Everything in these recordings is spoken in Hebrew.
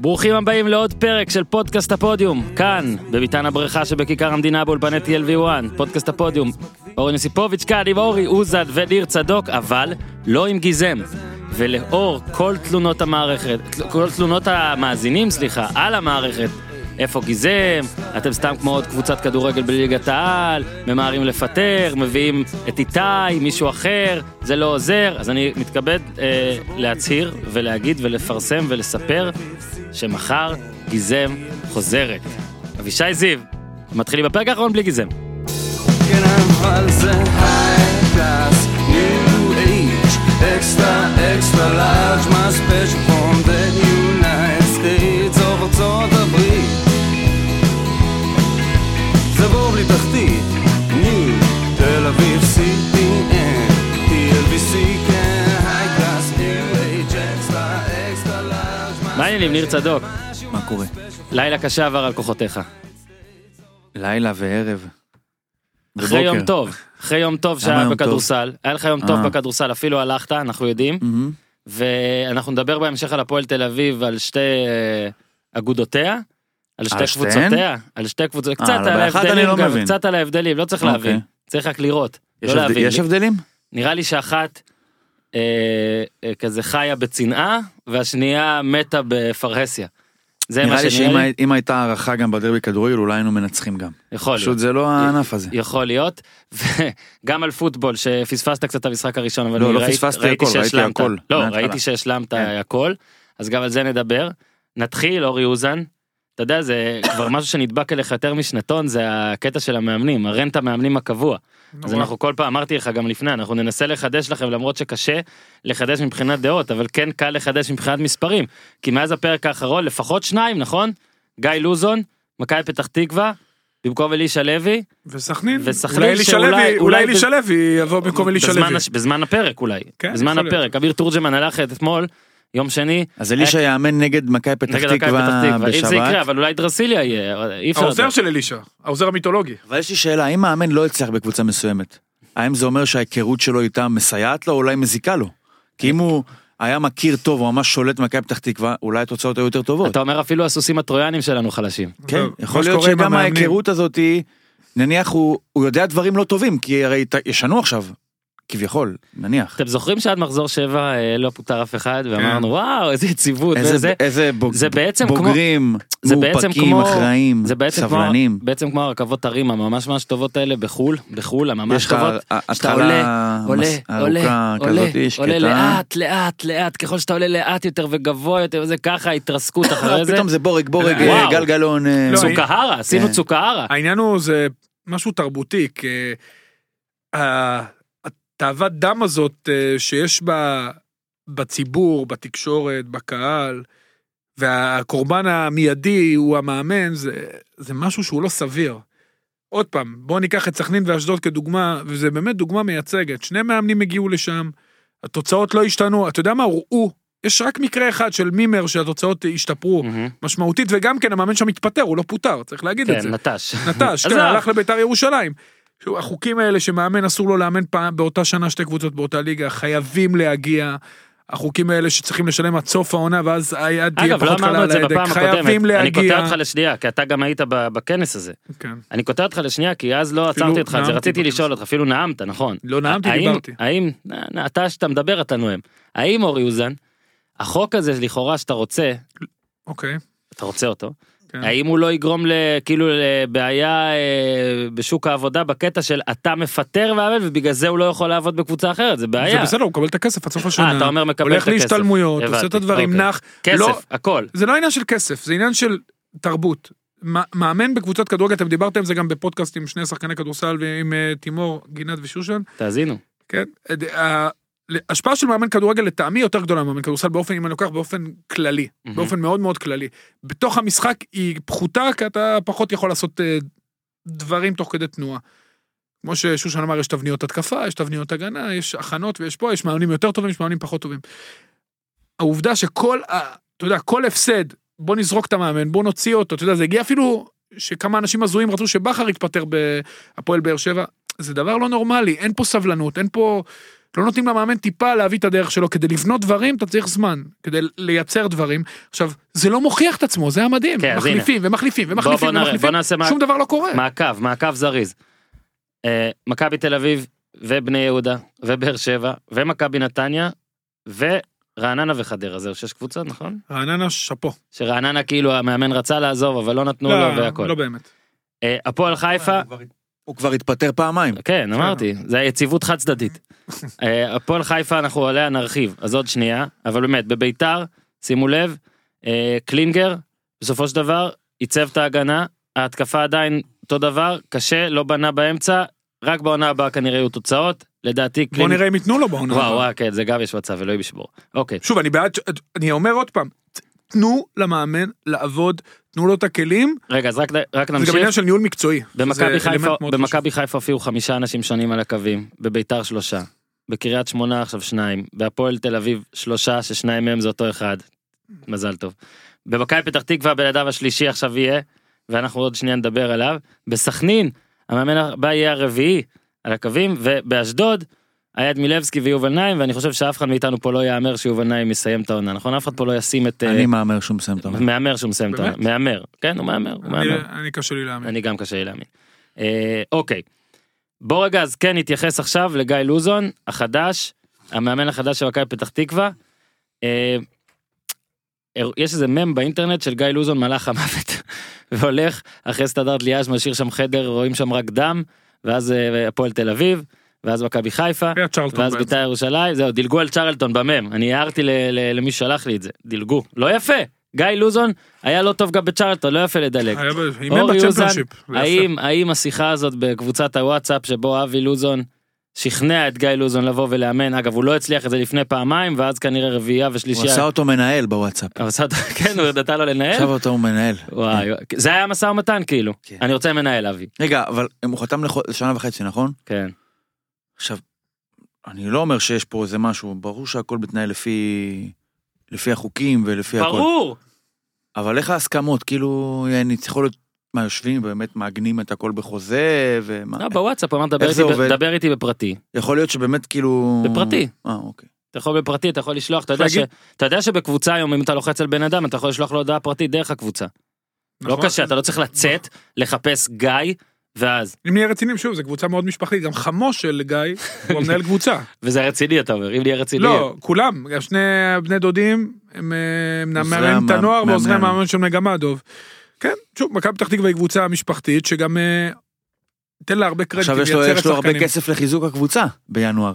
ברוכים הבאים לעוד פרק של פודקאסט הפודיום, כאן, בביתן הבריכה שבכיכר המדינה באולפני TLV1, פודקאסט הפודיום. אורן יוסיפוביץ' כאן עם אורי אוזן וניר צדוק, אבל לא עם גיזם. ולאור כל תלונות המערכת, כל תלונות המאזינים, סליחה, על המערכת, איפה גיזם, אתם סתם כמו עוד קבוצת כדורגל בליגת העל, ממהרים לפטר, מביאים את איתי, מישהו אחר, זה לא עוזר, אז אני מתכבד אה, להצהיר ולהגיד ולפרסם ולספר שמחר גיזם חוזרת. אבישי זיו, מתחילים בפרק האחרון בלי גיזם. כן, extra, extra large, my העניינים, ניר צדוק? מה קורה? לילה קשה עבר על כוחותיך. לילה וערב. אחרי יום. טוב, אחרי יום טוב שהיה בכדורסל, היה לך יום טוב אה. בכדורסל, אפילו הלכת, אנחנו יודעים. ואנחנו נדבר בהמשך על הפועל תל אביב, על שתי אה, אגודותיה, על שתי? קבוצותיה, על שתי קבוצות, קצת אבל על ההבדלים לא. קצת על ההבדלים, לא צריך להבין, אוקיי. צריך רק לראות, לא להבין. יש הבדלים? נראה לי שאחת אה, אה, כזה חיה בצנעה, והשנייה מתה בפרהסיה. זה מה נראה לי שנראה שאם לי, הי- אם הייתה הערכה גם בדרבי כדורגל אולי היינו מנצחים גם. יכול להיות. פשוט זה לא הענף הזה. יכול להיות, וגם על פוטבול שפספסת קצת את המשחק הראשון, אבל לא, לא ראיתי- פספסתי ראיתי הכל, ראיתי. הכל, לא, מההתחלה. ראיתי שהשלמת כן. הכל, אז גם על זה נדבר. נתחיל, אורי אוזן. אתה יודע, זה כבר משהו שנדבק אליך יותר משנתון, זה הקטע של המאמנים, הרנט המאמנים הקבוע. אז אנחנו כל פעם, אמרתי לך גם לפני, אנחנו ננסה לחדש לכם, למרות שקשה לחדש מבחינת דעות, אבל כן קל לחדש מבחינת מספרים. כי מאז הפרק האחרון, לפחות שניים, נכון? גיא לוזון, מכבי פתח תקווה, במקום אלישע לוי, וסכנין, וסכנין אולי אלישע לוי, אולי אלישע לוי יבוא במקום אלישע לוי. בזמן הפרק אולי, כן, בזמן. הפרק, אביר תורג'מן הלך אתמול, יום שני, אז אלישע יאמן נגד מכבי פתח נגד מכבי פתח תקווה תקווה, אם זה יקרה, בשבת. אבל אולי דרסיליה יהיה, אי אפשר העוזר. של אלישע, העוזר המיתולוגי. אבל יש לי שאלה, אם מאמן לא הצליח בקבוצה מסוימת, האם זה אומר שההיכרות שלו איתה מסייעת לו או אולי מזיקה לו? כי אם הוא היה מכיר טוב, הוא ממש שולט במכבי פתח תקווה, אולי התוצאות היו יותר טובות. אתה אומר אפילו הסוסים הטרויאנים שלנו חלשים. כן, לא, יכול להיות שגם. ההיכרות הזאת היא, נניח הוא, הוא יודע דברים לא טובים, כי הרי ישנו עכשיו, כביכול, נניח. אתם זוכרים שעד מחזור 7 אה, לא פוטר אף אחד ואמרנו וואו איזה יציבות איזה, וזה, איזה בוג, זה בעצם כמו- בוגרים, מאופקים, כמו- אחראים, זה בעצם כמו, סבלנים. בעצם כמו הרכבות הרים הממש ממש טובות האלה בחול, בחול הממש יש לך טובות, שאתה התחלה עולה, עולה, עולה, ארוכה עולה, לאט, לאט, לאט, ככל שאתה עולה לאט יותר וגבוה יותר, זה ככה התרסקות אחרי זה. פתאום זה בורג, בורג. אה, גלגלון. אה, לא, צוקהרה, עשינו כן. צוקהרה. העניין הוא זה משהו תרבותי, התאוות דם הזאת אה, שיש בה בציבור, בתקשורת, בקהל, והקורבן המיידי הוא המאמן, זה, זה משהו שהוא לא סביר. עוד פעם, בואו ניקח את סכנין ואשדוד כדוגמה, וזה באמת דוגמה מייצגת. שני מאמנים הגיעו לשם, התוצאות לא השתנו, אתה יודע מה, הוראו. יש רק מקרה אחד של מימר שהתוצאות השתפרו מהמם. משמעותית, וגם כן המאמן שם התפטר, הוא לא פוטר, צריך להגיד את זה. כן, נטש. נטש, כן. הלך לביתר ירושלים. שהוא- החוקים האלה שמאמן אסור לו לאמן פעם באותה שנה שתי קבוצות באותה ליגה, חייבים להגיע. החוקים האלה שצריכים לשלם עד סוף העונה ואז היד תהיה אגב, לא פחות אמרנו קלה את על זה ההדק, בפעם חייבים הקודמת, אני להגיע. קוטע אותך לשנייה, כי אתה גם היית בכנס הזה. כן. אני קוטע אותך לשנייה, כי אז לא עצרתי אותך, זה רציתי בכנס. לשאול אותך, אפילו נאמת, נכון. לא נאמתי, האם- דיברתי. האם, אתה שאתה מדבר אתה נואם, האם אורי אוזן, החוק הזה לכאורה שאתה רוצה, אוקיי. אתה רוצה אותו, כן. האם הוא לא יגרום כאילו לבעיה אה, בשוק העבודה בקטע של אתה מפטר מאמן ובגלל זה הוא לא יכול לעבוד בקבוצה אחרת, זה זה בעיה. בסדר, הוא מקבל את הכסף עד סוף אה, השנה. אתה אומר מקבל הולך את הכסף. להשתלמויות, עושה את הדברים, אוקיי. נח. כסף, לא- הכל. זה לא עניין של כסף, זה עניין של תרבות. מאמן בקבוצת כדורגל, אתם דיברתם זה גם בפודקאסט עם שני שחקני כדורסל ועם אה, תימור, גינת ושושן. תאזינו. כן. ה- ההשפעה של מאמן כדורגל לטעמי יותר גדולה ממאמן כדורסל באופן, אם אני לוקח באופן כללי, מהמם. באופן מאוד מאוד כללי. בתוך המשחק היא פחותה, כי אתה פחות יכול לעשות אה, דברים תוך כדי תנועה. כמו ששושן אמר, יש תבניות התקפה, יש תבניות הגנה, יש הכנות ויש פה, יש מאמנים יותר טובים, יש מאמנים פחות טובים. העובדה שכל, ה- אתה יודע, כל הפסד, בוא נזרוק את המאמן, בוא נוציא אותו, אתה יודע, זה הגיע אפילו שכמה אנשים הזויים רצו שבכר יתפטר בהפועל באר שבע, זה דבר לא נורמלי, אין פה סבלנות, אין פה... לא נותנים למאמן טיפה להביא את הדרך שלו, כדי לבנות דברים אתה צריך זמן, כדי לייצר דברים. עכשיו, זה לא מוכיח את עצמו, זה המדהים, כן, אז מחליפים ומחליפים בוא ומחליפים נראה, בוא ומחליפים, נעשה מה- שום דבר לא קורה. מעקב, מעקב זריז. אה, מכבי תל אביב ובני יהודה ובאר שבע ומכבי נתניה ורעננה וחדרה זהו שש קבוצות נכון? רעננה שאפו. שרעננה כאילו המאמן רצה לעזוב אבל לא נתנו לו והכל. לא באמת. אה, הפועל חיפה הוא כבר התפטר פעמיים. כן אמרתי זה יציבות חד צדדית. אה, הפועל חיפה אנחנו עליה נרחיב אז עוד שנייה אבל באמת בביתר שימו לב אה, קלינגר בסופו של דבר עיצב את ההגנה ההתקפה עדיין אותו דבר קשה לא בנה באמצע רק בעונה הבאה כנראה יהיו תוצאות לדעתי בוא קלינגר. נראה אם ייתנו לו בעונה. וואו הבאה. וואו כן זה גם יש מצב אלוהים ישבור. אוקיי שוב, אני בעד, אני אומר עוד פעם, תנו למאמן לעבוד, תנו לו את הכלים, רגע אז רק רק זה גם נמשיך. עניין של ניהול מקצועי. במכבי חיפה הופיעו חמישה אנשים שונים על הקווים בביתר שלושה בקריית שמונה עכשיו שניים בהפועל תל אביב שלושה ששניים מהם זה אותו אחד מזל טוב. במכבי פתח תקווה בן אדם השלישי עכשיו יהיה ואנחנו עוד שנייה נדבר עליו בסכנין המאמן הבא יהיה הרביעי על הקווים ובאשדוד היה את מילבסקי ויובל נעים ואני חושב שאף אחד מאיתנו פה לא יאמר שיובל נעים יסיים את העונה נכון אף אחד פה לא ישים את אה, אני מהמר שהוא מסיים את העונה. מהמר שהוא מסיים את העונה? מהמר כן הוא מהמר הוא אני- מהמר. אני קשה לי להאמין. אני גם קשה לי להאמין. אה, אוקיי. בוא רגע אז כן נתייחס עכשיו לגיא לוזון החדש המאמן החדש של מכבי פתח תקווה. אה, יש איזה מם באינטרנט של גיא לוזון מלאך המוות והולך אחרי סטנדרט ליאז' משאיר שם חדר רואים שם רק דם ואז הפועל תל אביב ואז מכבי חיפה ואז. בית"ר ירושלים זהו דילגו על צ'רלטון במם אני הערתי ל- ל- למי ששלח לי את זה דילגו לא יפה גיא לוזון היה לא טוב גם בצ'רלטון לא יפה לדלג. זה יפה. האם האם השיחה הזאת בקבוצת הוואטסאפ שבו אבי לוזון שכנע את גיא לוזון לבוא ולאמן אגב הוא לא הצליח את זה לפני פעמיים ואז כנראה רביעייה הוא ושלישייה. עשה אותו מנהל בוואטסאפ. הוא כן הוא נתן לו לנהל. עכשיו אותו הוא מנהל. וואי זה היה משא ומתן כאילו כן. אני רוצה מנהל אבי רגע, אבל הוא חתם לשנה וחצי, נכון? כן עכשיו, אני לא אומר שיש פה איזה משהו, ברור שהכל מתנהל לפי... לפי החוקים ולפי הכל. ברור אבל איך ההסכמות? כאילו, אני צריך להיות... מה, יושבים באמת מעגנים את הכל בחוזה, ומה... לא, בוואטסאפ הוא אמר דבר איתי? דבר איתי בפרטי יכול להיות שבאמת כאילו... בפרטי. אה, אוקיי. אתה יכול בפרטי אתה יכול לשלוח אתה יודע ש- אתה יודע שבקבוצה היום אם אתה לוחץ על בן אדם אתה יכול לשלוח לו הודעה פרטית דרך הקבוצה. לא נכון? קשה אתה לא צריך לצאת לחפש גיא ואז אם נהיה רציניים שוב, זו קבוצה מאוד משפחתית, גם חמו של גיא, הוא המנהל קבוצה. וזה רציני אתה אומר אם נהיה רציני. לא, כולם, שני בני דודים, הם מאמנים את הנוער ועוזרי מאמן. המאמן של מגמדוב. כן, שוב, מכבי פתח תקווה היא קבוצה משפחתית שגם אה, תן לה הרבה קרדיט, עכשיו יש לו, יש לו הרבה כסף לחיזוק הקבוצה בינואר.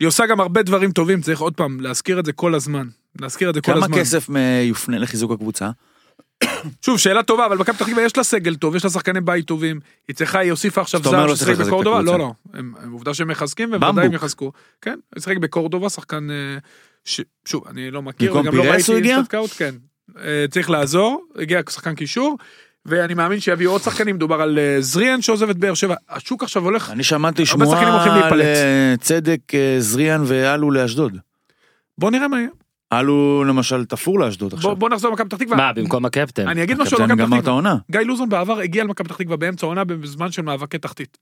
היא עושה גם הרבה דברים טובים, צריך עוד פעם להזכיר את זה כל הזמן. להזכיר את זה כל כמה הזמן. כסף מ- יופנה לחיזוק הקבוצה? שוב, שאלה טובה, אבל מכבי פתח תקווה יש לה סגל טוב, יש לה שחקני בית טובים. היא צריכה, היא הוסיפה עכשיו זר לא את בקורדובה? לא, לא. עובדה שהם מחזקים, ובוודאי הם במבוק. יחזקו. כן, הוא שיחק בקורדובה, שחקן... אה, שוב, אני לא מכיר, וגם לא ראיתי? סטאטקאוט, כן. אה, צריך לעזור, הגיע שחקן קישור, ואני מאמין שיביאו עוד שחקנים, מדובר על אה, זריאן שעוזב את באר שבע. השוק עכשיו הולך... אני שמעתי שמועה על צדק זריאן ואלו לאשדוד. בוא נראה מה יהיה. אלו למשל תפור לאשדוד עכשיו. בוא- נחזור למכבי פתח תקווה. מה במקום הקפטן. אני אגיד משהו על מכבי פתח גמר את תקווה. העונה. גיא לוזון בעבר הגיע למכבי פתח תקווה באמצע העונה בזמן של מאבקי תחתית.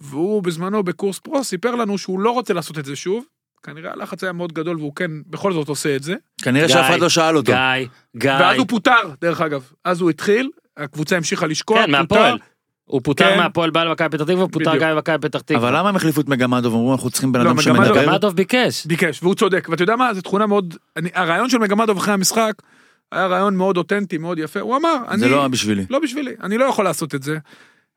והוא בזמנו בקורס פרו סיפר לנו שהוא לא רוצה לעשות את זה שוב. כנראה הלחץ היה מאוד גדול והוא כן בכל זאת עושה את זה. כנראה שאף אחד לא שאל אותו. גיא, גיא. ואז הוא פוטר דרך אגב. אז הוא התחיל, הקבוצה המשיכה לשקוע, כן פוטר. הוא פוטר כן. מהפועל בא למכבי פתח תקווה, הוא פוטר. גם במכבי פתח תקווה. אבל למה הם החליפו את מגמדוב? אמרו אנחנו צריכים בן לא, אדם מגמדוב- שמדבר. גמדוב ביקש. ביקש והוא צודק ואתה יודע מה זו תכונה מאוד אני, הרעיון של מגמדוב אחרי המשחק היה רעיון מאוד אותנטי מאוד יפה הוא אמר אני זה לא בשבילי. לא בשבילי אני לא יכול לעשות את זה.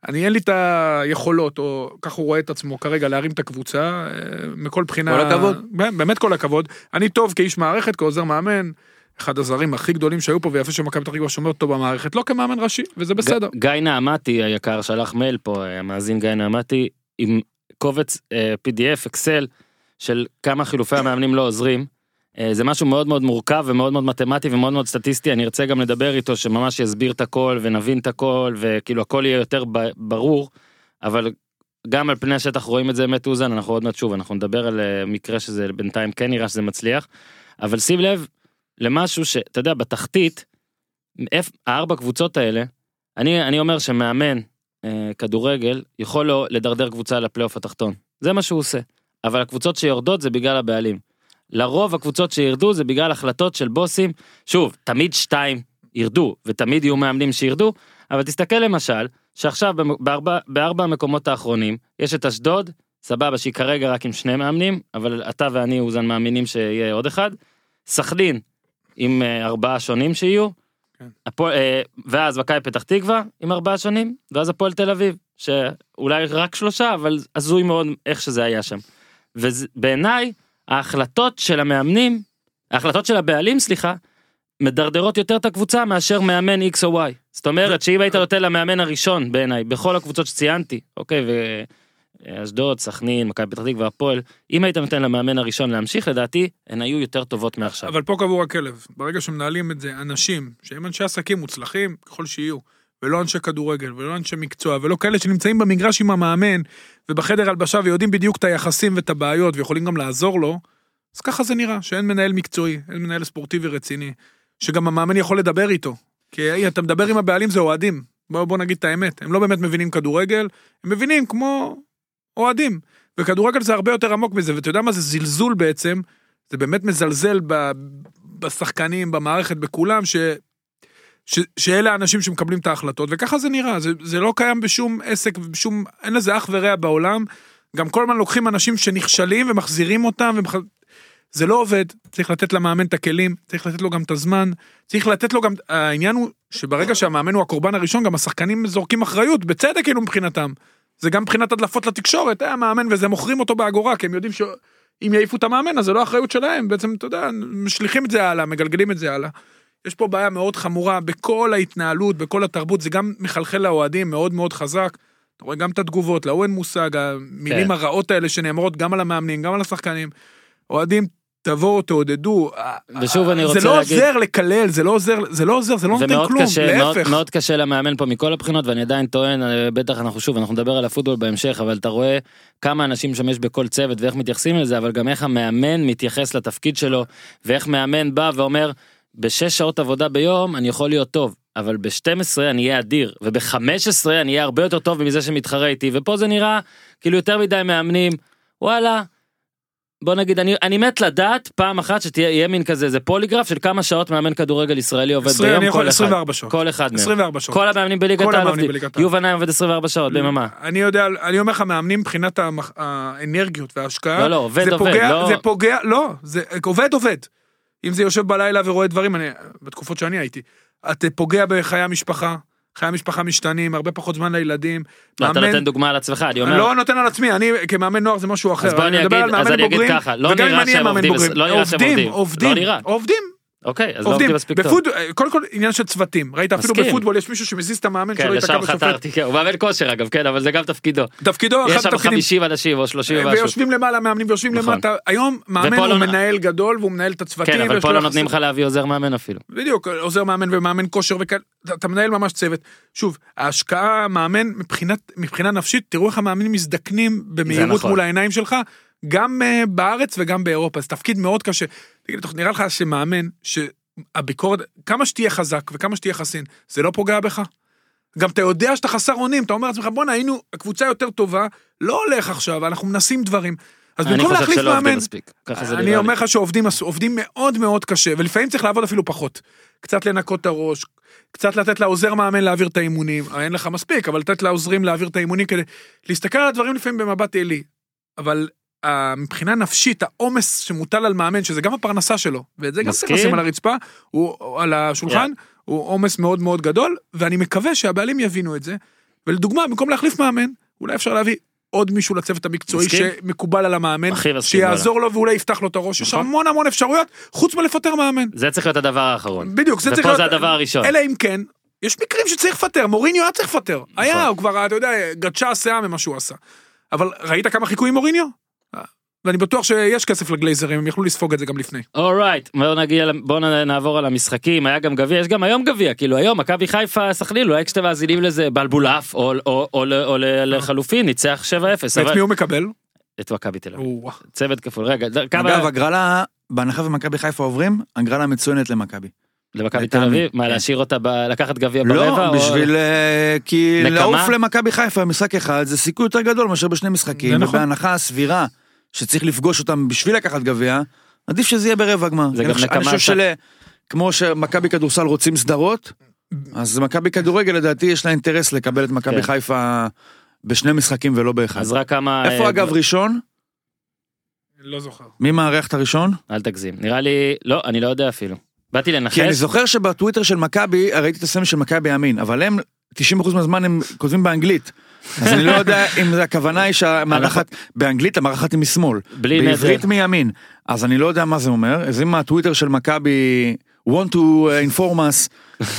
אני אין לי את היכולות או ככה הוא רואה את עצמו כרגע להרים את הקבוצה אה, מכל בחינה כל הכבוד. באמת כל הכבוד אני טוב כאיש מערכת כעוזר מאמן. אחד הזרים הכי גדולים שהיו פה ויפה שמכבי פתח תקווה שומר אותו במערכת לא כמאמן ראשי וזה בסדר. ג- גיא נעמתי היקר שלח מייל פה המאזין גיא נעמתי עם קובץ אה, pdf אקסל של כמה חילופי המאמנים לא עוזרים. אה, זה משהו מאוד מאוד מורכב ומאוד מאוד מתמטי ומאוד מאוד סטטיסטי אני ארצה גם לדבר איתו שממש יסביר את הכל ונבין את הכל וכאילו הכל יהיה יותר ברור אבל גם על פני השטח רואים את זה אמת אוזן אנחנו עוד מעט שוב אנחנו נדבר על אה, מקרה שזה בינתיים כן נראה שזה מצליח אבל שים לב למשהו שאתה יודע בתחתית איפ- הארבע קבוצות האלה אני אני אומר שמאמן אה, כדורגל יכול לא לדרדר קבוצה לפלייאוף התחתון. זה מה שהוא עושה. אבל הקבוצות שיורדות זה בגלל הבעלים. לרוב הקבוצות שירדו זה בגלל החלטות של בוסים, שוב, תמיד שתיים ירדו, ותמיד יהיו מאמנים שירדו, אבל תסתכל למשל, שעכשיו בארבע, בארבע המקומות האחרונים, יש את אשדוד, סבבה שהיא כרגע רק עם שני מאמנים, אבל אתה ואני אוזן מאמינים שיהיה עוד אחד, סכנין עם אה, ארבעה שונים שיהיו, כן. הפועל, אה, ואז מכבי פתח תקווה עם ארבעה שונים, ואז הפועל תל אביב, שאולי רק שלושה, אבל הזוי מאוד איך שזה היה שם. ובעיניי, ההחלטות של המאמנים, ההחלטות של הבעלים, סליחה, מדרדרות יותר את הקבוצה מאשר מאמן X או Y. זאת אומרת שאם היית נותן למאמן הראשון בעיניי, בכל הקבוצות שציינתי, אוקיי, ואשדוד, סכנין, מכבי פתח תקווה, הפועל, אם היית נותן למאמן הראשון להמשיך, לדעתי, הן היו יותר טובות מעכשיו. אבל פה קבור הכלב. ברגע שמנהלים את זה אנשים שהם אנשי עסקים מוצלחים ככל שיהיו, ולא אנשי כדורגל, ולא אנשי מקצוע, ולא כאלה שנמצאים במגרש עם המאמן, ובחדר הלבשה ויודעים בדיוק את היחסים ואת הבעיות, ויכולים גם לעזור לו, אז ככה זה נראה, שאין מנהל מקצועי, אין מנהל ספורטיבי רציני, שגם המאמן יכול לדבר איתו. כי היי, אתה מדבר עם הבעלים זה אוהדים. בוא, בוא נגיד את האמת, הם לא באמת מבינים כדורגל, הם מבינים כמו אוהדים. וכדורגל זה הרבה יותר עמוק מזה, ואתה יודע מה זה זלזול בעצם, זה באמת מזלזל ב, בשחקנים, במערכת, בכולם, ש, ש, שאלה האנשים שמקבלים את ההחלטות, וככה זה נראה, זה, זה לא קיים בשום עסק, בשום, אין לזה אח ורע בעולם. גם כל הזמן לוקחים אנשים שנכשלים ומחזירים אותם, ומח... זה לא עובד, צריך לתת למאמן את הכלים, צריך לתת לו גם את הזמן, צריך לתת לו גם, העניין הוא שברגע שהמאמן הוא הקורבן הראשון, גם השחקנים זורקים אחריות, בצדק כאילו מבחינתם. זה גם מבחינת הדלפות לתקשורת, היה מאמן וזה מוכרים אותו באגורה, כי הם יודעים שאם יעיפו את המאמן אז זה לא אחריות שלהם, בעצם אתה יודע, משליכים את זה הלאה, מגלגלים את זה הלאה. יש פה בעיה מאוד חמורה בכל ההתנהלות, בכל התרבות, זה גם מחלחל לאוהדים מאוד מאוד חזק. אתה רואה גם את התגובות, להוא אין מושג, המילים כן. הרעות האלה שנאמרות גם על המאמנים, גם על השחקנים. אוהדים, תבואו, תעודדו. ושוב אני רוצה זה לא להגיד- עוזר לקלל, זה לא עוזר, זה לא עוזר, זה לא נותן ומאוד כלום, קשה, מאוד, להפך. מאוד קשה למאמן פה מכל הבחינות ואני עדיין טוען אה, בטח אנחנו שוב אנחנו נדבר על הפוטבול בהמשך אבל אתה רואה כמה אנשים שם יש בכל צוות ואיך מתייחסים לזה אבל גם איך המאמן מתייחס לתפקיד שלו ואיך מאמן בא ואומר בשש שעות עבודה ביום אני יכול להיות טוב אבל ב-12 אני אהיה אדיר וב-15 אני אהיה הרבה יותר טוב מזה שמתחרה איתי ופה זה נראה כאילו יותר מדי מאמנים וואלה. בוא נגיד אני אני מת לדעת פעם אחת שתהיה מין כזה זה פוליגרף של כמה שעות מאמן כדורגל ישראלי עובד עשרים, ביום אני יכול כל אחד 24 שעות. כל אחד מהם 24 שעות. כל המאמנים בליגת העל. יובל עובד 24 שעות ביממה אני יודע, אני אומר לך, מאמנים מבחינת המח- האנרגיות וההשקעה, לא, לא, עובד, זה עובד, פוגע, לא- זה פוגע, לא, זה עובד עובד. אם זה יושב בלילה ורואה דברים, אני, בתקופות שאני הייתי, אתה פוגע בחיי המשפחה, חיי המשפחה משתנים, הרבה פחות זמן לילדים. לא, אתה מאמן- נותן דוגמה על עצמך אני אני אומר לא נותן על עצמי, אני כמאמן נוער זה משהו אחר. אז בוא אני מדבר אגיד- אז אני אגיד ככה, לא נראה אני שהם עובדים לא נראה שהם עובדים, עובדים. לא. עובדים. אוקיי אז לא עובדים, מספיק טוב. קודם כל עניין של צוותים, ראית אפילו. בפוטבול יש מישהו שמזיז את המאמן כן שלא ייתקע לשם בשופט, כן, הוא מאמן כושר אגב כן אבל זה גם תפקידו תפקידו יש אחד שם התפקידים, 50 אנשים או 30 ומשהו ויושבים למעלה מאמנים ויושבים נכון. למטה, היום מאמן הוא לא- מנהל גדול והוא מנהל את הצוותים, כן אבל פה לא נותנים לך להביא עוזר מאמן אפילו בדיוק, עוזר מאמן ומאמן כושר וכאלה, אתה- מנהל ממש צוות. שוב, ההשקעה, מאמן, מבחינה נפשית, תראו איך המאמנים מזדקנים במהירות נכון. מול העיניים שלך, גם uh, בארץ וגם באירופה, זה תפקיד מאוד קשה. תגיד, נראה לך שמאמן, שהביקורת, כמה שתהיה חזק וכמה שתהיה חסין, זה לא פוגע בך? גם אתה יודע שאתה חסר אונים, אתה אומר לעצמך, בואנה, היינו הקבוצה יותר טובה, לא הולך עכשיו, אנחנו מנסים דברים. אז במקום להחליף מאמן, אני. אומר לך שעובדים עובדים מאוד מאוד קשה, ולפעמים צריך לעבוד אפילו פחות. קצת לנקות את הראש, קצת לתת לעוזר מאמן להעביר את האימונים, אין לך מספיק, אבל לתת לעוזרים להעביר את האימונים כדי להסתכל על הדברים לפעמים במבט עלי. אבל מבחינה נפשית, העומס שמוטל על מאמן, שזה גם הפרנסה שלו, ואת זה גם צריך. לשים על הרצפה, הוא על השולחן, הוא עומס מאוד מאוד גדול, ואני מקווה שהבעלים יבינו את זה. ולדוגמה, במקום להחליף מאמן, אולי אפשר להביא עוד מישהו לצוות המקצועי מסכים. שמקובל על המאמן, שיעזור לו ואולי יפתח לו את הראש, יש נכון. המון המון אפשרויות, חוץ מלפטר מאמן. זה צריך להיות הדבר האחרון בדיוק, זה צריך ופה להיות... זה הדבר הראשון אלא אם כן, יש מקרים שצריך לפטר, מוריניו היה צריך לפטר. נכון. היה, הוא כבר, אתה יודע, גדשה השיער ממה שהוא עשה. אבל ראית כמה חיכו עם מוריניו? ואני בטוח שיש כסף לגלייזרים, הם יכלו לספוג את זה גם לפני. אורייט בוא נגיע ל- בוא נעבור על המשחקים היה גם גביע יש גם היום גביע כאילו היום מכבי חיפה סכנין אולי כשאתם מאזינים לזה בלבולף או או- או ל- או ל- לחלופין ניצח 7-0 ואת אבל מי הוא מקבל? את מכבי תל אביב או, צוות כפול רגע כמה אגב, הגרלה, בהנחה ומכבי חיפה עוברים, הגרלה מצוינת למכבי. למכבי תל אביב מה. להשאיר אותה ב- לקחת גביע ברבע לא, או- בשביל... אה, כי? לעוף למכבי חיפה במשחק אחד זה סיכוי יותר גדול מאשר בשני זה משחקים, נכון. ובהנחה סבירה שצריך לפגוש אותם בשביל לקחת גביע, עדיף שזה יהיה ברבע גמר. זה אני גם חושב- אני נקמה חושב של... כמו שמכבי כדורסל רוצים סדרות, אז מכבי כדורגל לדעתי יש לה אינטרס לקבל את מכבי כן. חיפה בשני משחקים ולא באחד. אז רק כמה... איפה אה, אגב ראשון? לא זוכר. מי מארח את הראשון? אל תגזים. נראה לי... לא, אני לא יודע אפילו. באתי לנחש. כי אני זוכר שבטוויטר של מכבי ראיתי את הסמל של מכבי ימין, אבל הם 90% מהזמן הם כותבים באנגלית. אז אני לא יודע אם זה הכוונה היא שהמארחת באנגלית המארחת היא משמאל. בעברית מימין. אז אני לא יודע מה זה אומר, אז אם הטוויטר של מכבי want to uh, inform us uh,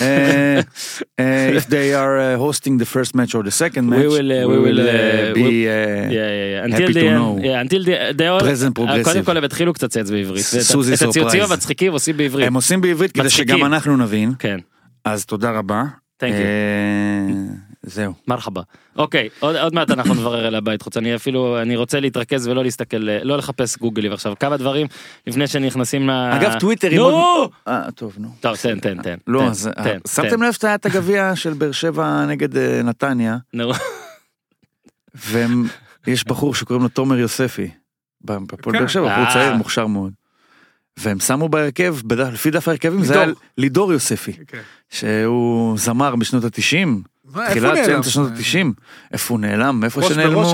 uh, if they are uh, hosting the first match or the second We match, will, uh, we will, uh, be we- uh, Yeah, yeah, yeah. happy Until to the end, know. yeah, until the- they all- Present progressive. קודם כל הם התחילו קצת בעברית. ואת- סוזי את הציוצים. המצחיקים עושים בעברית. הם עושים בעברית כדי. שגם אנחנו נבין, כן, אז תודה רבה. Thank you. אה, זהו. מרחבה. אוקיי, עוד, עוד מעט אנחנו נברר אל הבית חוץ. אני אפילו, אני רוצה להתרכז ולא להסתכל, לא לחפש גוגלים עכשיו. כמה דברים לפני שנכנסים ל... אגב טוויטר, נו! עוד- אה, טוב נו. טוב, תן, תן, תן. לא, תן, אז תן, אה. שמתם לב שהיה את הגביע של באר שבע נגד אה, נתניה, נו, ויש בחור שקוראים לו תומר יוספי, בפועל כן. באר שבע, אה. בחור צעיר מוכשר מאוד. והם שמו בהרכב, לפי דף ההרכבים זה היה לידור. יוספי, כן. שהוא זמר בשנות התשעים, תחילת? אמצע שנות התשעים, איפה הוא נעלם, איפה שנעלמו.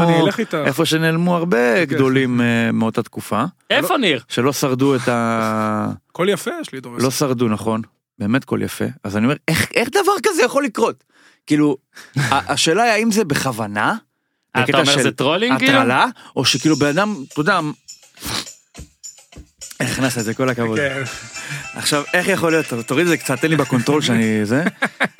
איפה שנעלמו הרבה גדולים אה, מאותה תקופה, איפה ניר? שלא שרדו את ה... קול יפה יש לי דורס. לא שרדו נכון, באמת קול יפה, אז אני אומר, איך, דבר כזה יכול לקרות? כאילו, השאלה היא האם זה בכוונה, אתה אומר זה trolling כאילו? הטרלה, או שכאילו בן אדם, אתה יודע, איך הכנסת את זה, כל הכבוד. כן. עכשיו, איך יכול להיות, תוריד את זה קצת, תן לי ב control שאני זה,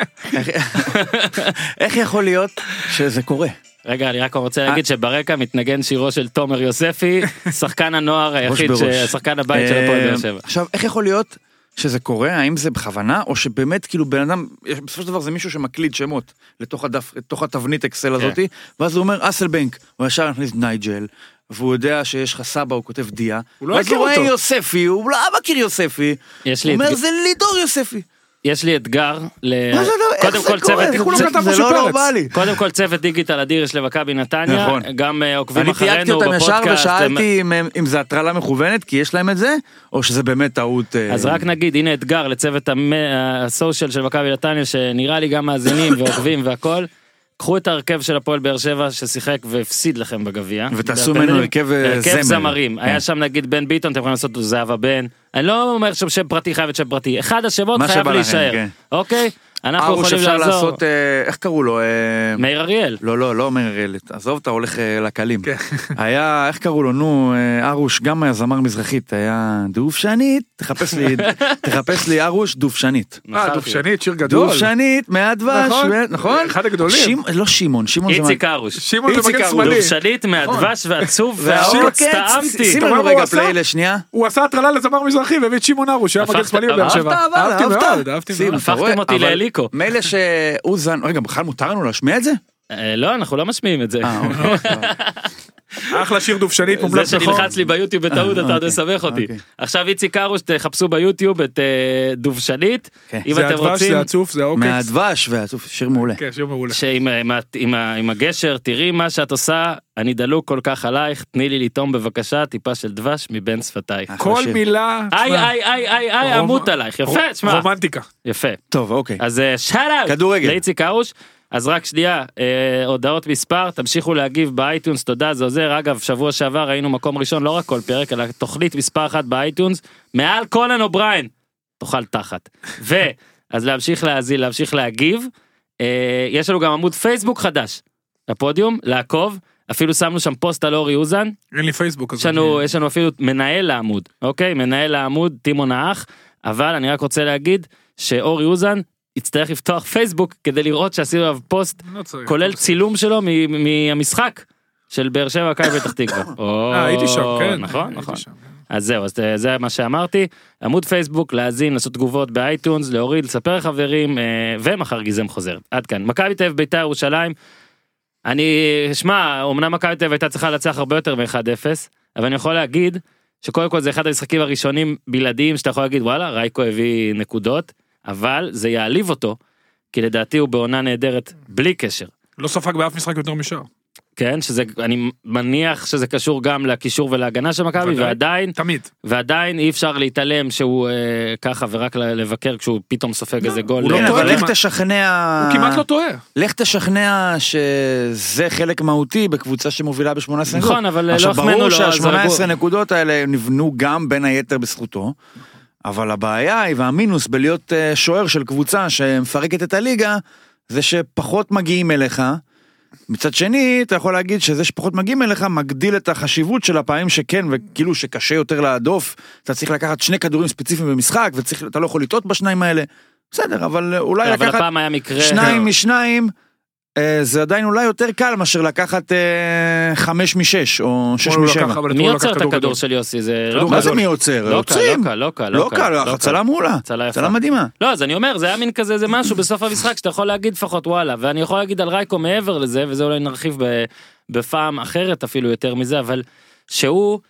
איך- יכול להיות שזה קורה? רגע, אני רק רוצה להגיד שברקע מתנגן שירו של תומר יוספי, שחקן הנוער היחיד. שחקן הבית של הפועל באר אה, שבע. עכשיו, איך יכול להיות שזה קורה? האם זה בכוונה, או שבאמת כאילו בן אדם, בסופו של דבר זה מישהו שמקליד שמות לתוך הדף, לתוך התבנית אקסל כן. הזאתי, ואז הוא אומר אסלבנק, הוא ישר מכניס נייג'ל, והוא יודע שיש לך סבא, הוא כותב דיה, הוא לא ואז הכיר הוא רואה אותו. יוספי, הוא לא מכיר יוספי, הוא אומר זה לידור יוספי. יש לי אתגר, ל- מה זה לא, איך קודם זה כל? צוות, זה לא. נורמלי. קודם כל צוות דיגיטל אדיר יש למכבי נתניה, נכון. גם אה, עוקבים אני תייגתי אחרינו אותם ישר בפודקאסט. הם- ושאלתי אם הם- אם זה הטרלה מכוונת, כי יש להם את זה, או שזה באמת טעות. אה, אז רק נגיד הנה אתגר לצוות הסושיאל של מכבי נתניה שנראה לי גם מאזינים ועוקבים והכל. קחו את ההרכב של הפועל באר שבע ששיחק והפסיד לכם בגביע. ותעשו. ממנו הרכב, אה, הרכב זמר. זמרים. כן. היה שם נגיד בן ביטון אתם יכולים לעשות זהבה בן. אני לא אומר שם שם פרטי חייב להיות שם פרטי. אחד השמות חייב להישאר. כן. אוקיי? אנחנו ארוש יכולים אפשר לעזור. לעשות, אה, איך קראו לו? אה, מאיר אריאל. לא, לא, לא מאיר אריאל, עזוב, אתה הולך אה, לקלים. כן. היה, איך קראו לו, נו, ארוש, גם היה זמר מזרחית, היה דובשנית, תחפש לי, תחפש לי ארוש, דובשנית. אה, דובשנית, שיר גדול. דובשנית, מהדבש, נכון. נכון? אחד הגדולים. שימ- לא שמעון, שמעון זה... איציק הרוש. שמעון במגן ארוש. שמאלי. דובשנית מהדבש והעצוב והאור, והעוקץ, טעמתי. שים לנו רגע? פליי לשנייה. הוא עשה הטרלה לזמר מזרחי והביא את שמעון ארוש, שהיה מגן שמאלי בבאר אהבת. אבל, אהבת. הפכתם אותי לאליקו. מילא שאוזן, רגע, בכלל מותר לנו להשמיע את זה? אה, לא, אנחנו לא משמיעים את זה. אוקיי. אחלה שיר דובשנית זה מומלץ בחום. שנלחץ לי ביוטיוב בטעות אה, אתה עוד אוקיי, מסבך אותי. אוקיי. עכשיו איציק הרוש תחפשו ביוטיוב את אה, דובשנית. כן. אם זה אתם הדבש, רוצים. זה הצוף, זה העוקץ. מהדבש והצוף, שיר מעולה. כן, שיר מעולה. שעם הגשר תראי מה שאת עושה אני דלוק כל כך עלייך תני לי לטעום בבקשה טיפה של דבש מבין שפתייך. כל. מילה. איי איי איי איי איי אמות עלייך יפה רומנטיקה. יפה טוב, אוקיי. אז שאלה כדורגל. לאיציק הרוש. אז רק שנייה אה, הודעות מספר תמשיכו להגיב באייטונס תודה זה עוזר. אגב שבוע שעבר היינו מקום ראשון לא רק כל פרק אלא תוכנית מספר אחת באייטונס מעל קונאן אובריין תאכל תחת. ו אז להמשיך להאזין להמשיך להגיב אה, יש לנו גם עמוד פייסבוק חדש הפודיום לעקוב אפילו שמנו שם פוסט על אורי אוזן. אין לי פייסבוק. יש לנו אני- יש לנו אפילו מנהל לעמוד אוקיי? מנהל לעמוד טימון האח אבל אני רק רוצה להגיד שאורי אוזן יצטרך לפתוח פייסבוק כדי לראות שעשינו עליו פוסט לא צריך. כולל צילום שלו מהמשחק של באר שבע מכבי פתח תקווה. אה, הייתי שם, כן. נכון נכון. שם. אז זהו אז אה, זה מה שאמרתי עמוד פייסבוק להאזין לעשות תגובות באייטונס להוריד לספר לחברים אה, ומחר גיזם חוזר עד כאן מכבי תל אביב בית"ר ירושלים. אני שמע אמנם מכבי תל אביב הייתה צריכה לנצח הרבה יותר מ-1-0 אבל אני יכול להגיד שקודם כל זה אחד המשחקים הראשונים בלעדיים שאתה יכול להגיד וואלה רייקו הביא נקודות אבל זה יעליב אותו כי לדעתי הוא בעונה נהדרת בלי קשר. לא ספג באף משחק יותר משער. כן, שזה, אני מניח שזה קשור גם לקישור ולהגנה של מכבי. ועדיין, תמיד. ועדיין אי אפר להתעלם שהוא אה, ככה ורק לבקר כשהוא פתאום סופג איזה גול. הוא לא אה, טועה לך. תשכנע... הוא כמעט לא טועה. לך תשכנע שזה חלק מהותי בקבוצה שמובילה ב-18 נקודות. נכון, אבל לא עכשיו החמאנו ברור לו, אז שה-18 הרגו- נקודות האלה נבנו גם בין היתר בזכותו, אבל הבעיה היא והמינוס בלהיות אה, שוער של קבוצה שמפרקת את הליגה, זה שפחות מגיעים אליך. מצד שני, אתה יכול להגיד שזה שפחות מגיעים אליך מגדיל את החשיבות של הפעמים שכן, וכאילו שקשה יותר להדוף, אתה צריך לקחת שני כדורים ספציפיים במשחק, ואתה לא יכול לטעות בשניים האלה. בסדר, אבל אולי אבל לקחת הפעם היה מקרה, שניים משניים, אה, זה עדיין אולי יותר קל מאשר לקחת אה, חמש משש או שש משבע. מי לקח את כדור הכדור. של יוסי? זה לא מה קל. זה מי? לא קל, יוצאים. לא קל, לא קל, לא קל, לא הצלה מעולה. הצלה יפה. הצלה מדהימה. לא, אז אני אומר, זה היה מין כזה, זה משהו בסוף המשחק שאתה יכול להגיד לפחות וואלה, ואני יכול להגיד על רייקו מעבר לזה, וזה אולי נרחיב בפעם אחרת אפילו יותר מזה, אבל שהוא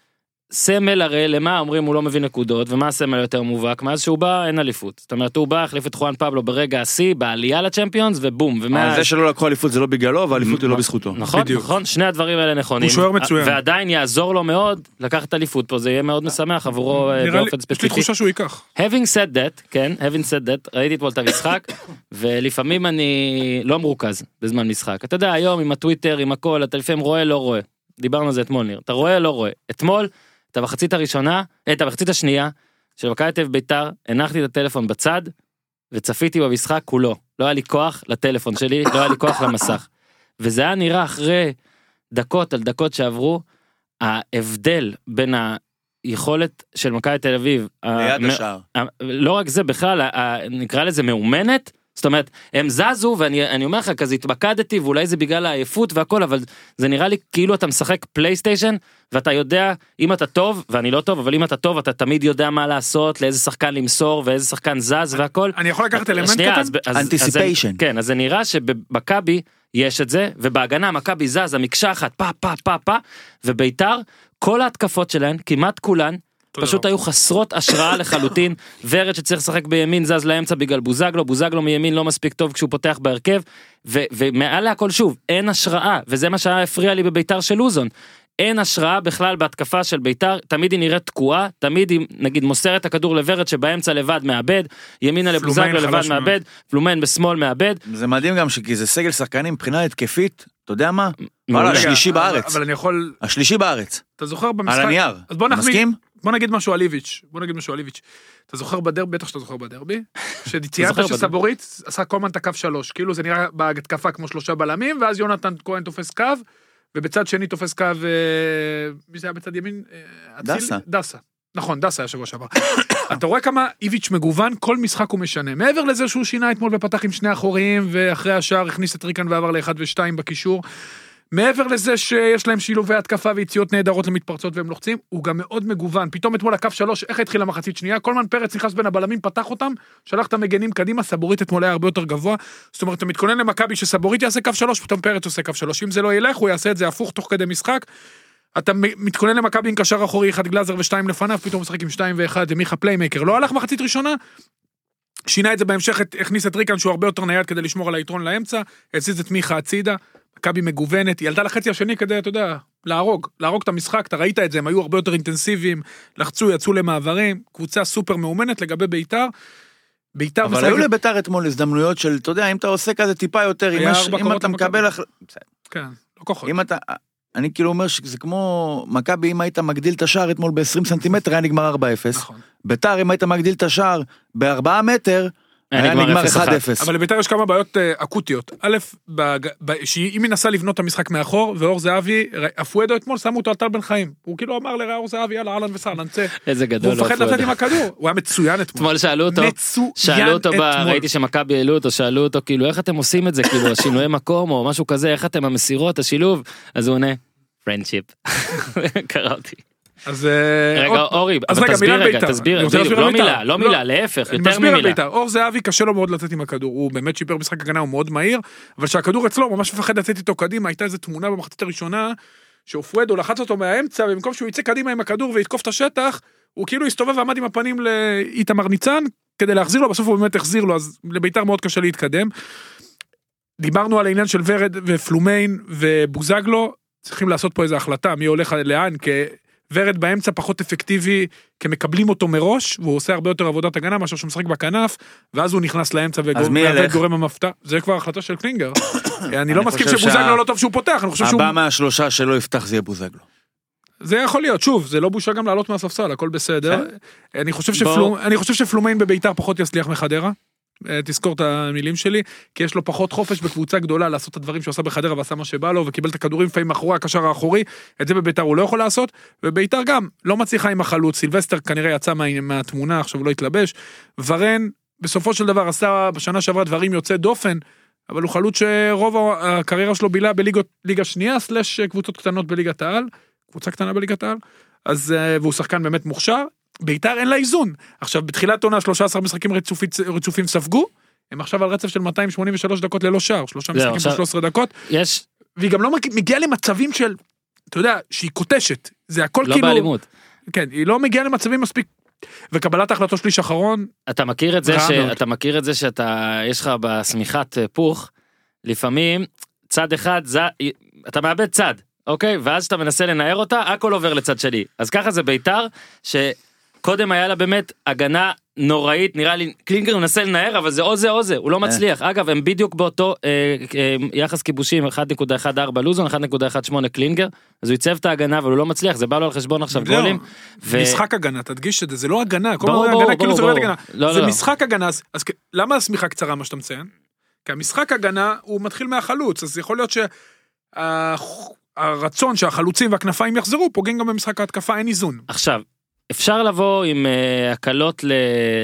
סמל הרי למה אומרים הוא לא מביא נקודות, ומה הסמל היותר מובהק, מאז שהוא בא אין אליפות. זאת אומרת, הוא בא, החליף את חואן פבלו ברגע השיא, בעלייה לצ'מפיונס, ובום, ומאז... זה שלא לקחו אליפות זה לא בגללו, והאליפות היא לא בזכותו. נכון, בדיוק. נכון, שני הדברים האלה נכונים. הוא שוער מצוין. ועדיין יעזור לו מאוד לקחת אליפות פה, זה יהיה מאוד משמח עבורו אה, באופן יש לי ספציפי. תחושה שהוא ייקח. having said that, כן, having said that, ראיתי אתמול את המשחק, ולפעמים אני לא מרוכז בזמן משחק. אתה יודע, היום עם הטוויטר, עם הכל, אתה לפעמים רואה, לא רואה. דיברנו על זה אתמול, ניר. אתה רואה, לא רואה. אתמול, אתה במחצית הראשונה, אה, אתה במחצית השנייה, של מכבי תל ביתר, הנחתי את הטלפון בצד, וצפיתי במשחק כולו. לא היה לי כוח לטלפון שלי, לא היה לי כוח למסך. וזה היה נראה אחרי דקות על דקות שעברו, ההבדל בין היכולת של מכבי תל אביב, ליד המ- השער. לא רק זה בכלל נקרא לזה מאומנת זאת אומרת הם זזו ואני אני אומר לך כזה התמקדתי ואולי זה בגלל העייפות והכל אבל זה נראה לי כאילו אתה משחק פלייסטיישן ואתה יודע אם אתה טוב ואני לא טוב אבל אם אתה טוב אתה תמיד יודע מה לעשות לאיזה שחקן למסור ואיזה שחקן זז והכל. אני יכול לקחת אלמנט שנייה, קטן? אז ב- אז- Anticipation. כן אז זה נראה שבמכבי יש את זה ובהגנה מכבי זז המקשה אחת פה פה פה פה וביתר כל ההתקפות שלהן כמעט כולן פשוט. היו חסרות השראה לחלוטין ורד שצריך לשחק בימין זז לאמצע בגלל בוזגלו בוזגלו מימין לא מספיק טוב כשהוא פותח בהרכב ו- ומעל להכל שוב אין השראה וזה מה שהיה הפריע לי בביתר של לוזון. אין השראה בכלל בהתקפה של ביתר תמיד היא נראית תקועה תמיד היא נגיד מוסרת את הכדור לוורד שבאמצע לבד מאבד ימינה לבוזגלו לבד. מאבד פלומן בשמאל מאבד זה מדהים גם שכי זה סגל שחקנים מבחינה התקפית, אתה יודע מה? השלישי בארץ. אבל אני יכול... השלישי בארץ. אתה זוכר במשחק... על הנייר. אז בוא נחמיא... מסכים? בוא נגיד משהו על איביץ', בוא נגיד משהו על איביץ'. אתה זוכר בדרבי, בטח שאתה זוכר בדרבי, שציינת. שסבורית עשה כל הזמן את הקו שלוש, כאילו זה נראה בהתקפה כמו שלושה בלמים, ואז יונתן כהן תופס קו, ובצד שני תופס קו, אה, מי זה היה בצד ימין? אה? דסה. דסה. נכון, דסה היה שבוע שעבר. אתה רואה כמה איביץ' מגוון, כל משחק הוא משנה. מעבר לזה שהוא שינה אתמול ופתח עם שני אחוריים, ואחרי השער הכניס את ריקן ועבר לאחד ושתיים בקישור. מעבר לזה שיש להם שילובי התקפה ויציאות נהדרות למתפרצות והם לוחצים, הוא גם מאוד מגוון. פתאום אתמול הקו שלוש, איך התחילה מחצית שנייה? קולמן פרץ נכנס בין הבלמים, פתח אותם, שלח את המגנים קדימה, סבורית אתמול היה הרבה יותר גבוה. זאת אומרת, אתה מתכונן למכבי שסבורית יעשה קו שלוש, פתאום פרץ עושה קו שלוש. אם זה לא ילך, הוא יעשה את זה הפוך תוך כדי משחק. אתה מתכונן למכבי עם קשר אחורי, אחד גלאזר ושתיים לפניו, פתאום משחק עם שתיים ואחד, זה מיכה play maker. לא הלך מחצית ראשונה, שינה את זה בהמשך, הכניס את ריקן שהוא הרבה יותר נייד כדי לשמור על היתרון לאמצע, הזיז את מיכה הצידה, מכבי מגוונת, היא עלתה לחצי השני כדי, אתה יודע, להרוג, להרוג את המשחק, אתה ראית את זה, הם היו הרבה יותר אינטנסיביים, לחצו, יצאו למעברים, קבוצה סופר מאומנת לגבי ביתר. ביתר אבל היו לביתר אתמול הזדמנויות של, אתה יודע, אם אתה עושה כזה טיפה יותר, אם יש- אם אתה. מקבל, הח- כן, לא כוחות. אם אתה, אני כאילו אומר שזה כמו, מכבי אם היית מגדיל את השער אתמול ב-20 סנטימטר היה נגמר 4-0. נכון. ביתר אם היית מגדיל את השער ב-4 מטר, היה נגמר נגמר 0-1. 1-0. אבל לביתר יש כמה בעיות אה, אקוטיות. א', שהיא היא מנסה לבנות את המשחק מאחור, ואור זהבי, אפואדו אתמול שמו אותו על טל בן חיים. הוא כאילו אמר לאור זהבי, יאללה, אהלן וסהלן, צא. איזה גדול. והוא מפחד לצאת. עם הכדור. הוא היה מצוין אתמול. אתמול שאלו אותו, מצוין שאלו אותו. ראיתי שמכבי העלו אותו, שאלו אותו כאילו איך אתם עושים את זה, כאילו השינויי מקום או משהו כזה, איך אתם המסירות, השילוב, אז הוא עונה, friendship. קרא אותי. אז רגע עוד- אורי, אז רגע, תסביר מילה רגע, בית"ר. תסביר, לא על בית"ר. מילה, לא מילה, להפך, יותר ממילה. בית"ר. אור זהבי קשה לו מאוד לצאת עם הכדור, הוא באמת שיפר משחק הגנה, הוא מאוד מהיר, אבל כשהכדור אצלו הוא ממש מפחד לצאת איתו קדימה, הייתה איזו תמונה במחצית הראשונה, שאופואדו לחץ אותו מהאמצע, ובמקום שהוא יצא קדימה עם הכדור ויתקוף את השטח, הוא כאילו הסתובב ועמד עם הפנים לאיתמר ניצן, כדי להחזיר לו, בסוף הוא באמת החזיר לו, אז לבית"ר מאוד קשה להתקדם. דיברנו על העניין של ורד ופלומיין ובוזגלו, צריכים לעשות פה איזו החלטה מי הולך לאן, כי ורד באמצע פחות אפקטיבי, כי מקבלים אותו מראש, והוא עושה הרבה יותר עבודת הגנה מאשר שהוא משחק בכנף, ואז הוא נכנס לאמצע אז מי ומהווה את ילך? גורם המפתח. זה כבר החלטה של קלינגר. אני לא מסכים שבוזגלו לא טוב שהוא פותח, אני חושב שהוא... הבא מהשלושה שלא יפתח זה יהיה בוזגלו. זה יכול להיות, שוב, זה לא בושה גם לעלות מהספסל, הכל בסדר. שפלו, אני חושב שפלומיין בביתר פחות יצליח מחדרה. אה, תזכור את המילים שלי, כי יש לו פחות חופש בקבוצה גדולה לעשות את הדברים שהוא עשה בחדרה ועשה מה שבא לו, וקיבל את הכדורים לפעמים מאחורי הקשר האחורי, את זה בביתר הוא לא יכול לעשות, וביתר גם לא מצליחה עם החלוץ, סילבסטר כנראה יצא מה, מהתמונה, עכשיו הוא לא התלבש, ורן בסופו של דבר עשה בשנה שעברה דברים יוצאי דופן, אבל הוא חלוץ שרוב הקריירה שלו בילה בליגות, ליגה שנייה, סלאש קבוצות קטנות בליגת העל, קבוצה קטנה בליגת העל, אז, אה, והוא שחקן באמת מוכשר. ביתר אין לה איזון. עכשיו, בתחילת עונה 13 משחקים רצופים, רצופים ספגו, הם עכשיו על רצף של 283 דקות ללא שער, שלושה משחקים עכשיו- של 13 דקות, יש, והיא גם לא מג- מגיעה למצבים של, אתה יודע, שהיא קוטשת. זה הכל לא כאילו... באלימות. כן, היא לא מגיעה למצבים מספיק... וקבלת ההחלטות שליש אחרון, אתה מכיר את זה מאוד. שאתה מכיר את זה שאתה יש לך בשמיכת אה, פוך לפעמים צד אחד זה אתה מאבד צד אוקיי ואז שאתה מנסה לנער אותה הכל עובר לצד שני אז ככה זה ביתר שקודם היה לה באמת הגנה נוראית נראה לי קלינגר מנסה לנער אבל זה או זה או זה הוא לא מצליח אגב הם בדיוק באותו אה, אה, יחס כיבושים 1.14 לוזון 1.18 קלינגר אז הוא ייצב את ההגנה אבל הוא לא מצליח זה בא לו על חשבון עכשיו. גולים. ו- משחק הגנה, תדגיש את זה, זה לא הגנה, כל ברור, הזמן ברור, הגנה ברור, זה לא ברור. הגנה, לא, זה לא. משחק הגנה, אז- אז למה השמיכה קצרה מה שאתה מציין? כי המשחק הגנה הוא מתחיל מהחלוץ, אז יכול להיות שהרצון שהחלוצים והכנפיים יחזרו פוגעים גם במשחק ההתקפה, אין איזון. עכשיו אפשר לבוא עם אה, הקלות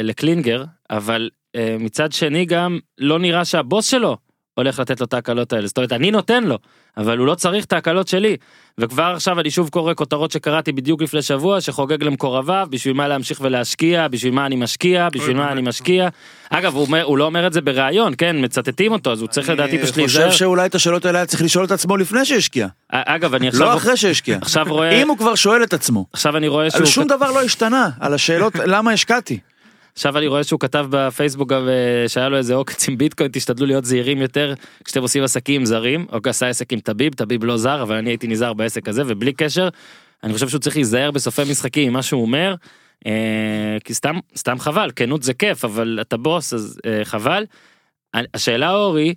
לקלינגר אבל אה, מצד שני גם לא נראה שהבוס שלו הולך לתת לו את ההקלות האלה זאת אומרת אני נותן לו אבל הוא לא צריך את ההקלות שלי וכבר עכשיו אני שוב קורא כותרות שקראתי בדיוק לפני שבוע שחוגג למקורביו בשביל מה להמשיך ולהשקיע בשביל מה אני משקיע בשביל מה. אני משקיע אגב הוא, לא אומר את זה בריאיון כן מצטטים אותו אז הוא צריך לדעתי פשוט אני להיזהר חושב שאולי את השאלות האלה צריך לשאול את עצמו לפני שהשקיע. אגב אני עכשיו לא אחרי שהשקיע. עכשיו רואה אם הוא כבר שואל את עצמו. עכשיו אני רואה שהוא שום דבר לא השתנה, על השאלות למה השקעתי. עכשיו אני רואה שהוא כתב בפייסבוק גם אה, שהיה לו איזה עוקץ עם ביטקוין תשתדלו להיות זהירים יותר כשאתם עושים עסקים זרים. או עשה עסק עם טביב טביב לא זר אבל אני הייתי נזהר בעסק הזה ובלי קשר אני חושב שהוא צריך להיזהר בסופי משחקים עם מה שהוא אומר אה, כי סתם סתם חבל כנות זה כיף אבל אתה בוס אז אה, חבל. השאלה אורי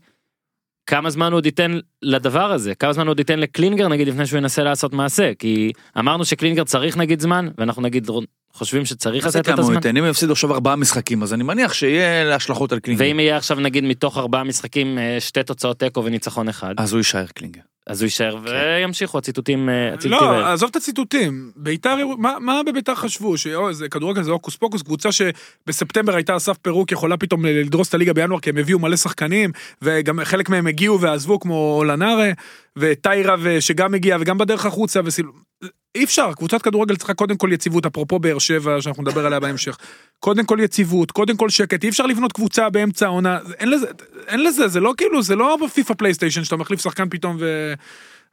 כמה זמן הוא עוד ייתן לדבר הזה? כמה זמן הוא עוד ייתן לקלינגר נגיד לפני שהוא ינסה לעשות מעשה? כי אמרנו שקלינגר צריך נגיד זמן ואנחנו נגיד חושבים שצריך לתת את הזמן. ייתן? אם הוא יפסיד עכשיו ארבעה משחקים, אז אני מניח שיהיה השלכות על קלינגר. ואם יהיה עכשיו נגיד מתוך ארבעה משחקים אה, שתי תוצאות תיקו וניצחון אחד אז הוא יישאר קלינגר. אז הוא יישאר וימשיכו הציטוטים אה, הציטוטים לא. עזוב את הציטוטים, ביתר, מה, מה בביתר חשבו? שזה כדורגל זה הוקוס פוקוס, קבוצה שבספטמבר הייתה על סף פירוק, יכולה פתאום לדרוס את הליגה בינואר, כי הם הביאו מלא שחקנים, וגם חלק מהם הגיעו ועזבו, כמו לנארה, וטיירה, שגם הגיע, וגם בדרך החוצה, וסיל... אי אפשר, קבוצת כדורגל צריכה קודם כל יציבות, אפרופו באר שבע, שאנחנו נדבר עליה בהמשך. קודם כל יציבות, קודם כל שקט, אי אפשר לבנות קבוצה באמצע העונה, אין לזה, אין לזה, זה לא כאילו, זה לא בפיפא פלייסטיישן שאתה מחליף שחקן פתאום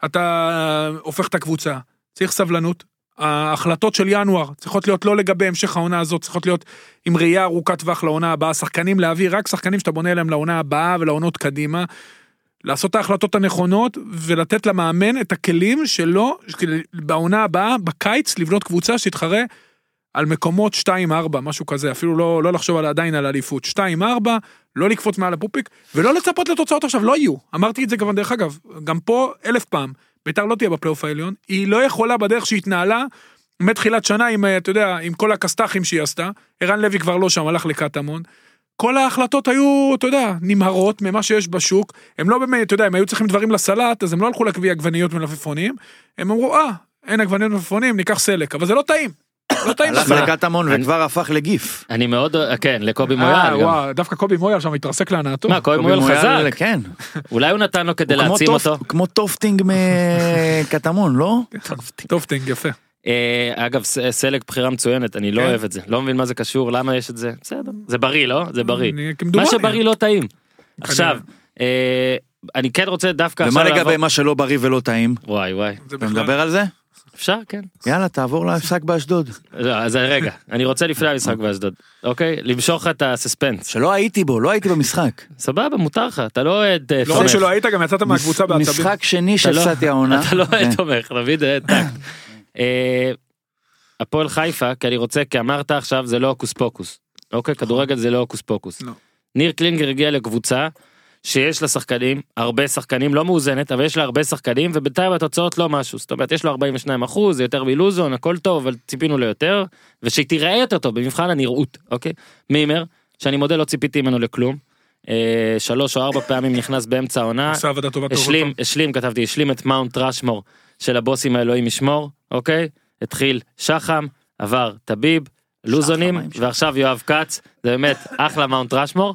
ואתה הופך את הקבוצה. צריך סבלנות. ההחלטות של ינואר צריכות להיות לא לגבי המשך העונה הזאת, צריכות להיות עם ראייה ארוכת טווח לעונה הבאה, שחקנים להביא, רק שחקנים שאתה בונה אליהם לעונה הבאה ולעונות קדימה. לעשות את ההחלטות הנכונות ולתת למאמן את הכלים שלו בעונה הבאה, בקיץ, לבנות קבוצה שתתחרה על מקומות 2-4, משהו כזה, אפילו לא, לא לחשוב על, עדיין על אליפות. 2-4, לא לקפוץ מעל הפופיק, ולא לצפות לתוצאות עכשיו, לא יהיו. אמרתי את זה כבר, דרך אגב, גם פה אלף פעם, ביתר לא תהיה בפלייאוף העליון, היא לא יכולה בדרך שהיא התנהלה מתחילת שנה עם, אה, אתה יודע, עם כל הכסת"חים שהיא עשתה, ערן לוי כבר לא שם, הלך לקטמון. כל ההחלטות היו, אתה יודע, נמהרות ממה שיש בשוק. הם לא באמת, אתה יודע, הם היו צריכים דברים לסלט, אז הם לא הלכו להקביא עגבניות ומלפפונים. הם אמרו, אה, אין עגבניות ומלפפונים, ניקח סלק. אבל זה לא טעים. לא טעים הלך. לקטמון אני- וכבר הפך לגיף. אני מאוד כן לקובי אה, מויאל. וואו, דווקא קובי מויאל שם התרסק להנאתו. מה קובי מויאל חזק כן. אולי הוא נתן לו כדי להעצים אותו. כמו טופטינג מקטמון, לא? טופטינג, יפה. אה, אגב סלק בחירה מצוינת אני לא כן. אוהב את זה לא מבין מה זה קשור למה יש את זה בסדר זה בריא לא זה בריא אני- מה. שבריא לא טעים. עכשיו אה, אני כן רוצה דווקא ומה עכשיו לגבי לעבור- מה שלא בריא ולא טעים? וואי וואי אתה מדבר על זה? אפשר, כן. יאללה, תעבור למשחק באשדוד. לא, אז רגע, אני רוצה לפני המשחק באשדוד, אוקיי? למשוך את הסספנס. שלא הייתי בו, לא הייתי במשחק. סבבה, מותר לך, אתה לא אוהד אה, לא רק תומך. שלא היית, גם יצאת מהקבוצה בעצבים. משחק שני לא- שהפסדתי העונה. אתה לא כן. אוהד תומך, דוד, אה, טקט. אה, הפועל חיפה, כי אני רוצה, כי אמרת עכשיו זה לא הוקוס פוקוס. אוקיי, כדורגל זה לא הוקוס פוקוס. לא. ניר קלינגר הגיע לקבוצה שיש לה שחקנים, הרבה שחקנים, לא מאוזנת, אבל יש לה הרבה שחקנים, ובינתיים התוצאות לא משהו. זאת אומרת, יש לו 42 אחוז, זה יותר מלוזון, הכל טוב, אבל ציפינו ליותר, ושהיא תיראה יותר טוב במבחן הנראות, אוקיי? מימר, שאני מודה לא ציפיתי ממנו לכלום. אה, שלוש או ארבע פעמים נכנס באמצע העונה, עבודה טובה. השלים, השלים, כתבתי, השלים את מאונט ראשמור של הבוסים האלוהים ישמור, אוקיי? התחיל שחם, עבר טביב, לוזונים, ועכשיו יואב כץ, זה באמת אחלה מאונט ראשמור.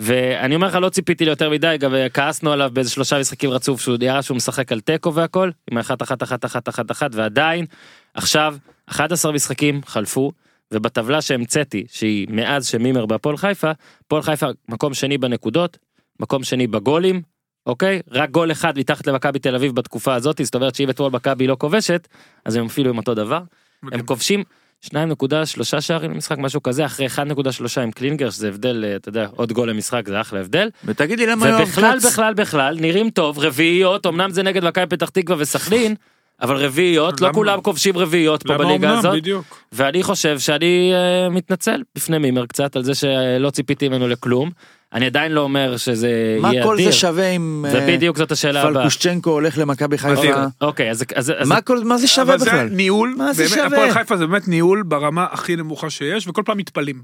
ואני אומר לך לא ציפיתי ליותר מדי גם אה, כעסנו עליו באיזה שלושה משחקים רצוף שהוא נראה שהוא משחק על תיקו והכל עם האחת אחת אחת אחת אחת אחת ועדיין עכשיו 11 משחקים חלפו ובטבלה שהמצאתי שהיא מאז שמימר בהפועל חיפה הפועל חיפה מקום שני בנקודות מקום שני בגולים אוקיי רק גול אחד מתחת למכבי תל אביב בתקופה הזאת זאת אומרת שאם אתמול מכבי לא כובשת אז הם אפילו עם אותו דבר מדהים. הם כובשים 2.3 שערים למשחק משהו כזה אחרי 1.3 עם קלינגר שזה הבדל אה, אתה יודע עוד גול למשחק זה אחלה הבדל ותגיד לי למה יואב ובכלל כץ... בכלל בכלל נראים טוב רביעיות אמנם זה נגד מכבי פתח תקווה וסכנין אבל רביעיות לא? כולם כובשים רביעיות פה בליגה? הזאת בדיוק. ואני חושב שאני אה, מתנצל בפני מימר קצת על זה שלא ציפיתי ממנו לכלום אני עדיין לא אומר שזה מה יהיה כל אדיר זה שווה אם אה, ובדיוק זאת השאלה הבאה. פלקושצ'נקו הולך למכבי חיפה? מדהים. אוקיי אז אז- אז מה כל- מה זה שווה אבל זה בכלל? ניהול, מה זה שווה? הפועל חיפה זה באמת ניהול ברמה הכי נמוכה שיש, וכל פעם מתפלאים.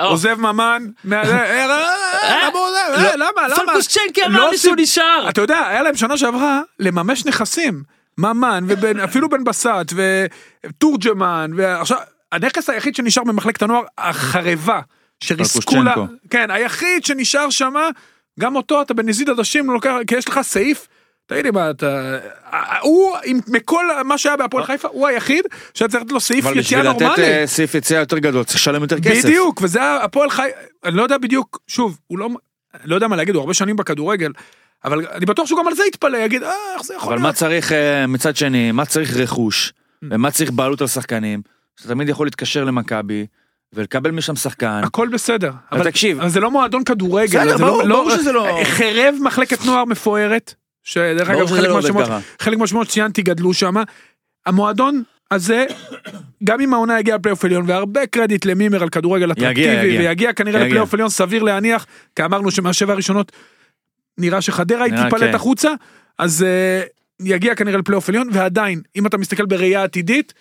עוזב ממן, מה- למה למה? למה? פלקושצ'נקי לא אמר לי שהוא נשאר אתה יודע, היה להם שנה שעברה לממש נכסים. ממן, ואפילו בן בסט, ותורג'מן, ועכשיו, הנכס היחיד שנשאר במחלקת הנוער, החרבה, שריסקו לה. כן, היחיד שנשאר שם, גם אותו אתה בנזיד עדשים לא לוקח, כי יש לך סעיף, תגיד לי מה אתה, הוא, עם- מכל מה שהיה בהפועל חיפה, הוא היחיד שהיה צריך לתת לו סעיף אבל יציאה בשביל לתת נורמלי. אה, סעיף יציאה יותר גדול צריך לשלם יותר כסף. בדיוק, וזה הפועל חי... אני לא יודע בדיוק, שוב, הוא לא... לא יודע מה להגיד, הוא הרבה שנים בכדורגל, אבל אני בטוח שהוא גם על זה יתפלא, יגיד, אה, איך זה יכול אבל מה להיות? צריך אה, מצד שני מה צריך רכוש Mm. ומה צריך בעלות על שחקנים. שאתה תמיד יכול להתקשר למכבי ולקבל משם שחקן. הכל בסדר. אבל תקשיב. אבל זה לא מועדון כדורגל. בסדר, זה ברור, לא- ברור שזה לא- חרב מחלקת נוער מפוארת, שדרך אגב חלק לא מהשמות. חלק מהשמות שציינתי גדלו שם. המועדון הזה, גם אם העונה הגיעה לפלייאוף עליון, והרבה קרדיט למימר על כדורגל אטרקטיבי, יגיע. ויגיע כנראה. לפלייאוף עליון, סביר להניח, כי אמרנו שמהשבע הראשונות נראה שחדרה היא תיפלט כן. החוצה, אז אה, יגיע כנראה לפלייאוף עליון, ועדיין, אם אתה מסתכל בראייה עתידית,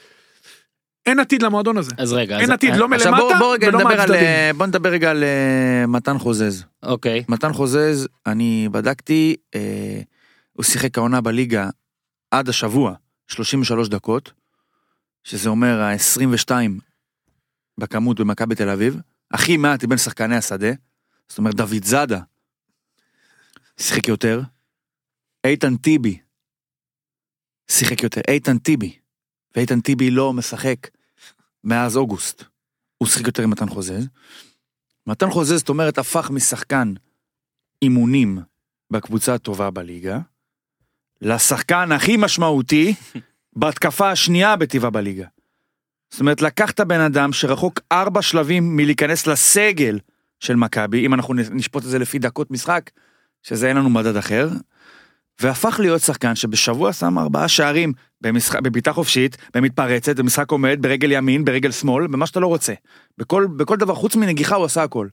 אין עתיד למועדון הזה. אז רגע אז- אין עתיד, לא עכשיו בוא, מלמטה בוא רגע ולא נדבר על, מהצדדים. אה, בוא נדבר רגע על אה, מתן חוזז. אוקיי מתן חוזז, אני בדקתי, אה, הוא שיחק העונה בליגה עד השבוע 33 דקות, שזה אומר ה-22 בכמות במכבי תל אביב, הכי מעט מבין שחקני השדה, זאת אומרת דוד זאדה שיחק יותר, איתן טיבי שיחק יותר, איתן טיבי, ואיתן טיבי לא משחק מאז אוגוסט, הוא שיחק יותר עם מתן חוזז. מתן חוזז, זאת אומרת, הפך משחקן אימונים בקבוצה הטובה בליגה, לשחקן הכי משמעותי בהתקפה השנייה בטבעה בליגה. זאת אומרת, לקחת בן אדם שרחוק ארבע שלבים מלהיכנס לסגל של מכבי, אם אנחנו נשפוט את זה לפי דקות משחק, שזה אין לנו מדד אחר, והפך להיות שחקן שבשבוע שם ארבעה שערים במשחק, בבעיטה חופשית, במתפרצת, במשחק עומד, ברגל ימין, ברגל שמאל, במה שאתה לא רוצה. בכל, בכל דבר, חוץ מנגיחה הוא עשה הכל.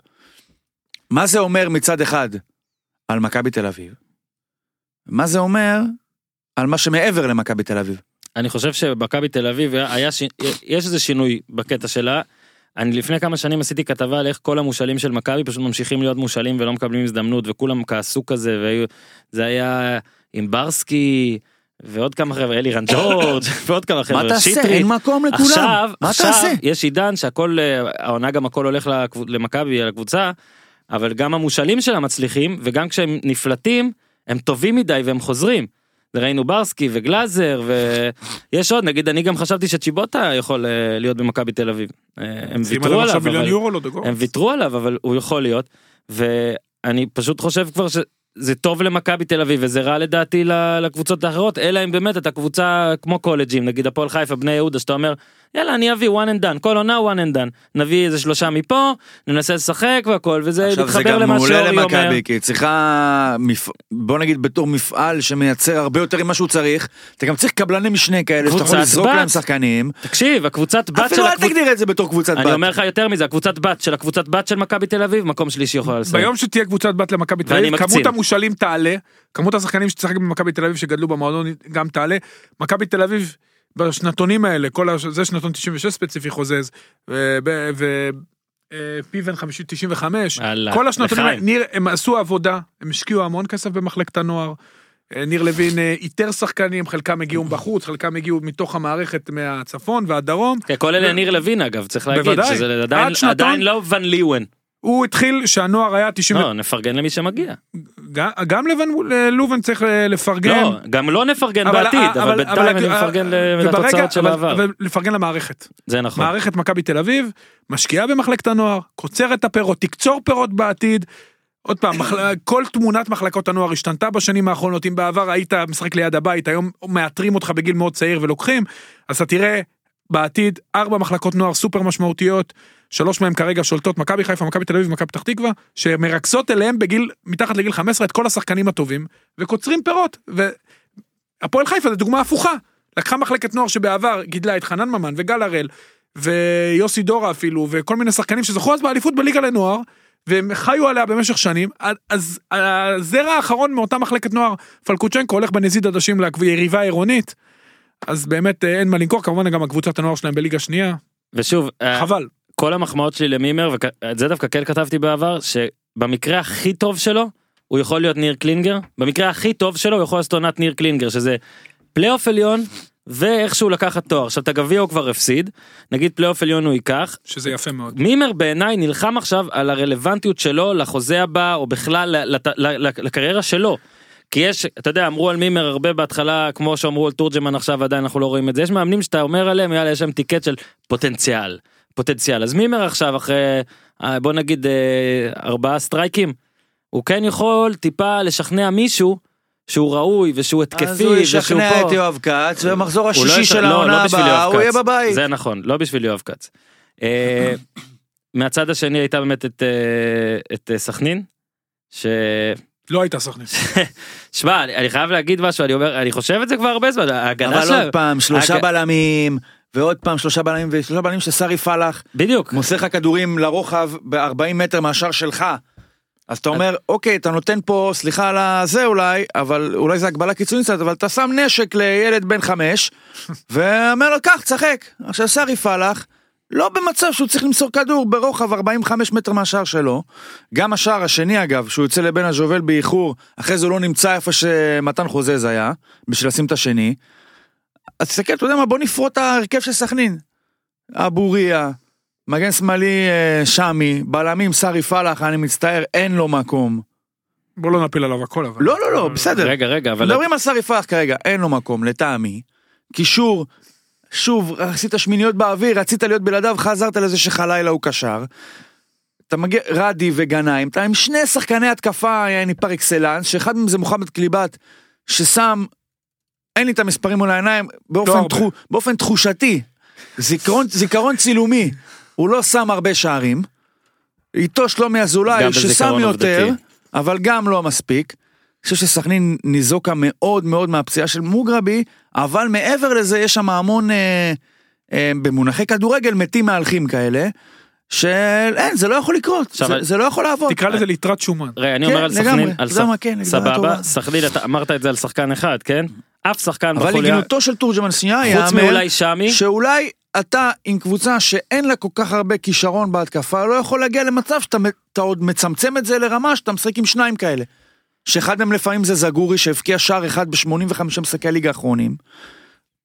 מה זה אומר מצד אחד על מכבי תל אביב? מה זה אומר על מה שמעבר למכבי תל אביב? אני חושב שבמכבי תל אביב היה ש... יש איזה שינוי בקטע שלה. אני לפני כמה שנים עשיתי כתבה על איך כל המושאלים של מכבי פשוט ממשיכים להיות מושאלים ולא מקבלים הזדמנות וכולם כעסו כזה והיו זה היה עם ברסקי ועוד כמה חבר'ה אלירן ג'ורג' ועוד כמה מה חבר'ה תעשה? שטרית. אין מקום לכולם. עכשיו, מה עכשיו תעשה? יש עידן שהכל אה, העונה גם הכל הולך למכבי לקבוצה אבל גם המושאלים שלה מצליחים וגם כשהם נפלטים הם טובים מדי והם חוזרים. ראינו ברסקי וגלאזר ויש עוד נגיד אני גם חשבתי שצ'יבוטה יכול אה, להיות במכבי תל אביב. אה, הם ויתרו עליו אבל לא. הם ויתרו עליו אבל הוא יכול להיות ואני פשוט חושב כבר ש... זה טוב למכבי תל אביב וזה רע לדעתי לקבוצות האחרות אלא אם באמת אתה קבוצה כמו קולג'ים נגיד הפועל חיפה בני יהודה שאתה אומר יאללה אני אביא one and done כל עונה one and done נביא איזה שלושה מפה ננסה לשחק והכל וזה עכשיו זה מתחבר גם למה מעולה שאורי אומר. למכבי, כי היא צריכה, מפ... בוא נגיד בתור מפעל שמייצר הרבה יותר ממה שהוא צריך, אתה גם צריך קבלני משנה כאלה, שאתה יכול קבוצת לזרוק בת. להם שחקנים, תקשיב הקבוצת בת של אפילו אל. תגדיר את זה בתור קבוצת בת. אני אומר לך יותר מזה הקבוצת בת של הקבוצת בת של מכבי תל אביב מקום שלישי יכולה לסיים. ביום שתהיה קבוצת בת למכבי תל אביב. כמות המושאלים תעלה, כמות השחקנים שתשחק במכבי תל אביב שגדלו במועדון גם תעלה. מכבי תל אביב בשנתונים האלה, כל הש... זה שנתון 96 ספציפי חוזז, ו... ו... ו... אה, פיבן 50 95 יאללה, כל השנתונים. ניר הם עשו עבודה הם השקיעו המון כסף במחלקת הנוער. אה, ניר לוין אה, איתר שחקנים חלקם הגיעו בחוץ חלקם הגיעו מתוך המערכת מהצפון והדרום כן, כל אלה ניר לוין אגב צריך להגיד בוודאי. שזה עדיין עד שנתון- עדיין לא ון ליוון. הוא התחיל שהנוער היה 90 לא נפרגן למי שמגיע. גם- גם לבן לובן צריך אה, לפרגן. לא גם לא נפרגן אבל- בעתיד אבל בינתיים אני אבל- מפרגן לתוצאות של אבל- העבר. אבל לפרגן למערכת. זה נכון. מערכת מכבי תל אביב משקיעה במחלקת הנוער, קוצרת את הפירות, תקצור פירות בעתיד. עוד פעם, כל תמונת מחלקות הנוער השתנתה בשנים האחרונות, אם בעבר היית משחק ליד הבית, היום מאתרים אותך בגיל מאוד צעיר ולוקחים, אז אתה תראה בעתיד ארבע מחלקות נוער סופר משמעותיות, שלוש מהן כרגע שולטות, מכבי חיפה, מכבי תל אביב ומכבי פתח תקווה, שמרכזות אליהם בגיל, מתחת לגיל 15 את כל השחקנים הטובים, וקוצרים פירות. והפועל חיפה זה דוגמה הפוכה, לקחה מחלקת נוער שבעבר גידלה את חנן ממן וגל הראל, ויוסי דורה אפילו, וכל מיני שחקנים שזכו אז באליפות בליגה לנוער, והם חיו עליה במשך שנים, אז הזרע האחרון מאותה מחלקת נוער, פלקוצ'נקו הולך בנזיד עדשים ליריבה עירונית, אז באמת אה, אין מה למכור, כמובן גם הקבוצת הנוער שלהם בליגה שנייה, ושוב אה, חבל. כל המחמאות שלי למימר ואת זה דווקא כן כתבתי בעבר שבמקרה הכי טוב שלו הוא יכול להיות ניר קלינגר במקרה הכי טוב שלו הוא יכול לעשות עונת ניר קלינגר שזה פלייאוף עליון ואיכשהו לקחת תואר עכשיו את הגביע הוא כבר הפסיד נגיד פלייאוף עליון הוא ייקח שזה יפה מאוד. מימר בעיניי נלחם עכשיו על הרלוונטיות שלו לחוזה הבא או בכלל לת- לקריירה שלו. כי יש אתה יודע אמרו על מימר הרבה בהתחלה כמו שאמרו על תורג'מן עכשיו עדיין אנחנו לא רואים את זה יש מאמנים שאתה אומר עליהם יאללה יש להם ticket של פוטנציאל פוטנציאל אז מימר עכשיו אחרי אה, בוא נגיד אה, ארבעה סטרייקים הוא כן יכול טיפה לשכנע מישהו שהוא ראוי ושהוא התקפי אז הוא ושהוא ישכנע פה. את יואב כץ, ובמחזור לא השישי יש- של לא, העונה לא בשביל הבאה, הוא יהיה. בבית. זה נכון, לא בשביל יואב כץ. אה, מהצד השני הייתה באמת את, סכנין. לא הייתה סכנין. שמע, אני, אני חייב להגיד משהו, אני אומר, אני חושב את זה כבר הרבה זמן, ההגנה אבל שלה... עוד פעם, שלושה הג- בלמים, ועוד פעם שלושה בלמים, ושלושה בלמים שסארי פלח בדיוק, מוסר לך כדורים לרוחב ב-40 מטר מהשאר שלך. אז אתה אומר, אוקיי, אתה נותן פה, סליחה על הזה אולי, אבל אולי זה הגבלה קיצונית קצת, אבל אתה שם נשק לילד בן חמש, ואומר לו, קח, תשחק. עכשיו סארי פלח, לא במצב שהוא צריך למסור כדור ברוחב 45 מטר מהשער שלו. גם השער השני אגב, שהוא יוצא לבן הז'ובל באיחור, אחרי זה הוא לא נמצא איפה שמתן חוזז היה, בשביל לשים את השני. אז תסתכל, אתה יודע מה, בוא נפרוט את ההרכב של סכנין. אבו ריה, מגן שמאלי אה, שמי, בלמים סארי פלח, אני מצטער, אין לו מקום. בוא לא נפיל עליו הכל אבל. לא, לא, לא, בסדר. רגע, רגע, אבל... מדברים על סארי פלח כרגע, אין לו מקום, לטעמי. קישור, שוב, עשית שמיניות באוויר, רצית להיות בלעדיו, חזרת לזה שחלילה הוא קשר. אתה מגיע, רדי וגנאים, אתה עם שני שחקני התקפה, יעני פר אקסלנס, שאחד מהם זה מוחמד קליבת, ששם, אין לי את המספרים מול העיניים, באופן, הרבה. תחו, באופן תחושתי, זיכרון, זיכרון צילומי, הוא לא שם הרבה שערים. איתו שלומי אזולאי, ששם יותר, עובדתי. אבל גם לא מספיק. אני חושב שסכנין ניזוקה מאוד מאוד מהפציעה של מוגרבי, אבל מעבר לזה יש שם המון, אה, אה, במונחי כדורגל, מתים מהלכים כאלה, שאין, זה לא יכול לקרות, זה, זה לא יכול לעבוד. תקרא לזה ליטרת שומן. רגע, אני כן, אומר על. סכנין, על כן. סבבה, סכנין, אתה אמרת את זה על שחקן אחד, כן? אף שחקן אבל לגנותו של תורג'מן שנייה, חוץ מאולי שמי, שאולי אתה עם קבוצה שאין לה כל כך הרבה כישרון בהתקפה, לא יכול להגיע למצב שאתה עוד מצמצם את זה לרמה שאתה משחק עם שניים כאלה. שאחד מהם לפעמים זה זגורי שהבקיע שער אחד ב-85 משחקי הליגה האחרונים.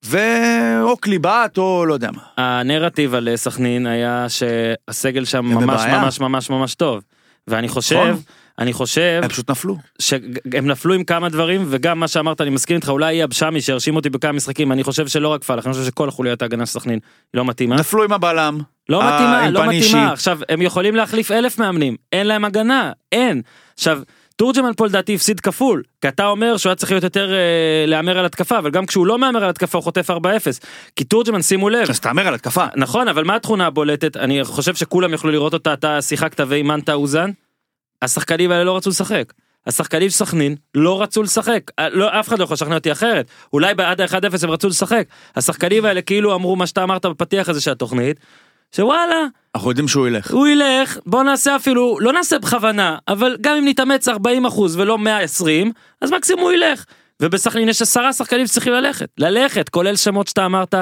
ואו קליבת או לא יודע מה. הנרטיב על אה, סכנין היה שהסגל שם ממש בבעיה. ממש ממש ממש טוב. ואני חושב, נכון. אני חושב הם פשוט נפלו. שהם נפלו עם כמה דברים וגם מה שאמרת אני מסכים איתך אולי יהיה אבשמי שירשים אותי בכמה משחקים אני חושב שלא רק פלח אני חושב שכל חוליית ההגנה של סכנין לא מתאימה נפלו עם הבלם. לא אה, מתאימה לא. מתאימה עכשיו הם יכולים להחליף אלף מאמנים אין להם הגנה אין עכשיו תורג'מן פה לדעתי הפסיד כפול, כי אתה אומר שהוא היה צריך להיות יותר אה, להמר על התקפה, אבל גם כשהוא לא מהמר על התקפה הוא חוטף 4-0. כי תורג'מן שימו לב, אז תהמר על התקפה. נכון אבל מה התכונה הבולטת אני חושב שכולם יכלו לראות אותה אתה שיחקת ואימנת אוזן. השחקנים האלה לא רצו לשחק. השחקנים של סכנין לא רצו לשחק אה, לא אף אחד לא יכול לשכנע אותי אחרת אולי בעד ה-1-0 הם רצו לשחק השחקנים האלה כאילו אמרו מה שאתה אמרת בפתיח הזה של התוכנית. שוואלה אנחנו יודעים שהוא ילך. הוא ילך בוא נעשה אפילו לא נעשה בכוונה אבל גם אם נתאמץ 40 אחוז ולא 120 אז מקסימום הוא ילך. ובסכנין יש עשרה שחקנים שצריכים ללכת ללכת כולל שמות שאתה אמרת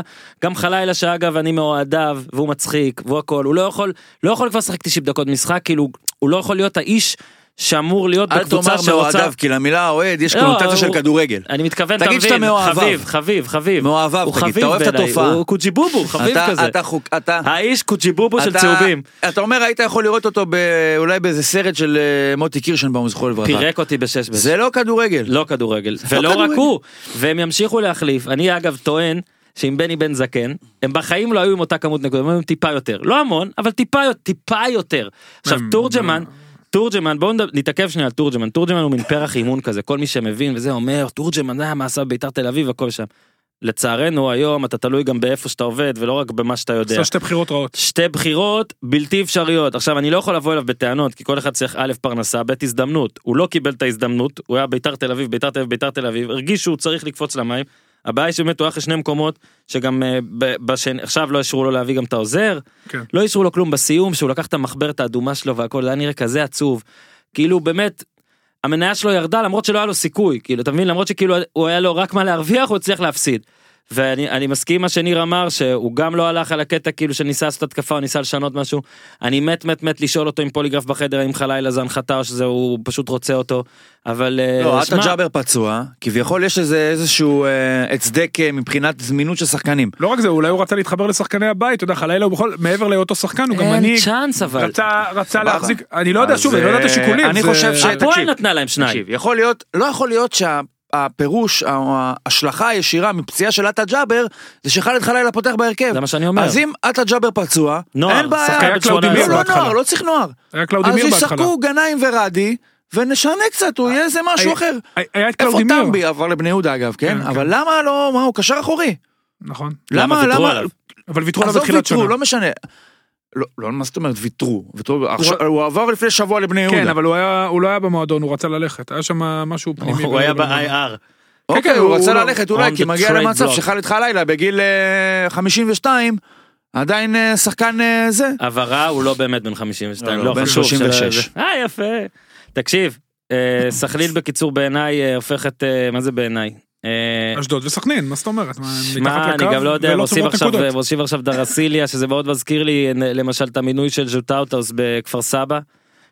גם חלילה שאגב אני מאוהדיו והוא מצחיק והוא הכל הוא לא יכול לא יכול כבר לשחק 90 דקות משחק כאילו הוא לא יכול להיות האיש שאמור להיות אל בקבוצה תאמר שרוצה. מאוהדיו, כי למילה אוהד יש לא, קונוטציה של כדורגל. אני מתכוון תגיד שאתה מאוהביו. חביב חביב חביב מאוהביו, הוא תגיד, חביב אתה אוהב את התופעה. הוא קוג'יבובו חביב כזה אתה חוק, אתה... האיש קוג'יבובו של צהובים אתה אומר היית יכול לראות אותו אולי באיזה סרט של אה, מוטי קירשנבאום זכרו לברכה. פירק אותי בשש בש. זה לא כדורגל. לא כדורגל לא ולא רק. הוא והם ימשיכו להחליף אני אגב טוען שעם בני בן זקן הם בחיים לא היו עם אותה כמות נקודות הם היו עם טיפה יותר לא המון אבל טיפה טיפה יותר עכשיו הם- תורג'מן. תורג'מן בואו נתעכב שנייה על תורג'מן תורג'מן הוא מין פרח אימון כזה כל מי שמבין וזה אומר תורג'מן זה מה עשה בית"ר תל אביב הכל שם. לצערנו היום אתה תלוי גם באיפה שאתה עובד ולא רק במה שאתה יודע. עשה שתי בחירות רעות. שתי בחירות בלתי אפשריות עכשיו אני לא יכול לבוא אליו בטענות כי כל אחד צריך א' פרנסה ב' הזדמנות הוא לא קיבל את ההזדמנות הוא היה ביתר תל אביב ביתר תל אביב ביתר תל אביב הרגיש שהוא צריך לקפוץ למים. הבעיה היא שבאמת הוא הלך לשני מקומות שגם אה, ב- בשני עכשיו לא אישרו לו להביא גם את העוזר כן. לא אישרו לו כלום בסיום שהוא לקח את המחברת האדומה שלו והכל זה היה נראה כזה עצוב. כאילו באמת. המניה שלו ירדה למרות שלא היה לו סיכוי כאילו אתה מבין למרות שכאילו הוא היה לו רק מה להרוויח הוא הצליח להפסיד. ואני אני מסכים מה שניר אמר שהוא גם לא הלך על הקטע כאילו שניסה לעשות התקפה או ניסה לשנות משהו. אני מת מת מת לשאול אותו עם פוליגרף בחדר האם חלילה זה הנחתה או שזה הוא פשוט רוצה אותו אבל אה, לא, עטה ג'אבר פצוע, כביכול יש איזה איזשהו אה, הצדק אה, מבחינת זמינות של שחקנים. לא רק זה, אולי הוא רצה להתחבר לשחקני הבית, אתה יודע, חלאילה הוא בכל, מעבר להיותו שחקן, הוא גם מין מנהיג. צ'אנס אבל. רצה, רצה. להחזיק, אני לא יודע, שוב, אני לא יודע את אה, השיקולים. אני זה- חושב ש- הפועל נתנה להם שניים. יכול להיות, לא יכול להיות שהפירוש, ההשלכה הישירה מפציעה של עטה ג'אבר, זה שחאלד חלאילה פותח בהרכב. זה מה שאני אומר. אז אם עטה ג'אבר פצוע, נוער, אין בעיה. שחקן היה קלאודימיר 18. לא, לא בהתחלה. נוער, לא צריך נוער. היה אז קלאודימיר בהתחלה. ישחקו גנאים ורדי, ונשנה קצת, הוא יהיה איזה משהו היה- אחר. היה את איפה קלאודימיר. טמבי עבר לבני יהודה אגב, כן? כן, אבל כן. למה לא, מה, הוא קשר אחורי. נכון. למה עליו? אבל ויתרו עליו עזוב בתחילת שנה. ויתרו, לא משנה. לא, לא, מה זאת אומרת ויתרו? ויתרו, עכשיו- הוא עבר לפני שבוע לבני יהודה. כן, אבל הוא היה- הוא לא היה במועדון, הוא רצה ללכת. היה שם משהו פנימי. הוא היה ב-IR. אוקיי, כן, הוא הוא רצה לא- ללכת אולי, כי מגיע למצב block. שחאלד חלאילה בגיל אה, 52, עדיין אה, שחקן אה, זה. הבהרה הוא לא באמת בן 52 לא, לא לא, בן חשוב. 36. שלא- אה יפה. תקשיב אה, סכנין בקיצור בעיניי אה, הופכת אה, מה זה בעיניי. אה, אשדוד וסכנין, מה זאת אומרת? מה, אני גם לא יודע מוסיף עכשיו. מוסיף עכשיו דרסיליה שזה מאוד מזכיר לי למשל את המינוי של ז'וטאוטוס בכפר סבא.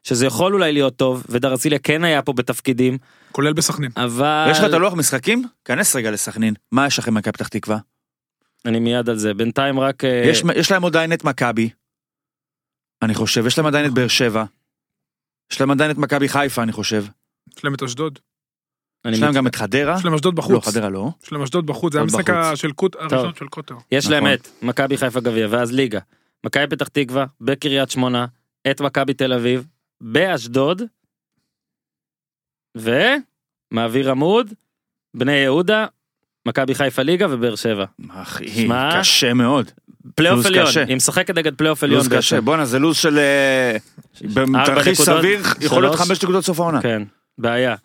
שזה יכול אולי להיות טוב ודרסיליה כן היה פה בתפקידים כולל בסכנין. אבל יש לך את הלוח משחקים? כנס רגע לסכנין. מה יש לכם במכבי פתח תקווה? אני מיד על זה בינתיים רק אה, יש- יש להם עדיין את מכבי. אני חושב, יש להם עדיין את באר שבע. יש להם עדיין את מכבי חיפה, אני חושב. יש להם את אשדוד. יש להם גם את חדרה. יש להם אשדוד לא, בחוץ. חדרה לא. יש להם אשדוד בחוץ, זה המשחק הראשון של קוטר. יש להם נכון. את מכבי חיפה גביע ואז ליגה. מכבי פתח תקווה בקריית שמונה את מכבי תל אביב באשדוד. ומעביר עמוד בני יהודה מכבי חיפה ליגה ובאר שבע. אחי. קשה מאוד. פלייאוף עליון. היא משחקת נגד פלייאוף עליון. לוז קשה. בואנה, זה לוז של... אה, בתרחיש סביר, יכול להיות. חמש נקודות סוף העונה. כן בעיה.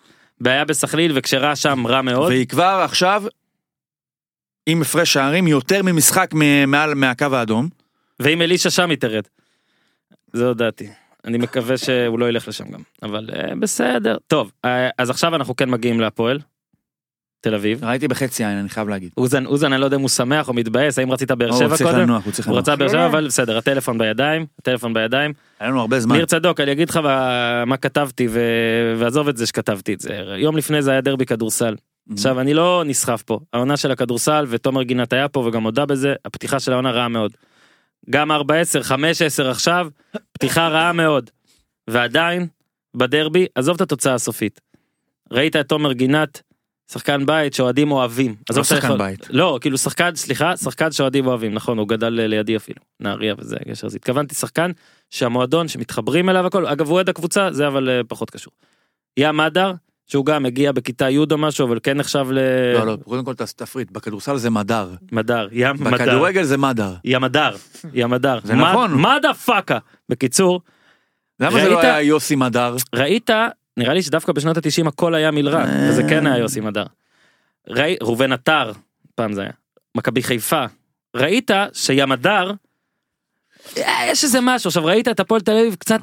בעיה בסכנין וכשרע שם רע מאוד. והיא כבר עכשיו עם הפרש שערים יותר ממשחק מעל מהקו האדום. ואם אלישע שם היא תרד. זו דעתי. אני מקווה שהוא לא ילך לשם גם אבל אה, בסדר טוב אה, אז עכשיו אנחנו כן מגיעים להפועל. תל אביב. ראיתי בחצי עין, אני חייב להגיד. אוזן אוזן אני לא יודע אם הוא שמח או מתבאס האם רצית באר הוא שבע צריך קודם. לנוח, הוא צריך הוא לנוח. רצה באר לא, שבע לא. אבל בסדר הטלפון בידיים הטלפון בידיים. היה לנו הרבה זמן. ניר צדוק אני אגיד לך מה- מה כתבתי ו- ועזוב את זה שכתבתי את זה יום לפני זה היה דרבי כדורסל. Mm-hmm. עכשיו אני לא נסחף פה העונה של הכדורסל ותומר גינת היה פה וגם הודה בזה הפתיחה של העונה רעה מאוד. גם 4-10 5-10 עכשיו פתיחה רעה מאוד. ועדיין בדרבי עזוב את התוצאה הסופית. ראית את תומר גינת שחקן בית שאוהדים אוהבים. שאתה שחקן יכול- בית. לא כאילו שחקן סליחה שחקן שאוהדים אוהבים נכון הוא גדל לידי אפילו נהריה וזה גשר אז התכוונתי שחקן שהמועדון שמתחברים אליו הכל אגב הוא אוהד הקבוצה זה אבל אה, פחות קשור. ים מדר, שהוא גם הגיע בכיתה י' או משהו, אבל כן נחשב לא, לא, קודם כל תפריט, בכדורסל זה מדר. למדר. ים מדר. בכדורגל זה מדר. ים מדר. ים מדר. זה נכון. מדה פאקה. בקיצור, למה זה ראית? לא היה יוסי מדר? ראית, נראה לי שדווקא בשנות ה-90 הכל היה מלרע, אה. וזה כן היה יוסי מדר. ראי, ראובן עטר, פעם זה היה, מכבי חיפה. ראית שים הדר, אה, יש איזה משהו, עכשיו ראית את הפועל תל אביב קצת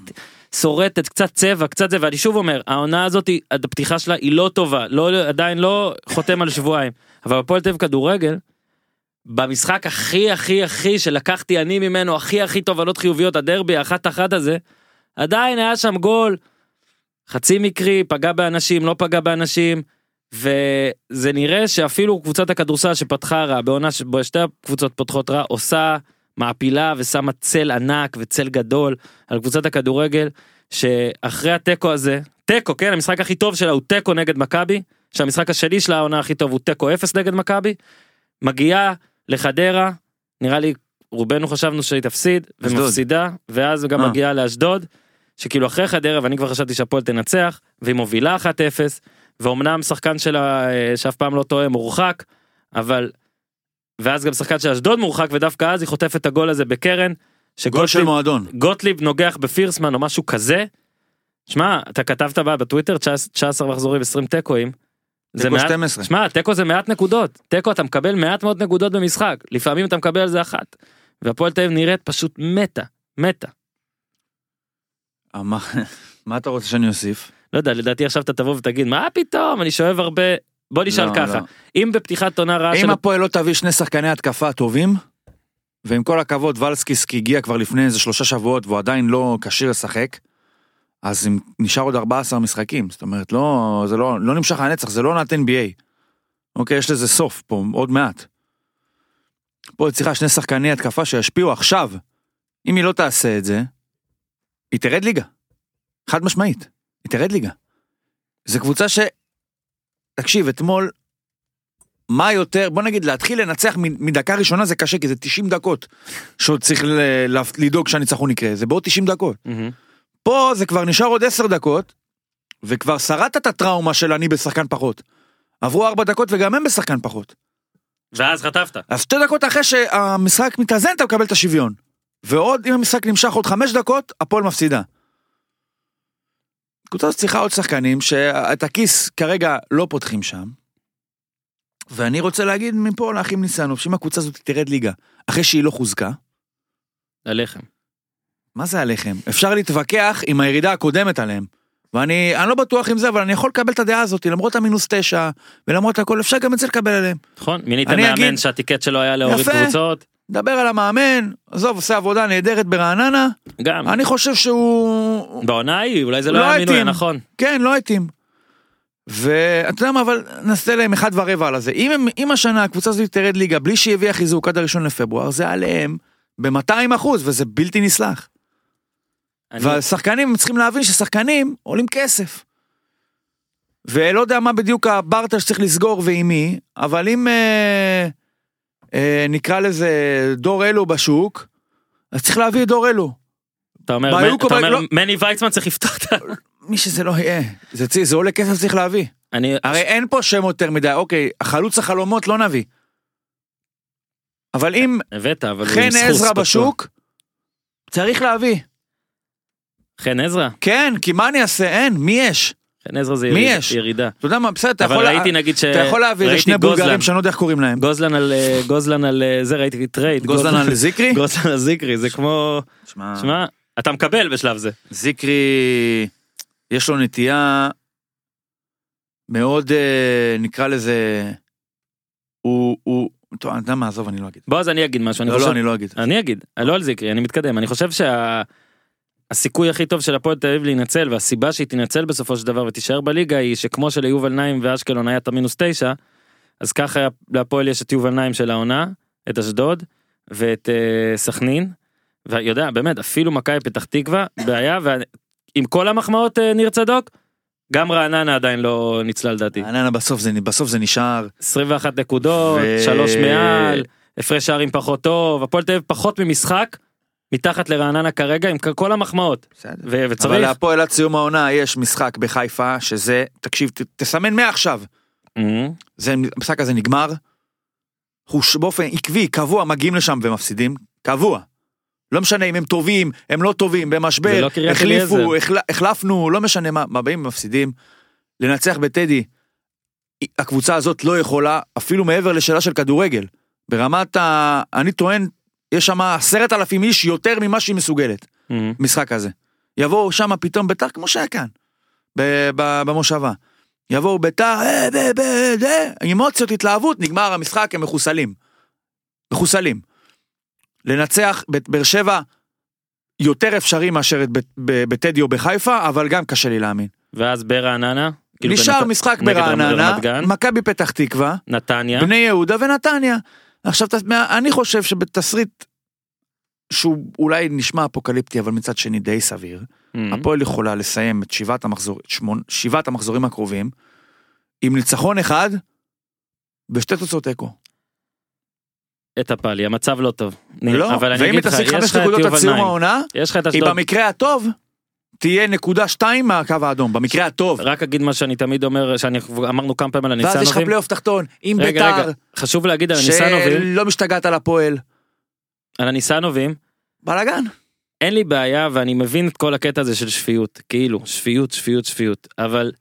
שורטת, קצת צבע, קצת זה, ואני שוב אומר, העונה הזאת, הפתיחה שלה היא לא טובה, לא, עדיין לא חותם על שבועיים, אבל הפועל תל אביב כדורגל, במשחק הכי הכי הכי שלקחתי אני ממנו הכי הכי תובנות חיוביות הדרבי האחת אחת הזה עדיין היה שם גול חצי מקרי פגע באנשים לא פגע באנשים וזה נראה שאפילו קבוצת הכדורסל שפתחה רע בעונה שבו שתי הקבוצות פותחות רע עושה מעפילה ושמה צל ענק וצל גדול על קבוצת הכדורגל שאחרי התיקו הזה תיקו כן המשחק הכי טוב שלה הוא תיקו נגד מכבי שהמשחק השני של העונה הכי טוב הוא תיקו אפס נגד מכבי מגיעה לחדרה נראה לי רובנו חשבנו שהיא תפסיד. ומפסידה ואז גם אה. מגיעה לאשדוד שכאילו אחרי חדרה ואני כבר חשבתי שהפועל תנצח והיא מובילה 1-0 ואומנם שחקן שלה אה, שאף פעם לא טועה מורחק אבל ואז גם שחקן של אשדוד מורחק ודווקא אז היא חוטפת את הגול הזה בקרן גול של מועדון. גוטליב נוגח בפירסמן או משהו כזה. שמע אתה כתבת בה בטוויטר 19 מחזורים 20 תיקואים. זה מעט, 12. שמע תיקו זה מעט נקודות תיקו אתה מקבל מעט מאוד נקודות במשחק לפעמים אתה מקבל על זה אחת. והפועל תל אביב נראית פשוט מתה מתה. אה, מה- אתה רוצה שאני אוסיף? לא יודע לדעתי עכשיו אתה תבוא ותגיד מה פתאום אני שואב הרבה בוא נשאל לא, ככה לא. אם בפתיחת עונה רעה אם של הפועל לא תביא שני שחקני התקפה טובים, ועם כל הכבוד ולסקיסקי הגיע כבר לפני איזה שלושה שבועות והוא עדיין לא כשיר לשחק, אז אם נשאר עוד 14 משחקים, זאת אומרת לא, זה לא, לא נמשך הנצח, זה לא עונת NBA. אוקיי, יש לזה סוף פה, עוד מעט. פה צריכה שני שחקני התקפה שישפיעו עכשיו. אם היא לא תעשה את זה, היא תרד ליגה. חד משמעית, היא תרד ליגה. זו קבוצה ש... תקשיב, אתמול מה יותר, בוא נגיד להתחיל לנצח מדקה ראשונה זה קשה כי זה 90 דקות שעוד צריך לדאוג שהניצחון יקרה, זה בעוד 90 דקות. מהמם. פה זה כבר נשאר עוד 10 דקות, וכבר שרדת את הטראומה של אני בשחקן פחות. עברו 4 דקות וגם הם בשחקן פחות. ואז חטפת. אז שתי דקות אחרי שהמשחק מתאזן אתה מקבל את השוויון. ועוד אם המשחק נמשך עוד 5 דקות, הפועל מפסידה. קבוצה הזאת צריכה עוד שחקנים שאת הכיס כרגע לא פותחים שם. ואני רוצה להגיד מפה לאחים ניסנוב שאם הקבוצה הזאת תרד ליגה אחרי שהיא לא חוזקה, הלחם. מה זה עליכם? אפשר להתווכח עם הירידה הקודמת עליהם. ואני אני לא בטוח עם זה אבל אני יכול לקבל את הדעה הזאת למרות המינוס תשע ולמרות הכל אפשר גם את זה לקבל עליהם. נכון? מינית מאמן אגיד- שהטיקט שלו היה להוריד יפה. קבוצות. דבר על המאמן, עזוב עושה עבודה נהדרת ברעננה, גם. אני חושב שהוא בעונה ההיא אולי זה לא לא היה מינוי. נכון. כן לא התאים. ואתה יודע מה אבל נעשה להם אחד ורבע על הזה אם, הם- אם השנה הקבוצה הזאת תרד ליגה בלי שהיא הביאה חיזוק עד הראשון לפברואר זה עליהם ב-200 אחוז וזה בלתי נסלח. אני- והשחקנים צריכים להבין ששחקנים עולים כסף. ולא יודע מה בדיוק הברטר שצריך לסגור ועם מי, אבל אם אה, נקרא לזה דור אלו בשוק, אז צריך להביא את דור אלו. אתה אומר אתה אומר, לא- מני ויצמן צריך לפתוח את ה... מי שזה לא יהיה, זה, צי- זה עולה כסף צריך להביא. אני... הרי אין פה שם יותר מדי, אוקיי, החלוץ החלומות לא נביא. אבל אם הבאת אבל חן עזרא. בשוק, צריך להביא. חן עזרא? כן, כי מה אני אעשה? אין, מי יש? חן עזרא זה מי יש? ירידה. אתה יודע מה, בסדר, אתה אבל יכול... ראיתי נגיד ש... אתה יכול ראיתי שני בולגרים. שאני לא יודע איך קוראים להם. גוזלן על אה, גוזלן על אה, זה ראיתי טרייד. גוזלן על זיקרי? גוזלן על זיקרי זה כמו... שמע, אתה מקבל בשלב זה. זיקרי, יש לו נטייה מאוד, אה, נקרא לזה, הוא, הוא, טוב, אתה יודע מה, עזוב, אני לא אגיד. בוא אז אני אגיד משהו. אני לא, חושב- לא, אני לא אגיד. אני אגיד, לא על זיקרי, אני מתקדם, אני חושב שהסיכוי הכי טוב של הפועל תל אביב להינצל והסיבה שהיא תינצל בסופו של דבר ותישאר בליגה היא שכמו שליובל נעים ואשקלון היה את המינוס תשע, אז ככה להפועל יש את יובל נעים של העונה, את אשדוד ואת אה, סכנין, ויודע באמת אפילו מכבי פתח תקווה בעיה ועם כל המחמאות אה, ניר צדוק, גם רעננה עדיין לא ניצלה לדעתי. רעננה בסוף זה, בסוף זה נשאר, 21 נקודות, ו- שלוש מעל, הפרש שערים פחות טוב, הפועל תל אביב פחות ממשחק, מתחת לרעננה כרגע עם כל המחמאות. בסדר. ו- אבל וצריך. להפועל עד סיום העונה יש משחק בחיפה שזה, תקשיב, ת- תסמן מעכשיו. אמ, זה, המשחק הזה נגמר. אנחנו ש- באופן עקבי, קבוע, מגיעים לשם ומפסידים. קבוע. לא משנה אם הם טובים, הם לא טובים, במשבר, לא החליפו. החל, החלפנו, לא משנה מה, מה באים ומפסידים. לנצח בטדי, הקבוצה הזאת לא יכולה, אפילו מעבר לשאלה של כדורגל. ברמת ה... אני טוען, יש שם עשרת אלפים איש יותר ממה שהיא מסוגלת. אמ. משחק הזה. יבואו שם פתאום ביתר כמו שהיה כאן, במושבה. יבואו ביתר, אה, זה, אמוציות, התלהבות, נגמר המשחק, הם מחוסלים. מחוסלים. לנצח באר שבע יותר אפשרי מאשר את בטדי או בחיפה, אבל גם קשה לי להאמין. ואז ברעננה. כאילו נשאר משחק ברעננה. מכבי פתח תקווה, נתניה. בני יהודה ונתניה. עכשיו, אני חושב שבתסריט שהוא אולי נשמע אפוקליפטי, אבל מצד שני די סביר, אמ. הפועל יכולה לסיים את שבעת, המחזור, שמונ, שבעת המחזורים הקרובים עם ניצחון אחד ושתי תוצאות תיקו. את הפאלי, המצב לא טוב. לא, ואם היא תשיג חמש נקודות עד סיום. העונה, היא. במקרה הטוב תהיה נקודה שתיים מהקו האדום, במקרה הטוב. רק אגיד מה שאני תמיד אומר, שאני אמרנו כמה פעמים על ואז יש לך הניסנובים. פלייאוף תחתון עם ביתר, חשוב להגיד על הניסנובים, שלא משתגעת על הפועל. על הניסנובים, בלאגן. אין לי בעיה ואני מבין את כל הקטע הזה של שפיות, כאילו, שפיות, שפיות, שפיות, אבל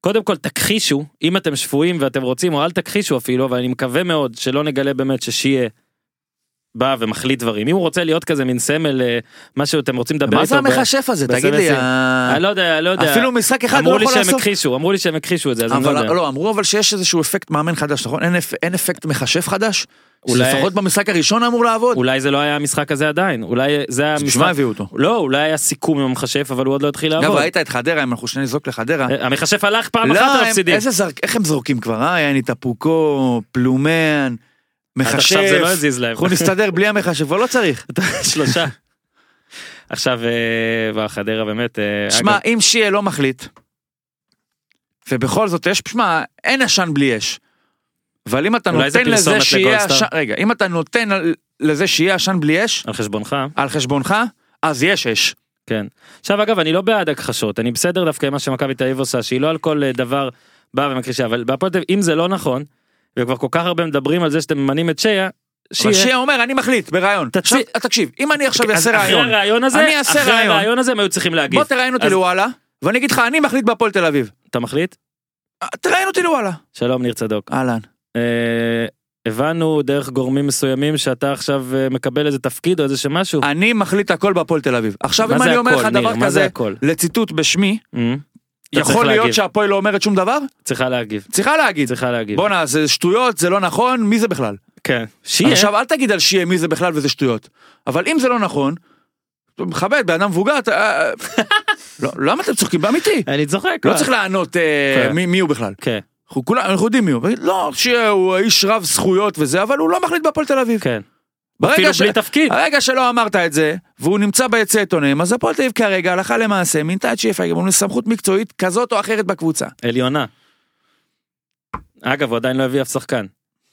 קודם כל תכחישו, אם אתם שפויים ואתם רוצים, או אל תכחישו אפילו, אבל אני מקווה מאוד שלא נגלה באמת ששיה בא ומחליט דברים. אם הוא רוצה להיות כזה מין סמל, אה, מה שאתם רוצים לדבר מה איתו. זה ב- המכשף הזה? תגיד לי, אני לא יודע, לא יודע. אפילו משחק אחד אמרו לא לי יכול שהם. הכחישו, אמרו לי שהם הכחישו את זה, אז אני לא יודע. לא, אמרו אבל שיש איזשהו אפקט מאמן חדש, נכון? אין אפ- אין אפקט מכשף חדש? אולי- שלפחות במשחק הראשון אמור לעבוד? אולי זה לא היה המשחק הזה עדיין, אולי זה היה מה המשחק. הביאו אותו? לא, אולי היה סיכום עם המכשף, אבל הוא עוד לא התחיל אגב, לעבוד. ראית את חדרה, אם אנחנו שני נזרוק לחדרה. אה, המכשף הלך פעם לא, אחת. איזה זרק, איך הם זורקים כבר, אה? יעני טפוקו, פלומן, עד עכשיו זה לא. הזיז להם. אנחנו נסתדר בלי המכשף, כבר לא צריך. שלושה. עכשיו, אה, בחדרה באמת, אה, שמע, אם שיה לא מחליט, ובכל זאת יש, שמע, אין עשן בלי אש. אבל אם אתה נותן לזה שיהיה? עשן, רגע, אם אתה נותן לזה שיהיה עשן בלי אש, על חשבונך, על חשבונך, אז יש אש. כן. עכשיו אגב, אני לא בעד הכחשות, אני בסדר דווקא עם מה שמכבי תל אביב עושה, שהיא לא על כל אה, דבר באה ומכחישה, אבל בהפועל תל אביב, אם זה לא נכון, וכבר כל כך הרבה מדברים על זה שאתם ממנים את שיה, אבל שיהיה. שיה אומר, אני מחליט, ברעיון. תצי- עכשיו, תקשיב, אם אני עכשיו אז אעשה אחרי רעיון, הרעיון הזה, אני אעשה אחרי רעיון. הרעיון הזה הם היו צריכים להגיב. בוא תראיין אותי אז- לוואלה, ואני אגיד לך, אני מחליט בהפועל תל אביב. אתה מחליט? תראיין אותי לוואלה. שלום ניר צדוק. אהלן. אה, הבנו דרך גורמים מסוימים שאתה עכשיו אה, מקבל איזה תפקיד או איזה שמשהו. אני מחליט הכל בהפועל תל אביב. עכשיו, אם אני אומר הכל, לך ניר? דבר כזה? לציטוט בשמי, אה, צריך יכול להיות. שהפועל לא אומרת שום דבר? צריכה להגיב. צריכה להגיד. צריכה להגיב. בואנה, זה שטויות, זה לא נכון, מי זה בכלל? כן. שיהיה. עכשיו, אל תגיד על שיה מי זה בכלל וזה שטויות. אבל אם זה לא נכון, מכבד, בן אדם מבוגר, אתה... אה, לא, למה אתם צוחקים? באמיתי. אני צוחק. לא מה? צריך לענות אה, כן. מי הוא בכלל. כן. אנחנו יודעים מי הוא. לא, שיה הוא איש רב זכויות וזה, אבל הוא לא מחליט בהפועל תל אביב. כן. ברגע ש- בלי תפקיד. הרגע שלא אמרת את זה, והוא נמצא ביציע עיתונאים, אז הפועל תל אביב כרגע, הלכה למעשה, מינתה את שיפה גמון לסמכות מקצועית כזאת או אחרת בקבוצה. עליונה. אגב, הוא עדיין לא הביא אף שחקן.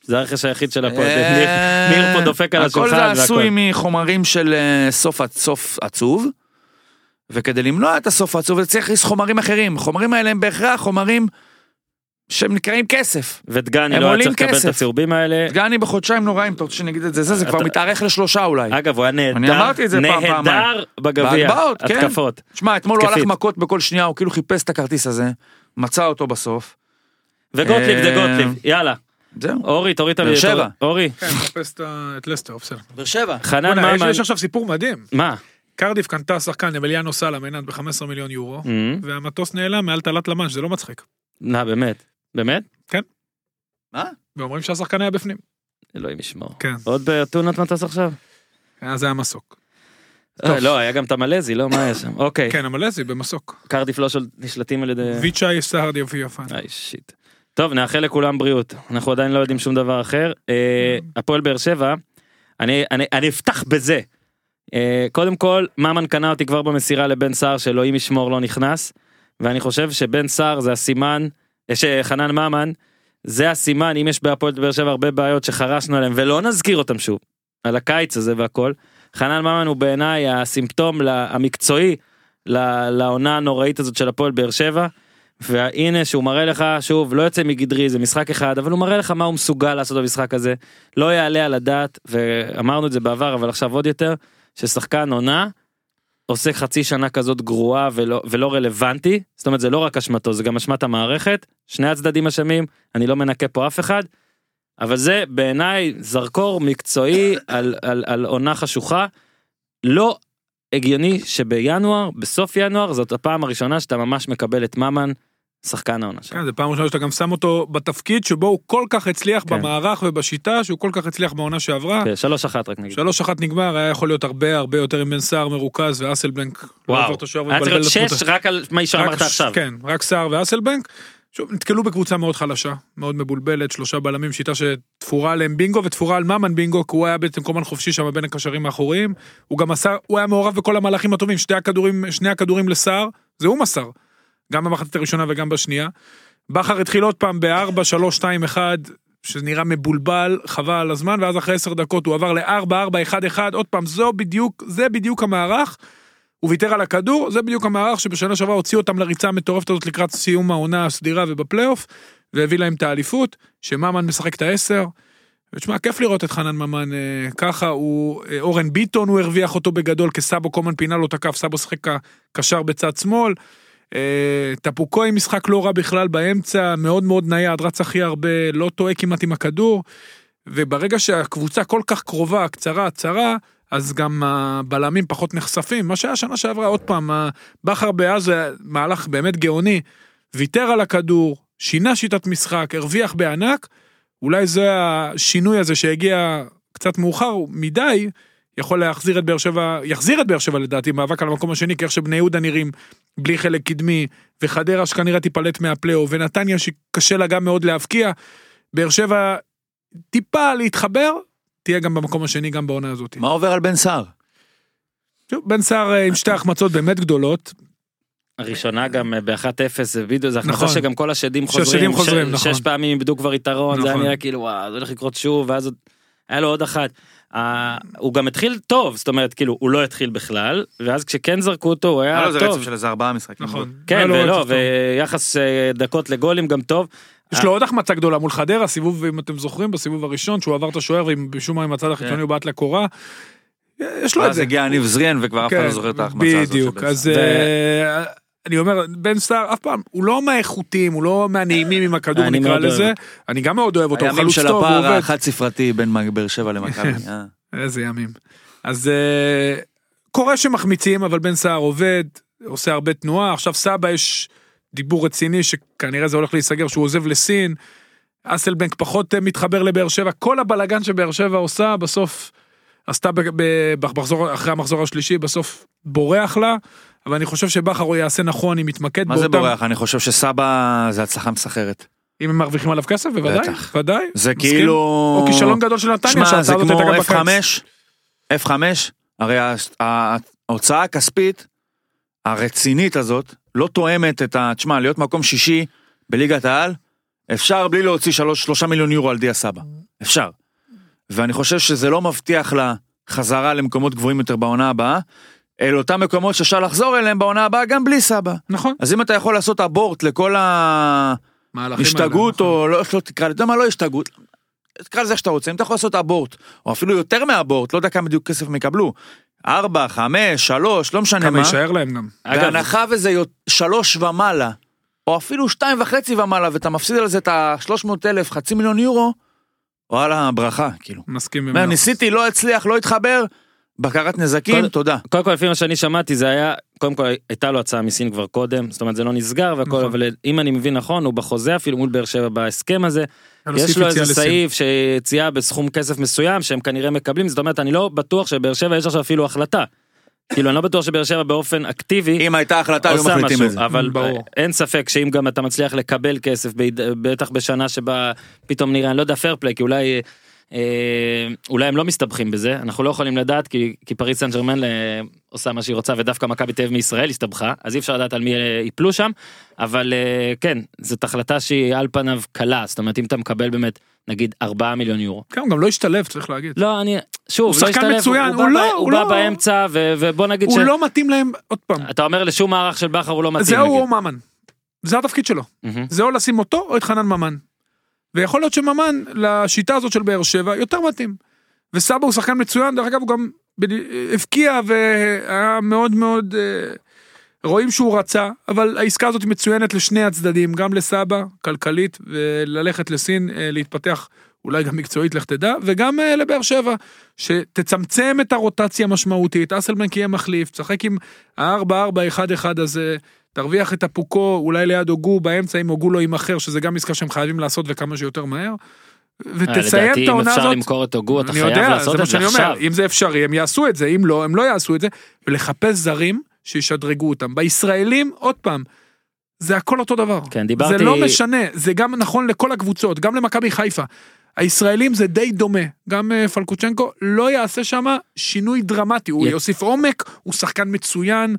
זה הרכש היחיד של הפועל. אה, ניר- ניר פה דופק על הכל השולחן. זה והכל. עשוי מחומרים של אה, סוף עצוב, וכדי למנוע את הסוף העצוב, זה צריך להכניס חומרים אחרים. החומרים האלה הם בהכרח חומרים שהם נקראים כסף. ודגני הם לא היה צריך לקבל את כסף. הצהובים האלה. דגני בחודשיים נוראים, אתה רוצה שאני אגיד את זה? זה, זה כבר מתארך לשלושה אולי. אגב, הוא היה נהדר. אני אמרתי את זה פעם, פעמיים. נהדר בגביע. כן. התקפות. שמע, אתמול הוא הלך. מכות בכל שנייה, הוא כאילו חיפש את הכרטיס הזה, מצא אותו בסוף. וגוטליב זה אה, גוטליב. יאללה. זהו. אורי, תוריד את באר שבע. אורי. כן, מחפש את ה- לסטר, בסדר. באר שבע. חנן ממן. יש עכשיו סיפור מדהים. מה? קרדיף קנתה שחקן אמיליאנו סאלה מנד ב-15 מיליון יורו, אה, והמטוס נעלם מעל תעלת למאנש, זה לא מצחיק. מה, באמת? באמת? מה? ואומרים שהשחקן היה בפנים. אלוהים ישמור. כן, עוד בתאונת מטוס עכשיו? אז זה היה מסוק. אה, לא, היה גם את המלזי, לא? מה היה שם? אוקיי. כן, המלזי במסוק. קרדיף לא של- נשלטים על ידי... ויצ'אי סהרדי ויפן. איי שיט. טוב נאחל לכולם בריאות אנחנו עדיין לא יודעים שום דבר אחר אה, הפועל באר שבע אני אני אני אפתח בזה. אה, קודם כל ממן קנה אותי כבר במסירה לבן סער שאלוהים ישמור לא נכנס ואני חושב שבן סער זה הסימן אה, שחנן ממן זה הסימן אם יש בהפועל באר שבע הרבה בעיות שחרשנו עליהם ולא נזכיר אותם שוב על הקיץ הזה והכל חנן ממן הוא בעיניי הסימפטום המקצועי לעונה הנוראית הזאת של הפועל באר שבע. והנה שהוא מראה לך שוב לא יוצא מגדרי זה משחק אחד אבל הוא מראה לך מה הוא מסוגל לעשות במשחק הזה לא יעלה על הדעת ואמרנו את זה בעבר אבל עכשיו עוד יותר ששחקן עונה עושה חצי שנה כזאת גרועה ולא, ולא רלוונטי זאת אומרת זה לא רק אשמתו זה גם אשמת המערכת שני הצדדים אשמים אני לא מנקה פה אף אחד. אבל זה בעיניי זרקור מקצועי על, על, על עונה חשוכה. לא הגיוני שבינואר בסוף ינואר זאת הפעם הראשונה שאתה ממש מקבל את ממן שחקן העונה שלך. כן, זה פעם ראשונה שאתה גם שם אותו בתפקיד שבו הוא כל כך הצליח כן. במערך ובשיטה שהוא כל כך הצליח בעונה שעברה. כן, שלוש אחת רק נגיד. שלוש אחת נגמר היה יכול להיות הרבה הרבה יותר עם בן סער מרוכז ואסלבנק. וואו. היה צריך להיות שש. רק על מה שאמרת עכשיו. כן, רק סער ואסלבנק. שוב, נתקלו בקבוצה מאוד חלשה, מאוד מבולבלת, שלושה בלמים, שיטה שתפורה עליהם בינגו ותפורה על ממן בינגו, כי הוא היה בעצם קומן חופשי שם בין הקשרים האחוריים. הוא גם מסר, הוא היה מעורב בכל המהלכים הטובים, שתי הכדורים, שני הכדורים לסער, זה הוא מסר. גם במחצית הראשונה וגם בשנייה. בכר התחיל עוד פעם ב-4, 3, 2, 1, שזה נראה מבולבל, חבל על הזמן, ואז אחרי 10 דקות הוא עבר ל-4, 4, 1, 1, עוד פעם, זו בדיוק, זה בדיוק המערך. הוא ויתר על הכדור, זה בדיוק המערך שבשנה שעברה הוציא אותם לריצה המטורפת הזאת לקראת סיום העונה הסדירה ובפלייאוף, והביא להם את האליפות, שממן משחק את העשר. ותשמע, כיף לראות את חנן ממן אה, ככה, הוא, אה, אורן ביטון, הוא הרוויח אותו בגדול, כסאבו קומן פינה לו את הכף, סאבו שיחק קשר בצד שמאל. אה, טפוקו עם משחק לא רע בכלל באמצע, מאוד מאוד נייד, רץ הכי הרבה, לא טועה כמעט עם הכדור. וברגע שהקבוצה כל כך קרובה, קצרה, צרה, אז גם הבלמים פחות נחשפים. מה שהיה שנה שעברה, עוד פעם, בכר באז זה מהלך באמת גאוני. ויתר על הכדור, שינה שיטת משחק, הרוויח בענק. אולי זה השינוי הזה שהגיע קצת מאוחר מדי, יכול להחזיר את באר שבע, יחזיר את באר שבע לדעתי, מאבק על המקום השני, כי איך שבני יהודה נראים בלי חלק קדמי, וחדרה שכנראה תיפלט מהפלייאוף, ונתניה שקשה לה גם מאוד להבקיע. באר שבע טיפה להתחבר, תהיה גם במקום השני גם בעונה הזאת. מה עובר על בן סער? שוב, בן סער אה, עם שתי החמצות באמת גדולות, הראשונה גם אה, ב-1-0 זה וידאו זה החלטה נכון. שגם כל השדים חוזרים, חוזרים, ש- נכון. שש פעמים איבדו כבר יתרון זה היה נכון. נראה כאילו וואו זה הולך לקרות שוב ואז עוד היה לו עוד אחת. אה, הוא גם התחיל טוב זאת אומרת כאילו הוא לא התחיל בכלל ואז כשכן זרקו אותו הוא היה לו איזה טוב. רצף של איזה ארבעה משחקים. נכון. כן היה לו ולא. ויחס אה, דקות לגולים גם טוב. יש לו עוד החמצה גדולה מול חדרה, סיבוב, אם אתם זוכרים, בסיבוב הראשון, שהוא עבר את השוער, ומשום מה עם הצד החיצוני הוא בעט לקורה. יש לו את ואז זה. הגיע ניב זריאן וכבר אף אחד כן, לא זוכר את ההחמצה הזאת. בדיוק, אז. אה, אני אומר, בן סער אף פעם, הוא לא מהאיכותיים, הוא לא מהנעימים עם הכדור, נקרא לזה. אני גם מאוד אוהב אותו, הוא הימים חלוץ של טוב, הוא הפער עובד. החד ספרתי בין באר שבע למכבי. אה. איזה ימים. אז אה, קורה שמחמיצים, אבל בן סער עובד, עושה הרבה תנועה. עכשיו סבא יש דיבור רציני שכנראה זה הולך להיסגר, שהוא עוזב לסין. אסלבנק פחות אה, מתחבר לבאר שבע. כל הבלגן שבאר שבע עושה, בסוף עשתה במחזור, אחרי המחזור השלישי, בסוף בורח לה. אבל אני חושב שבכר הוא יעשה נכון אם יתמקד מה זה באותם- בורח? אני חושב שסבא זה הצלחה מסחררת. אם הם מרוויחים עליו כסף, בוודאי, בטח. ודאי. זה. כאילו... או כישלון גדול של נתניה, שההצעה זה הזאת כמו הייתה גם בקיץ. F5, F5, הרי ההוצאה הכספית הרצינית הזאת לא תואמת את ה... תשמע, להיות מקום שישי בליגת העל, אפשר בלי להוציא שלוש, שלושה מיליון יורו על דיה סבא. אפשר. ואני חושב שזה לא מבטיח לה חזרה למקומות גבוהים יותר בעונה הבאה, אל אותם מקומות שאפשר לחזור אליהם בעונה הבאה גם בלי סבא. נכון. אז אם אתה יכול לעשות אבורט לכל ההשתגעות נכון. או לא, איך לא תקרא לזה, מה לא השתגעות, תקרא לזה איך שאתה רוצה, אם אתה יכול לעשות אבורט, או אפילו יותר מאבורט, לא יודע כמה בדיוק כסף הם יקבלו, ארבע, חמש, שלוש, לא משנה כמה מה, יישאר להם גם. בהנחה וזה יות- שלוש ומעלה, או אפילו שתיים וחצי ומעלה, ואתה מפסיד על זה את ה-300 אלף, חצי מיליון יורו, וואלה, ברכה, כאילו. מסכים במאה. ניסיתי, לא הצליח, לא התחבר, בקרת נזקים, כל- תודה. קודם כל לפי מה שאני שמעתי זה היה קודם כל הייתה לו הצעה מסין כבר קודם זאת אומרת זה לא נסגר והכל נכון. אבל אם אני מבין נכון הוא בחוזה אפילו מול באר שבע בהסכם הזה יש לו איזה. סעיף שיציאה בסכום כסף מסוים שהם כנראה מקבלים זאת אומרת אני לא בטוח שבאר שבע יש עכשיו אפילו החלטה. כאילו אני לא בטוח שבאר שבע באופן אקטיבי אם הייתה החלטה, היו מחליטים משהו את זה. אבל ברור. אין ספק שאם גם אתה מצליח לקבל כסף בטח בשנה שבה פתאום נראה אני לא יודע פייר פליי כי אולי. אה, אולי הם לא מסתבכים בזה אנחנו לא יכולים לדעת כי, כי פריס סן ג'רמן אה, עושה מה שהיא רוצה ודווקא מכבי תל אביב מישראל הסתבכה אז אי אפשר לדעת על מי אה, ייפלו שם אבל כן זאת החלטה שהיא על פניו קלה זאת אומרת אם אתה מקבל באמת נגיד 4 מיליון יורו. כן, הוא גם לא השתלב, צריך להגיד. לא, אני, שוב, הוא לא שחקן השתלב, מצוין, הוא, הוא בא, לא- הוא הוא בא לא- באמצע, ו, ובוא נגיד הוא ש... לא מתאים להם, עוד פעם, אתה אומר לשום מערך של בכר הוא לא מתאים. זהו. או ממן. זה התפקיד שלו. מהמם. זה או לשים אותו או את חנן ממן. ויכול להיות שממן לשיטה הזאת של באר שבע יותר מתאים. וסבא הוא שחקן מצוין, דרך אגב הוא גם הבקיע והיה מאוד מאוד, אה, רואים שהוא רצה, אבל העסקה הזאת מצוינת לשני הצדדים, גם לסבא, כלכלית, וללכת לסין, אה, להתפתח אולי גם מקצועית, לך תדע, וגם אה, לבאר שבע, שתצמצם את הרוטציה המשמעותית, אסלבנק יהיה מחליף, תשחק עם ה-4-4-1-1 הזה, תרוויח את הפוקו אולי ליד הוגו באמצע אם הוגו לא יימכר שזה גם עסקה שהם חייבים לעשות וכמה שיותר מהר. אה, ותסיים לדעתי, את העונה אם אפשר הזאת. למכור את הוגו, אתה חייב יודע, לעשות את זה שאני עכשיו. אומר, אם זה אפשרי הם יעשו את זה, אם לא, הם לא יעשו את זה, ולחפש זרים שישדרגו אותם. בישראלים, עוד פעם, זה הכל אותו דבר. כן, דיברתי... זה לא משנה, זה גם נכון לכל הקבוצות, גם למכבי חיפה. הישראלים זה די דומה, גם אה, פלקוצ'נקו לא יעשה שם שינוי דרמטי, הוא י- יוסיף עומק, הוא שחקן מצוין,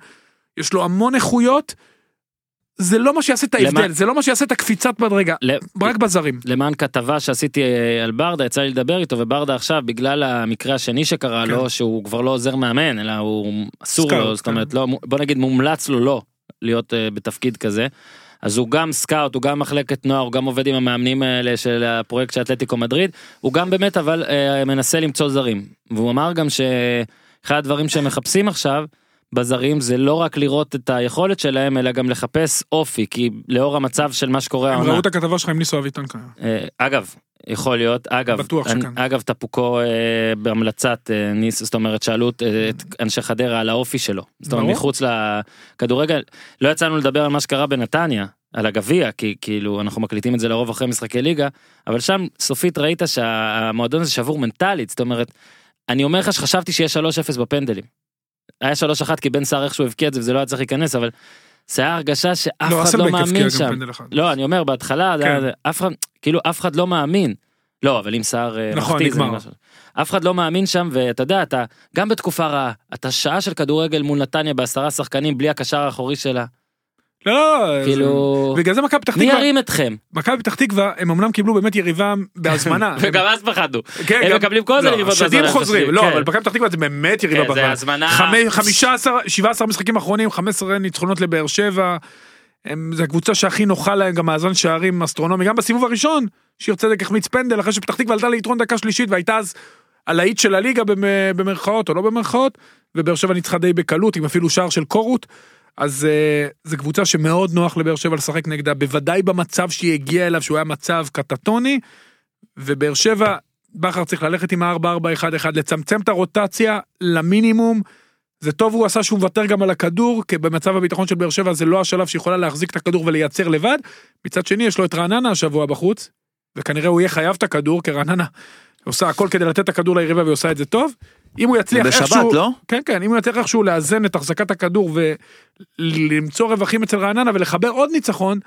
יש לו המון איכויות. זה לא מה שיעשה את ההבדל, למה- זה לא מה שיעשה את הקפיצת מדרגה, ל- רק בזרים. למען כתבה שעשיתי אה, על ברדה יצא לי לדבר איתו וברדה עכשיו בגלל המקרה השני שקרה כן. לו שהוא כבר לא עוזר מאמן אלא הוא אסור סקאוט, לו זאת כן. אומרת לא בוא נגיד מומלץ לו לא להיות אה, בתפקיד כזה. אז הוא גם סקאוט הוא גם מחלקת נוער הוא גם עובד עם המאמנים האלה של הפרויקט של אתלטיקו מדריד הוא גם באמת אבל אה, מנסה למצוא זרים והוא אמר גם שאחד הדברים שהם מחפשים עכשיו בזרים זה לא רק לראות את היכולת שלהם אלא גם לחפש אופי כי לאור המצב של מה שקורה הם העונה. ראו את הכתבה שלך עם ניסו אביטן כאן. אה, אגב, יכול להיות, אגב, בטוח שכן. אגב טפוקו אה, בהמלצת אה, ניס, זאת אומרת שאלו את, אה, את אנשי חדרה על האופי שלו, זאת אומרת. מחוץ לכדורגל, לא יצאנו לדבר על מה שקרה בנתניה, על הגביע, כי כאילו אנחנו מקליטים את זה לרוב אחרי משחקי ליגה, אבל שם סופית ראית שהמועדון הזה שבור מנטלית, זאת אומרת, אני אומר לך שחשבתי שיהיה 3-0 בפנדלים. היה 3-1 כי בן סער איכשהו הבקיע את זה וזה לא היה צריך להיכנס, אבל זה היה הרגשה שאף לא, אחד לא מאמין שם. לא, אני אומר, בהתחלה, זה כן. היה- אף אחד, כאילו אף אחד לא מאמין. לא, אבל אם סער אה, נכון, מחטיא, זה נגמר. משהו. אף אחד לא מאמין שם, ואתה יודע, אתה גם בתקופה רעה, אתה שעה של כדורגל מול נתניה בעשרה שחקנים בלי הקשר האחורי שלה, לא, לא, כאילו, בגלל זה מכבי פתח מי תקווה, ירים אתכם? מכבי פתח תקווה, הם אמנם קיבלו באמת יריבה בהזמנה. וגם אז פחדנו. כן, הם מקבלים כל הזמן לא, יריבות השדים בהזמנה, חוזרים, כן. לא, אבל מכבי פתח תקווה זה באמת יריבה כן, זה בהזמנה. הזמנה... חמי- 15, 17 משחקים אחרונים, 15 ניצחונות לבאר שבע. הם, זה הקבוצה שהכי נוחה להם, גם מאזן שערים אסטרונומי, גם בסיבוב הראשון, שיר צדק החמיץ פנדל אחרי שפתח תקווה עלתה ליתרון דקה שלישית והייתה אז הלהיט של הליגה במ- במרכאות או לא במרכאות, ובאר שבע ניצחה די בקלות עם אפילו שער של קורות. אז uh, זו קבוצה שמאוד נוח לבאר שבע לשחק נגדה, בוודאי במצב שהיא הגיעה אליו, שהוא היה מצב קטטוני, ובאר שבע, בכר צריך ללכת עם ה-4-4-1-1, לצמצם את הרוטציה למינימום. זה טוב הוא עשה שהוא מוותר גם על הכדור, כי במצב הביטחון של באר שבע זה לא השלב שיכולה להחזיק את הכדור ולייצר לבד. מצד שני יש לו את רעננה השבוע בחוץ, וכנראה הוא יהיה חייב את עושה כי רעננה עושה הכל כדי לתת את הכדור ליריבה והיא עושה את זה טוב. אם הוא זה יצליח בשבת, איכשהו, לא? כן כן, אם הוא יצליח איכשהו לאזן את החזקת הכדור ולמצוא רווחים אצל רעננה ולחבר עוד ניצחון,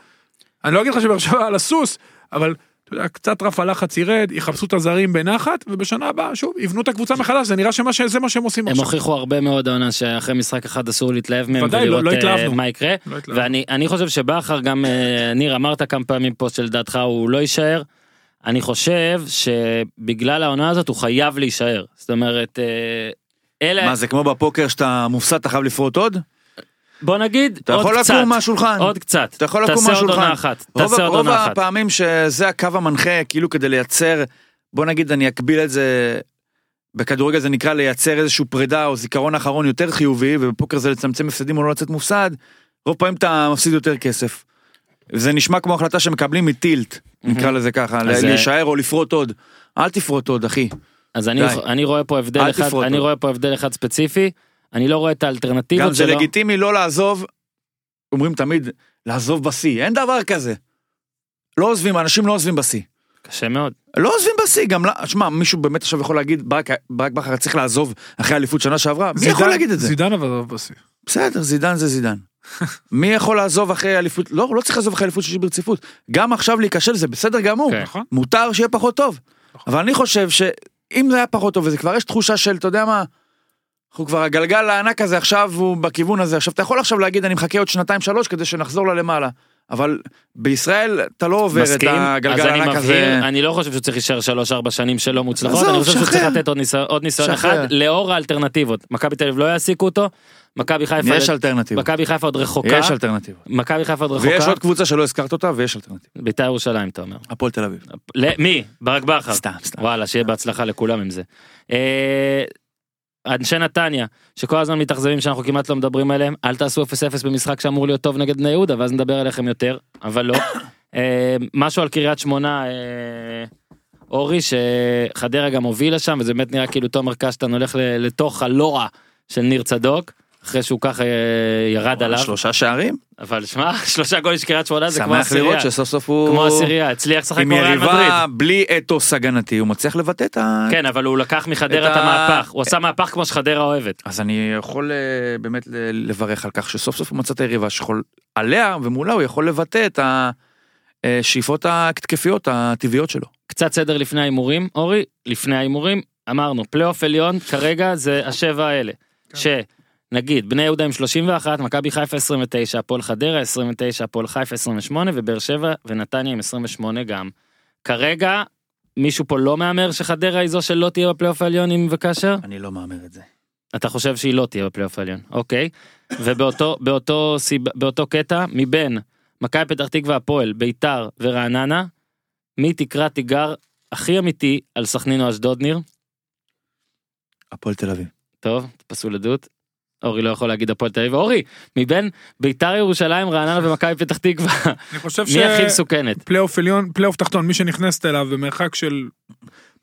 אני לא אגיד לך שבאר שבע על הסוס, אבל אתה יודע, קצת רף הלחץ ירד, יחפשו את הזרים בנחת, ובשנה הבאה, שוב, יבנו את הקבוצה מחדש, זה נראה שמה ש- זה מה שהם עושים הם עכשיו. הוכיחו הרבה מאוד העונה שאחרי משחק אחד אסור להתלהב מהם ודאי, לא- ולראות לא התלהבנו. מה יקרה. לא התלהבנו. ואני אני חושב שבכר גם אה, ניר אמרת כמה פעמים פה שלדעתך הוא לא יישאר. אני חושב שבגלל העונה הזאת הוא חייב להישאר זאת אומרת אה, אלה מה זה כמו בפוקר שאתה מופסד אתה חייב לפרוט עוד? בוא נגיד אתה עוד יכול קצת לקום מהשולחן. עוד קצת אתה יכול לקום תעשה עוד מהשולחן. עונה אחת רוב, תעשה עוד רוב עונה אחת הפעמים שזה הקו המנחה כאילו כדי לייצר בוא נגיד אני אקביל את זה בכדורגל זה נקרא לייצר איזשהו פרידה או זיכרון אחרון יותר חיובי ובפוקר זה לצמצם הפסדים או לא לצאת מופסד רוב פעמים אתה מפסיד יותר כסף. זה נשמע כמו החלטה שמקבלים מטילט נקרא לזה ככה אה, להישאר או לפרוט עוד. אל תפרוט עוד אחי. אז אני רואה פה הבדל אחד אני. רואה פה הבדל אחד ספציפי אני לא רואה את גם האלטרנטיבות זה שלו לגיטימי לא לעזוב. אומרים תמיד לעזוב בשיא אין דבר כזה. לא עוזבים אנשים לא עוזבים בשיא. קשה מאוד לא עוזבים בשיא, גם לא, שמע, מישהו באמת עכשיו יכול להגיד, ברק, בכר צריך לעזוב אחרי האליפות שנה שעברה? מי יכול להגיד את זה? זידן אבל בשיא. בסדר, זידן זה זידן. מי יכול לעזוב אחרי אליפות, לא, לא צריך לעזוב אחרי אליפות שישית ברציפות. גם עכשיו להיכשל זה בסדר גמור, כן. נכון? מותר שיהיה פחות טוב. אבל אני חושב שאם זה היה פחות טוב, וזה כבר יש תחושה של, אתה יודע מה, אנחנו כבר הגלגל הענק הזה עכשיו הוא בכיוון הזה, עכשיו אתה יכול עכשיו להגיד אני מחכה עוד שנתיים שלוש כדי שנחזור ללמעלה. אבל בישראל אתה לא עובר את מסכים, אז הגלגל אני הענק מבהיר, הזה. אני לא חושב שהוא צריך להישאר שלוש ארבע שנים שלא מוצלחות, אני חושב שהוא צריך. לתת עוד ניסיון, עוד ניסיון. אחד לאור האלטרנטיבות. מכבי תל אביב לא יעסיקו אותו, מכבי חיפה, יש אלטרנטיבות. מכבי חיפה עוד רחוקה, יש אלטרנטיבות. מכבי חיפה עוד ויש רחוקה, עוד קבוצה שלא הזכרת אותה ויש אלטרנטיבות. בית"ר ירושלים אתה אומר. הפועל תל אביב. מי? ברק בכר. סתם, סתם. וואלה, שיהיה בהצלחה לכולם עם זה. אה, אנשי נתניה, שכל הזמן מתאכזבים שאנחנו כמעט לא מדברים עליהם, אל תעשו 0-0 במשחק שאמור להיות טוב נגד בני יהודה, ואז נדבר עליכם יותר, אבל לא. אה, משהו על קריית שמונה, אה, אורי, שחדרה גם הובילה שם, וזה באמת נראה כאילו תומר קשטן הולך לתוך הלורה של ניר צדוק, אחרי שהוא ככה אה, ירד עליו, שלושה שערים. אבל שמע, שלושה גולים של קריית שמונה זה כמו שמח עשירייה, לראות שסוף סוף הוא... כמו עשירייה, הצליח לשחק עם כמו ריאל מדריד. יריבה בלי אתוס הגנתי הוא מצליח לבטא את ה... כן, אבל הוא לקח מחדרה את המהפך, הוא עשה מהפך כמו שחדרה אוהבת. אז אני יכול אה, באמת לברך על כך שסוף סוף הוא מצא את היריבה שיכול עליה ומולה הוא יכול לבטא את השאיפות ההתקפיות הטבעיות שלו. קצת סדר לפני ההימורים, אורי, לפני ההימורים, אמרנו, פלייאוף עליון כרגע זה השבע האלה. שנגיד, בני יהודה עם 31, מכבי חיפה 29, הפועל חדרה 29, הפועל חיפה 28, ובאר שבע ונתניה עם 28 גם. כרגע, מישהו פה לא מהמר שחדרה היא זו שלא תהיה בפלייאוף העליון אם וכאשר? אני לא מהמר את זה. אתה חושב שהיא לא תהיה בפלייאוף העליון, אוקיי. ובאותו באותו סיב, באותו קטע, מבין מכבי פתח תקווה הפועל, ביתר ורעננה, מי תקרא תיגר הכי אמיתי על סכנין או אשדוד ניר? הפועל תל אביב. טוב, תפסו לדות. אורי לא יכול להגיד הפועל תל אביב. אורי, מבין ביתר ירושלים, רעננה ומכבי פתח תקווה, אני חושב מי הכי מסוכנת? שפלייאוף עליון, פלייאוף תחתון, מי שנכנסת אליו במרחק של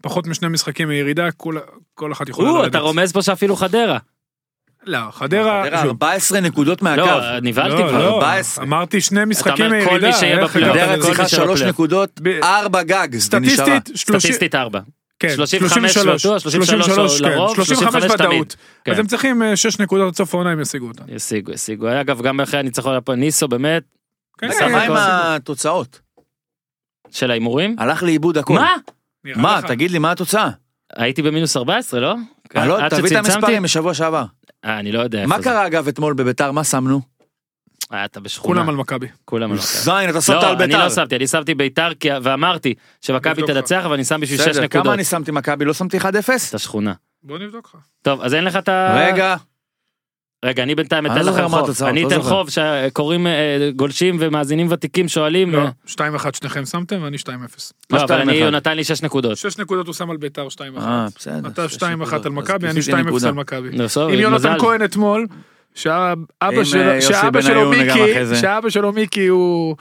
פחות משני משחקים מירידה, כל- כל אחת יכולה או, לרדת. אתה רומז פה שאפילו חדרה. לא, חדרה... חדרה, 14 נקודות מהקו. לא, נבהלתי לא, כבר. לא, 14. אמרתי שני משחקים אומר כל מירידה. מי שיהיה בפלייאוף. חדרה צריכה שלא 3 פלייאוף. נקודות, ב- 4 גג. ונשארה. סטטיסטית, 30 סטטיסטית 4. כן, 35 33, בטוח, 33 כן, לרוב, 35 35 תמיד. ודאות. כן. אז הם צריכים 6 נקודות עד סוף העונה, הם ישיגו אותה. ישיגו, ישיגו. אגב, גם אחרי הניצחון על הפועל ניסו, באמת, כן, מה עם. התוצאות? של ההימורים. הלך לאיבוד הכל. מה? מה? תגיד לי מה התוצאה? הייתי במינוס 14, לא? אה, לא, תביא את? המספרים משבוע שעבר. אה, אני לא יודע איפה מה. קרה אגב אתמול בביתר? מה שמנו? אה, אתה בשכונה. כולם על מכבי. כולם על מכבי. זין, אתה שמת לא, על אני ביתר. לא שמתי, אני שמתי ביתר ואמרתי שמכבי לך. תנצח, אבל אני שם בשביל 6 בסדר, נקודות. כמה אני שמתי מכבי? לא שמתי 1-0? את השכונה. בוא נבדוק לך. טוב, אז אין לך את ה... רגע, רגע, אני בינתיים אני אתן לא מה חוב. אני לא אתן זוכר. חוב שקוראים אה, גולשים ומאזינים ותיקים שואלים. לא, אה, 2-1 שניכם שמתם ואני 2-0. לא, אבל אני, 2-1? הוא נתן לי 6 נקודות. 6 נקודות הוא שם על ביתר 2-1. אה, בסדר. אתה שש 2-1 נקודות. על מכבי, אני כיסיתי 2-0 נקודה. על מכבי. עם יונתן. כהן אתמול, שלו, אה, שלו גם מיקי. שהאבא שלו מיקי הוא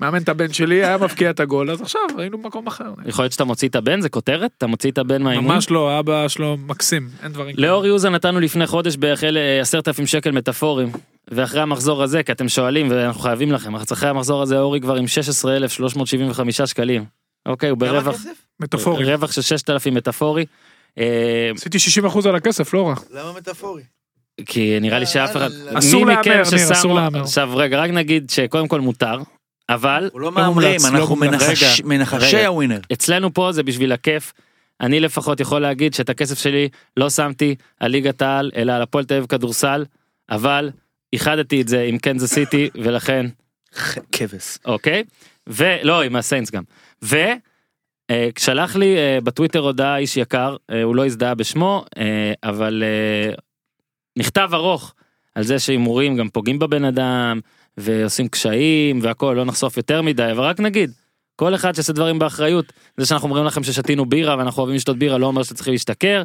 מאמן את הבן שלי, היה מבקיע את הגול, אז עכשיו היינו במקום אחר. יכול להיות שאתה מוציא את הבן, זה כותרת? אתה מוציא את הבן מהאימון? ממש לא, האבא שלו מקסים, אין דברים כאלה. לאור יוזה נתנו לפני חודש בערך אלה עשרת אלפים שקל מטאפורים ואחרי המחזור הזה כי אתם שואלים ואנחנו חייבים לכם אז אחרי המחזור הזה אורי כבר עם 16,375 שקלים. אוקיי הוא ברווח מטאפורי. רווח של 6,000 מטאפורי. אה, עשיתי 60% על הכסף, לא רע. למה מטאפורי? כי נראה לי שאף אחד אסור להמר, ניר, אסור להמר. עכשיו רגע רק נגיד שקודם כל מותר אבל אנחנו לא מהמרים, לא אנחנו מנחשי. הווינר. אצלנו פה זה בשביל הכיף. אני לפחות יכול להגיד שאת הכסף שלי לא שמתי על ליגת העל אלא על הפועל תל אביב כדורסל אבל איחדתי את זה עם קנזס סיטי ולכן כבש. אוקיי ולא עם הסיינס גם וכשלח לי אה, בטוויטר הודעה איש יקר אה, הוא לא הזדהה בשמו אה, אבל אה, מכתב ארוך על זה שהימורים גם פוגעים בבן אדם ועושים קשיים והכל לא נחשוף יותר מדי אבל רק נגיד כל אחד שעושה דברים באחריות זה שאנחנו אומרים לכם ששתינו בירה ואנחנו אוהבים לשתות בירה לא אומר שאתם צריכים להשתכר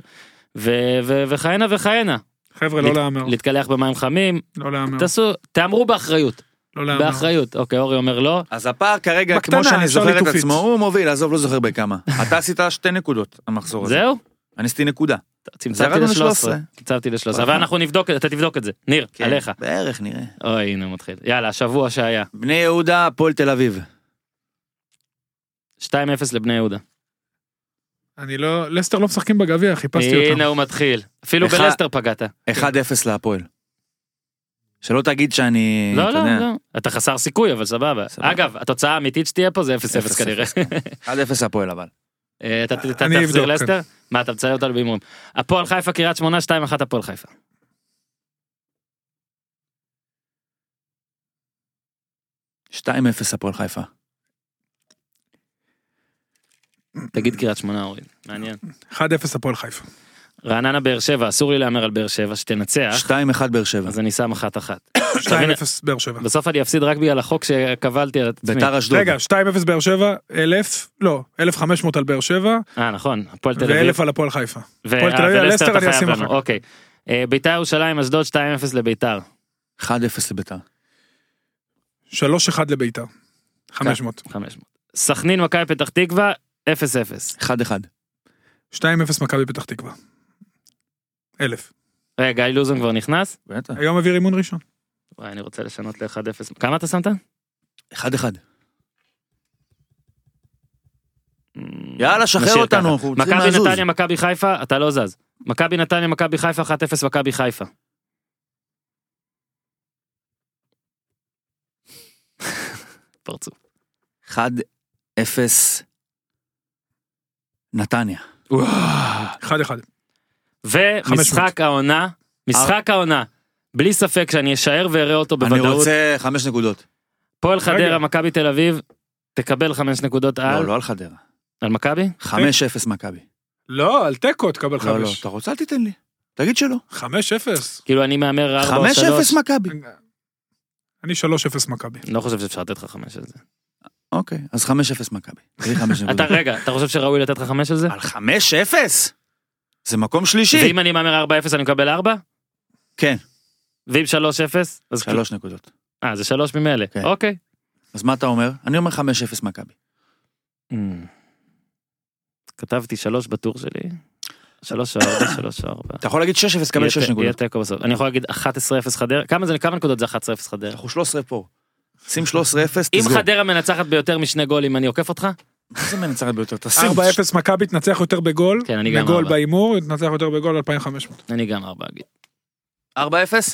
ו- ו- וכהנה וכהנה חבר'ה, לא להמר. להתקלח במים חמים לא להמר. תעשו תאמרו באחריות לא להמר. באחריות אוקיי אורי אומר לא אז הפער כרגע, בקטנה, כמו שאני זוכר את. עצמו, הוא מוביל, עזוב, לא זוכר בכמה. אתה עשית שתי נקודות המחזור הזה. זהו אני עשיתי נקודה. צמצמתי ירדנו ל-13 ל-13. צמצמתי ל-13 אבל אנחנו נבדוק אתה תבדוק את זה ניר כן, עליך בערך נראה. אוי הנה מתחיל יאללה השבוע שהיה בני יהודה, הפועל תל אביב. 2-0 לבני יהודה אני לא, לסטר לא משחקים בגביע, חיפשתי אותם. הנה הוא מתחיל אפילו אחד- בלסטר פגעת 1-0 להפועל. שלא תגיד שאני, לא לא יודע, לא אתה חסר סיכוי אבל סבבה סבבה. אגב התוצאה האמיתית שתהיה פה זה 0-0 0-0. כנראה 1-0 הפועל אבל. אה, אתה תחזיר לסטר מה אתה מצייר אותנו בהימורים הפועל חיפה קריית שמונה 2-1 הפועל חיפה. 2-0 הפועל חיפה. תגיד קריית שמונה אורי, מעניין. 1-0 הפועל חיפה. רעננה באר שבע, אסור לי להמר על באר שבע, שתנצח, 2-1 באר שבע. אז אני שם אחת אחת. 2-0 באר שבע. בסוף אני אפסיד רק בגלל החוק שקבלתי על עצמי. ביתר אשדוד. רגע, 2-0 באר שבע, 1,000, לא, 1,500 על באר שבע, אה נכון, הפועל תל אביב. ו-1,000 על הפועל חיפה. הפועל תל אביב, על לסטר אני אשים אחר. אוקיי. אה, ביתר ירושלים אשדוד 2-0 לביתר. 1-0 לביתר. 3-1 לביתר. 500. 500. סכנין מכבי פתח תקווה 0-0. 1-1. 2-0 מכבי פתח תקווה. 1,000. רגע, גיא לוזון כבר נכנס? בטח. היום העביר אימון ראשון. וואי, אני רוצה לשנות ל-1-0. כמה אתה שמת? 1-1. יאללה, שחרר אותנו, מכבי. נתניה, מכבי חיפה, אתה לא זז. מכבי נתניה, מכבי חיפה, 1-0 מכבי חיפה. פרצוף. 1-0 נתניה. 1-1. ומשחק העונה, משחק העונה, בלי ספק שאני אשאר ואראה אותו אני בוודאות. רוצה 5 נקודות. פועל חדרה. מכבי תל אביב, תקבל 5 נקודות על, לא, לא על חדרה. על מכבי? 5-0 מכבי. לא, על תיקו תקבל לא, לא, 5. אתה רוצה? אל תיתן לי. תגיד שלא. 5-0. כאילו אני מהמר 4 או 3. 5-0 מכבי. אני 3-0 מכבי. לא חושב שאפשר לתת לך 5 על זה. אוקיי, אז 5-0 מכבי. תגיד 5 אתה. רגע, אתה חושב שראוי לתת לך 5 על זה? על 5-0? זה מקום שלישי. ואם אני מהמר 4-0 אני מקבל 4? כן, ואם 3-0? אז 3 נקודות. אה, זה 3 ממילא. כן. אוקיי. אז מה אתה אומר? אני אומר 5-0 מכבי. Mm. כתבתי 3 בטור שלי. 3 או 4, 3 או 4. אתה יכול להגיד 6-0, קבל 6 יהיה נקודות. תיקו בסוף. אני יכול להגיד 11-0 חדרה. כמה זה, כמה נקודות זה 11-0 חדרה? אנחנו 13 פה. שים 13-0, אם תסגור. חדרה מנצחת ביותר משני גולים אני עוקף אותך? מה זה מנצחת ביותר? תשים. 4-0 מכבי תנצח יותר בגול. כן, אני גם בגול ארבע. בהימור, תנצח יותר בגול 2,500. אני גם 4 אגיד. 4-0?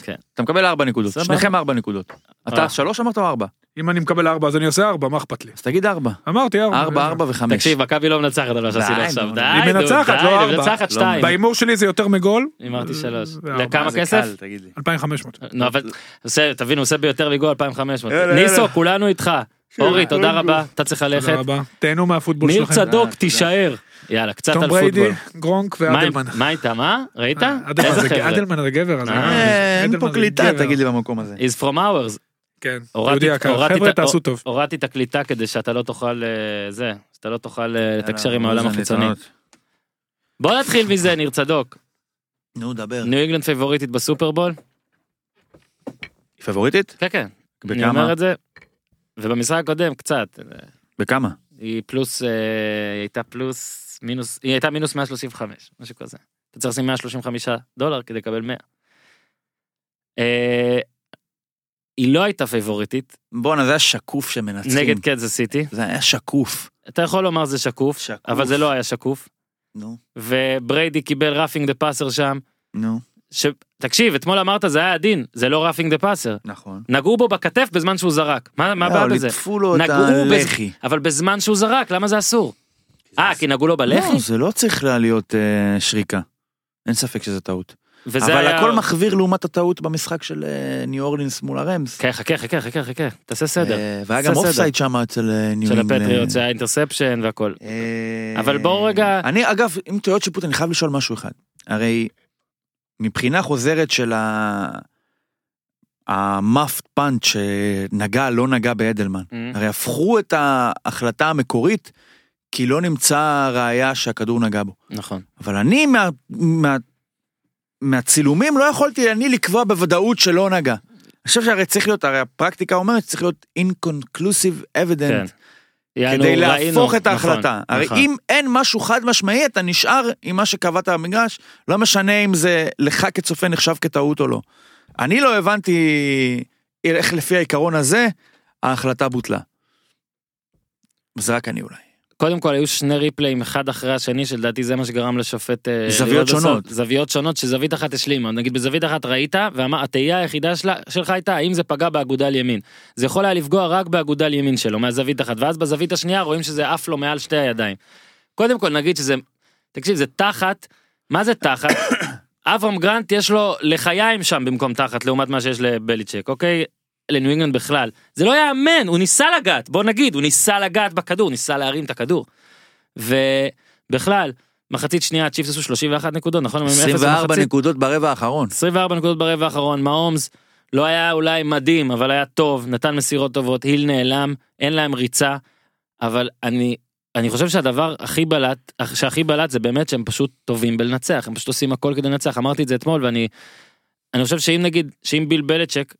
כן. אתה מקבל 4 נקודות. סבבה. שניכם 4 נקודות. אתה אה. 3 אמרת או 4? אם אני מקבל 4 אז אני עושה 4, מה אכפת לי? אז תגיד 4. אמרתי 4. 4, 4 ו-5. תקשיב, מכבי לא מנצחת על מה שעשינו די, עכשיו. די, היא נו, מנצחת, די, לא היא ארבע. מנצחת לא, 2. בהימור שלי זה יותר מגול, אמרתי 3. וארבע. לכמה כסף? קל, תגיד לי. 2,500. נו אבל, תבין, הוא עושה ביותר מגול 2,500. יאללה, ניסו, יאללה. כולנו איתך. אורי, תודה רבה, אתה צריך ללכת. תודה רבה. תהנו מהפוטבול ניר שלכם. צדוק, תודה. תישאר. יאללה, קצת על בריידי, פוטבול. גרונק מה עם- ואדלמן. מה איתה, מה? ראית? אה, אדלמן איזה זה- חבר'ה. אדלמן זה גבר. אז אה, אני- אה, אין פה קליטה. תגיד לי במקום הזה. is from ours. כן, הורדתי- יהודי יקר. חבר'ה את- תעשו טוב. הורדתי את הקליטה כדי שאתה לא תוכל אה, זה, שאתה לא תוכל אה, לתקשר עם העולם החיצוני. בוא נתחיל מזה, ניר צדוק. נו, דבר. ניו אינגלנד פייבוריטית בסופרבול? היא פבוריטית? כן, כן. אני בכמה? אומר את זה. ובמשחק הקודם קצת. בכמה? היא פלוס, אה, היא הייתה פלוס, מינוס, היא הייתה מינוס 135, משהו כזה. אתה צריך לשים 135 דולר כדי לקבל 100. אה, היא לא הייתה פייבוריטית בואנ'ה, זה היה שקוף שמנצחים. נגד קנזס סיטי. זה היה שקוף. אתה יכול לומר זה שקוף, שקוף. אבל זה לא היה שקוף. נו, ובריידי קיבל roughing the passer שם. נו, ש... תקשיב, אתמול אמרת זה היה עדין, זה לא roughing the passer. נכון. נגעו בו בכתף בזמן שהוא זרק. מה, מה הבעיה לא, בזה? ליטפו לו את נגעו בז- הלחי. אבל בזמן שהוא זרק, למה זה אסור? אה, כי נגעו לו בלחי? לא, זה לא צריך לה להיות אה, שריקה. אין ספק שזה טעות. אבל היה... הכל מחוויר לעומת הטעות במשחק של אה, ניו אורלינס מול הרמס. כן, חכה, חכה, חכה, חכה, תעשה סדר. אה, והיה גם. offside שם אצל אה, ניו אינגלנד. הפטריוט, זה היה interception והכל. אה, אבל בואו רגע- אני אגב, עם טעויות שיפוט אני חייב לשאול משהו אחד. הרי מבחינה חוזרת של ה... ה muffed punt שנגע לא נגע באדלמן. Mm. הרי הפכו את ההחלטה המקורית כי לא נמצא ראייה שהכדור נגע בו. נכון. אבל אני מה, מה, מהצילומים לא יכולתי אני לקבוע בוודאות שלא נגע. אני חושב שהרי צריך להיות, הרי הפרקטיקה אומרת שצריך להיות inconclusive כן. evident יענו, כדי להפוך את נכון, ההחלטה. הרי נכון. אם אין משהו חד משמעי אתה נשאר עם מה שקבעת במגרש, לא משנה אם זה לך כצופה נחשב כטעות או לא. אני לא הבנתי איך לפי העיקרון הזה ההחלטה בוטלה. זה רק אני אולי. קודם כל היו שני ריפליים אחד אחרי השני שלדעתי זה מה שגרם לשופט אה, זוויות לראות בסוף. שונות. זוויות שונות שזווית אחת השלימה נגיד בזווית אחת ראית והתהייה היחידה שלה, שלך הייתה האם זה פגע באגודל ימין זה יכול היה לפגוע רק באגודל ימין שלו מהזווית אחת ואז בזווית השנייה רואים שזה עף לו מעל שתי הידיים. קודם כל נגיד שזה תקשיב זה תחת מה זה תחת אברהם גרנט יש לו לחיים שם במקום תחת לעומת מה שיש לבליצ'ק אוקיי לניו אינגלנד בכלל. זה לא יאמן, הוא ניסה לגעת, בוא נגיד, הוא ניסה לגעת בכדור, ניסה להרים את הכדור. ובכלל, מחצית שנייה צ'יפס עשו 31 נקודות, נכון? הם היו עם אפס 24 במחצית. נקודות ברבע האחרון. 24 נקודות ברבע האחרון, מעומס לא היה אולי מדהים, אבל היה טוב, נתן מסירות טובות, היל נעלם, אין להם ריצה, אבל אני, אני חושב שהדבר הכי בלט, שהכי בלט זה באמת שהם פשוט טובים בלנצח, הם פשוט עושים הכל כדי לנצח, אמרתי את זה אתמול ואני, אני חושב שאם נגיד, שאם ביל בליצ'ק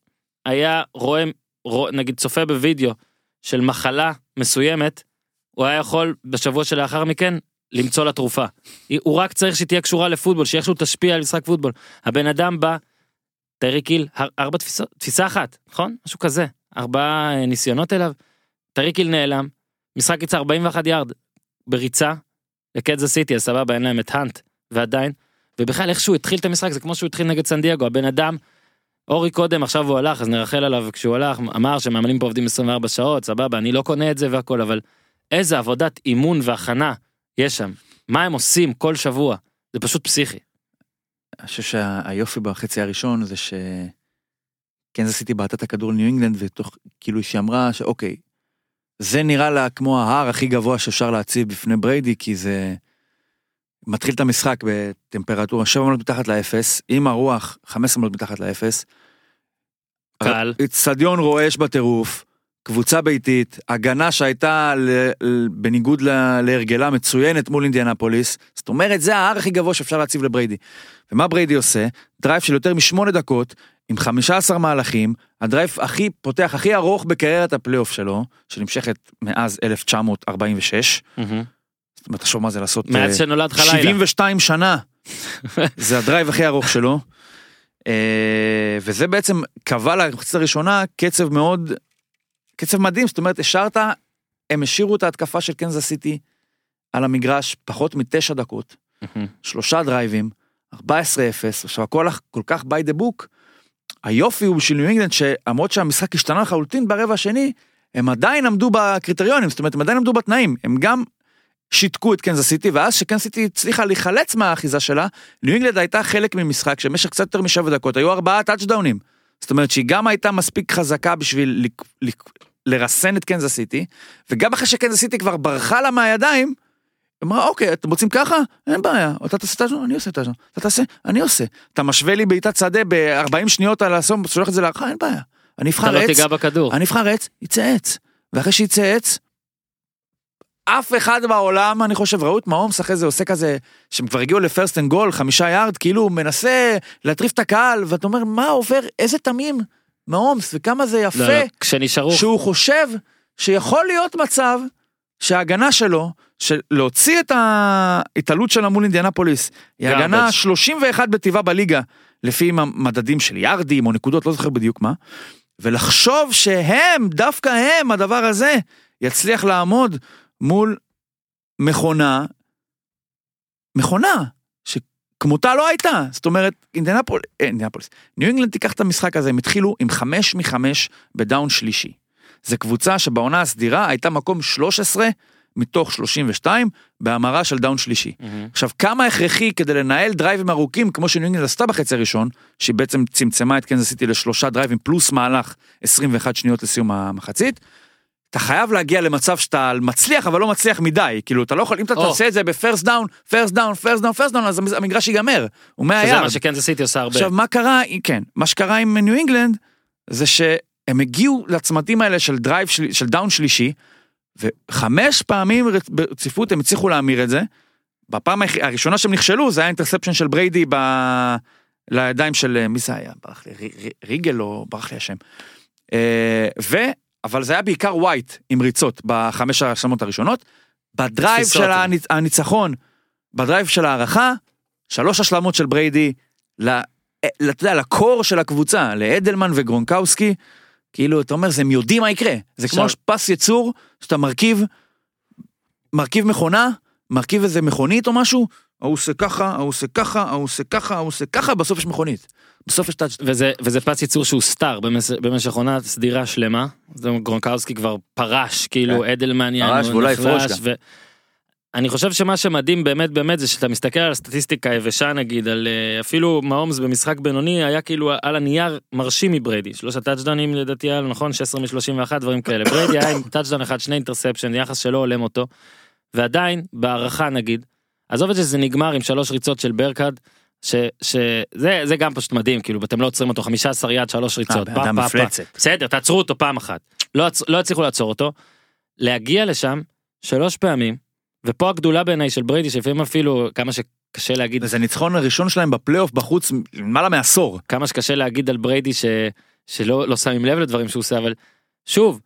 היה רואה, רואה נגיד צופה בווידאו של מחלה מסוימת, הוא היה יכול בשבוע שלאחר מכן למצוא לה תרופה. הוא רק צריך שתהיה קשורה לפוטבול, שאיכשהו תשפיע על משחק פוטבול. הבן אדם בא, טייריק היל, ארבע תפיסות, תפיסה אחת, נכון? משהו כזה. ארבעה אה, ניסיונות אליו. טייריק היל נעלם, משחק יצא 41 יארד בריצה לקנזס סיטי, אז סבבה, אין להם את האנט, ועדיין. ובכלל איך שהוא התחיל את המשחק זה כמו שהוא התחיל נגד סן דייגו, הבן אדם, אורי קודם עכשיו הוא הלך אז נרחל עליו כשהוא הלך אמר שמאמנים פה עובדים 24 שעות סבבה אני לא קונה את זה והכל אבל איזה עבודת אימון והכנה יש שם מה הם עושים כל שבוע זה פשוט פסיכי. אני חושב שהיופי בחצי הראשון זה ש... קנזס סיטי בעטה את הכדור לניו אינגלנד ותוך כאילו שהיא אמרה שאוקיי. זה נראה לה כמו ההר הכי גבוה שאפשר להציב בפני בריידי כי זה מתחיל את המשחק בטמפרטורה 7 מעלות מתחת לאפס עם הרוח 15 מעלות מתחת לאפס. קל. אצטדיון רועש בטירוף, קבוצה ביתית, הגנה שהייתה ל, ל, בניגוד ל, להרגלה מצוינת מול אינדיאנפוליס, זאת אומרת זה ההר הכי גבוה שאפשר להציב לבריידי. ומה בריידי עושה? drive של יותר משמונה דקות, עם 15 מהלכים, ה drive הכי פותח הכי ארוך בקריירת הפלייאוף שלו, שנמשכת מאז 1946. מהמם. זאת אומרת, תחשוב מה זה לעשות מאז אה, שנולד לך לילה. 72 שנה. זה ה drive הכי ארוך שלו. אה, וזה בעצם קבע למחצית הראשונה קצב מאוד, קצב מדהים, זאת אומרת, השארת, הם השאירו את ההתקפה של קנזס סיטי על המגרש פחות מתשע דקות. שלושה דרייבים, 14-0, עכשיו הכל כל כך by the book. היופי הוא בשביל ניו אינגלנד שלמרות שהמשחק השתנה לחלוטין ברבע השני, הם עדיין עמדו בקריטריונים, זאת אומרת הם עדיין עמדו בתנאים, הם גם שיתקו את קנזס סיטי, ואז שקנזס סיטי הצליחה להיחלץ מהאחיזה שלה, ניו אינגלנד הייתה חלק ממשחק שבמשך קצת יותר משבע דקות היו ארבעה טאצ'דאונים. זאת אומרת שהיא גם הייתה מספיק חזקה בשביל לק- לק- לרסן את קנזס סיטי, וגם אחרי שקנזס סיטי כבר ברחה לה מהידיים, היא אמרה אוקיי אתם רוצים ככה? אין בעיה, אתה תעשה טאצ'דאון, אני עושה טאצ'דאון, אתה תעשה, אני עושה. אתה משווה לי בעיטת שדה ב-40 שניות על השעון, שולח את זה להארכה, אין בעיה. אני אבחר לא עץ. אני אבחר עץ, יצא עץ. ואחרי שיצא עץ, אף אחד בעולם, אני חושב, ראו את מהומס אחרי זה עושה כזה, שהם כבר הגיעו ל first and goal, חמישה יארד, כאילו הוא מנסה להטריף את הקהל, ואתה אומר, מה עובר, איזה תמים, מהומס, וכמה זה יפה, לא, לא, כשנשארו שהוא חושב שיכול להיות מצב שההגנה שלו, של להוציא את ההתעלות שלה מול אינדיאנפוליס, היא. הגנה 31 בטיבה בליגה, לפי המדדים של יארדים או נקודות, לא זוכר בדיוק מה, ולחשוב שהם, דווקא הם, הדבר הזה, יצליח לעמוד מול מכונה, מכונה, שכמותה לא הייתה, זאת אומרת, אינדיאנפוליס, אה, אינדיאנפוליס, ניו אינגלנד תיקח את המשחק הזה, הם התחילו עם חמש מחמש ב down שלישי. זה קבוצה שבעונה הסדירה הייתה מקום 13 מתוך 32 בהמרה של down שלישי. מהמם. עכשיו, כמה הכרחי כדי לנהל דרייבים ארוכים, כמו שניו אינגלנד עשתה בחצי הראשון, שהיא בעצם צמצמה את קנזס סיטי לשלושה דרייבים פלוס מהלך 21 שניות לסיום המחצית, אתה חייב להגיע למצב שאתה מצליח, אבל לא מצליח מדי. כאילו, אתה לא יכול, אם אתה. תעשה את זה ב first down, first down, first down, first down, אז המגרש ייגמר. הוא 100 שזה יארד. מה שקנזס סיטי עושה הרבה. עכשיו, מה קרה, כן, מה שקרה עם ניו אינגלנד, זה שהם הגיעו לצמתים האלה של drive, של, down שלישי, וחמש פעמים ברציפות הם הצליחו להמיר את זה. בפעם הראשונה שהם נכשלו, זה היה interception של בריידי ב... לידיים של, אה, מי זה היה? ברח לי, רגלנד או ברח לי השם. ו... אבל זה היה בעיקר ווייט עם ריצות בחמש השלמות הראשונות. ב drive. של הניצ... הניצחון, ב drive של ההארכה, שלוש השלמות של בריידי, ל... ל- אתה יודע, ל core של הקבוצה, לאדלמן וגרונקאוסקי, כאילו, אתה אומר, הם יודעים מה יקרה. זה כמו פס יצור, שאתה מרכיב, מרכיב מכונה, מרכיב איזה מכונית או משהו, ההוא עושה ככה, ההוא עושה ככה, ההוא עושה ככה, ההוא עושה ככה, בסוף יש מכונית. בסוף יש טאצ' וזה, וזה פס ייצור שהוא סטאר במש, במשך עונה סדירה שלמה. זה גרונקאוסקי כבר פרש, כאילו כן. אדלמן פרש ואולי יפרוש גם. ו... אני חושב שמה שמדהים באמת באמת זה שאתה מסתכל על הסטטיסטיקה היבשה נגיד על אה, אפילו מהומס במשחק בינוני היה כאילו על הנייר מרשים מבריידי שלושה טאצ'דאונים לדעתי היה לו נכון 16 מ-31 דברים כאלה בריידי היה עם טאצ'דאון אחד שני interception יחס שלא הולם אותו. ועדיין בהערכה נגיד עזוב את זה שזה נגמר עם שלוש ריצות של ברקהד. שזה זה גם פשוט מדהים כאילו אתם לא עוצרים אותו 15 יד שלוש ריצות. פה, פה. מפלצת. בסדר תעצרו אותו פעם אחת לא, לא הצליחו לעצור אותו. להגיע לשם שלוש פעמים ופה הגדולה בעיניי של בריידי שלפעמים אפילו כמה שקשה להגיד זה הניצחון הראשון שלהם בפלייאוף בחוץ למעלה מעשור. כמה שקשה להגיד על בריידי ש, שלא לא שמים לב לדברים שהוא עושה אבל שוב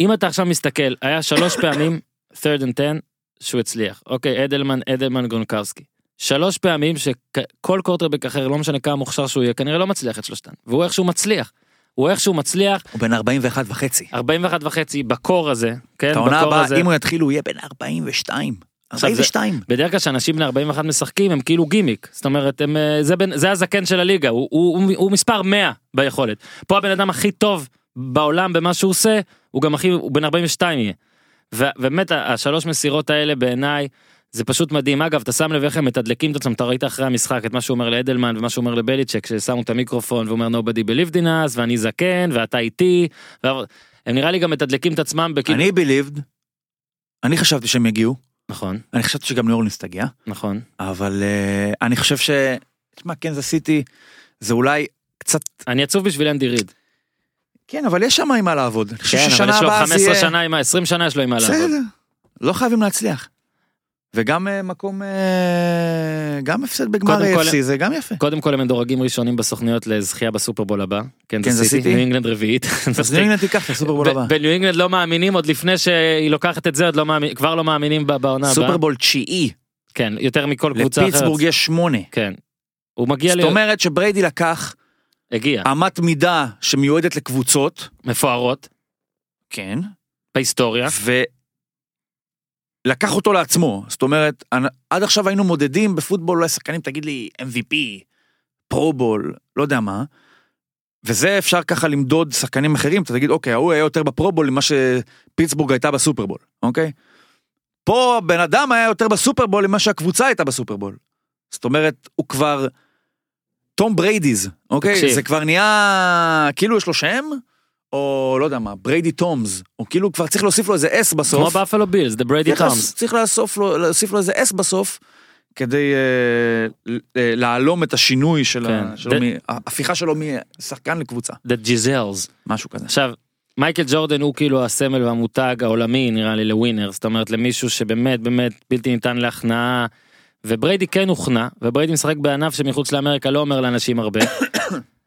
אם אתה עכשיו מסתכל היה שלוש פעמים third and 10 שהוא הצליח אוקיי אדלמן אדלמן גונקרסקי שלוש פעמים שכל קורטרבק אחר לא משנה כמה מוכשר שהוא יהיה כנראה לא מצליח את שלושתן והוא איכשהו מצליח. הוא איכשהו מצליח הוא בן 41 וחצי. 41 וחצי בקור הזה כן בקור הבאה הזה. אם הוא יתחיל הוא יהיה בן 42. עכשיו, זה- 42. בדרך כלל שאנשים בני 41 משחקים הם כאילו גימיק זאת אומרת הם, אה, זה, בין, זה הזקן של הליגה הוא, הוא, הוא, הוא מספר 100 ביכולת פה הבן אדם הכי טוב בעולם במה שהוא עושה הוא גם הכי הוא בן 42 יהיה. ובאמת השלוש מסירות האלה בעיניי זה פשוט מדהים אגב אתה שם לב איך הם מתדלקים את עצמם אתה ראית אחרי המשחק את מה שהוא אומר לאדלמן ומה שהוא אומר לבליצ'ק ששמו את המיקרופון ואומר nobody believed in us ואני זקן ואתה איתי. הם נראה לי גם מתדלקים את עצמם בכאילו אני believed. אני חשבתי שהם יגיעו. נכון אני חשבתי שגם ניו אורלינס תגיע. נכון אבל אה, אני חושב ש... תשמע, קנזס סיטי זה אולי קצת... אני עצוב בשביל אנדי ריד. כן, אבל יש שם עם מה לעבוד. כן, אבל יש לו הבאה זה 15 יהיה... שנה עם ה- 20 שנה יש לו עם מה לעבוד. בסדר. לא חייבים להצליח. וגם אה, מקום... אה, גם הפסד בגמר AFC זה גם יפה. קודם כל הם מדורגים ראשונים בסוכניות לזכייה בסופרבול הבא. קנזס קנזס סיטי? ניו אינגלנד רביעית. אז ניו אינגלנד תיקח את הסופרבול הבא. בניו אינגלנד לא מאמינים עוד לפני שהיא לוקחת את זה לא כבר לא מאמינים בעונה הבאה. סופרבול תשיעי. כן יותר מכל קבוצה אחרת. לפיטסבורג יש שמונה. כן. הוא מגיע זאת לי אומרת שבריידי לקח הגיע אמת מידה שמיועדת לקבוצות. מפוארות כן. בהיסטוריה. ולקח אותו לעצמו. זאת אומרת, עד עכשיו היינו מודדים בפוטבול אולי שחקנים, תגיד לי, MVP, פרו-בול, לא יודע מה. וזה אפשר ככה למדוד שחקנים אחרים, אתה תגיד, אוקיי, ההוא היה יותר בפרו-בול ממה שפיטסבורג הייתה בסופרבול, אוקיי? פה הבן אדם היה יותר בסופרבול ממה שהקבוצה הייתה בסופרבול. זאת אומרת, הוא כבר Tom Bradys, אוקיי? תקשיב. זה כבר נהיה, כאילו יש לו שם, או לא יודע מה, Brady Toms, או כאילו כבר צריך להוסיף לו איזה אס בסוף. כמו Buffalo Bills, The Brady צריך, Toms. להוס- צריך להוסיף לו, להוסיף לו איזה אס בסוף, כדי אה, אה, להלום את השינוי של כן. ה- שלו, זה- מ- ההפיכה שלו משחקן לקבוצה, The Giselles. משהו כזה. עכשיו, מייקל ג'ורדן הוא כאילו הסמל והמותג העולמי נראה לי לווינר, זאת אומרת למישהו שבאמת באמת בלתי ניתן להכנעה. ובריידי כן הוכנע, ובריידי משחק בענף שמחוץ לאמריקה לא אומר לאנשים הרבה.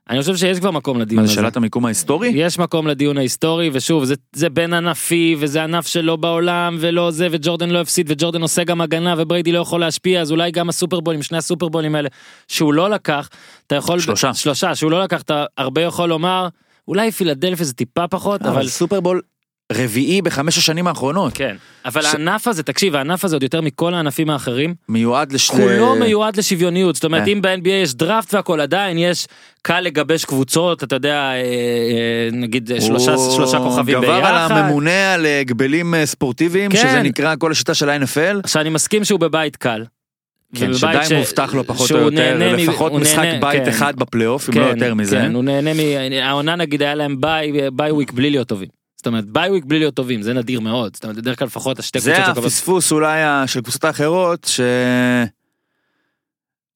אני חושב שיש כבר מקום לדיון מה הזה. זה שאלת המיקום ההיסטורי? יש מקום לדיון ההיסטורי ושוב זה זה בין ענפי וזה ענף שלא בעולם ולא זה וג'ורדן לא הפסיד וג'ורדן עושה גם הגנה ובריידי לא יכול להשפיע אז אולי גם הסופרבולים שני הסופרבולים האלה שהוא לא לקח אתה יכול שלושה. שלושה שהוא לא לקח אתה הרבה יכול לומר אולי פילדלפיה זה טיפה פחות אבל אבל סופרבול רביעי בחמש השנים האחרונות, כן אבל ש- הענף הזה תקשיב הענף הזה עוד יותר מכל הענפים האחרים מיועד לש... כולו מיועד לשוויוניות זאת אומרת אה. אם ב-NBA יש דראפט והכל עדיין יש קל לגבש קבוצות אתה יודע אה, אה, נגיד שלושה הוא שלושה כוכבים ביחד. גבר על הממונה על הגבלים אה, ספורטיביים, כן. שזה נקרא כל השיטה של ה-NFL. עכשיו אני מסכים שהוא בבית קל. כן, ובבית שדי מובטח לו פחות או יותר, לפחות משחק נהנה- בית כן, אחד בפלייאוף, אם לא כן, יותר מזה. כן, הוא נהנה מ... העונה נגיד היה להם bye bye week בלי להיות טובים. זאת אומרת bye week בלי להיות טובים זה נדיר מאוד. זאת אומרת בדרך כלל לפחות השתי זה קבוצות שקובעות. הפספוס אולי של קבוצות האחרות, ש...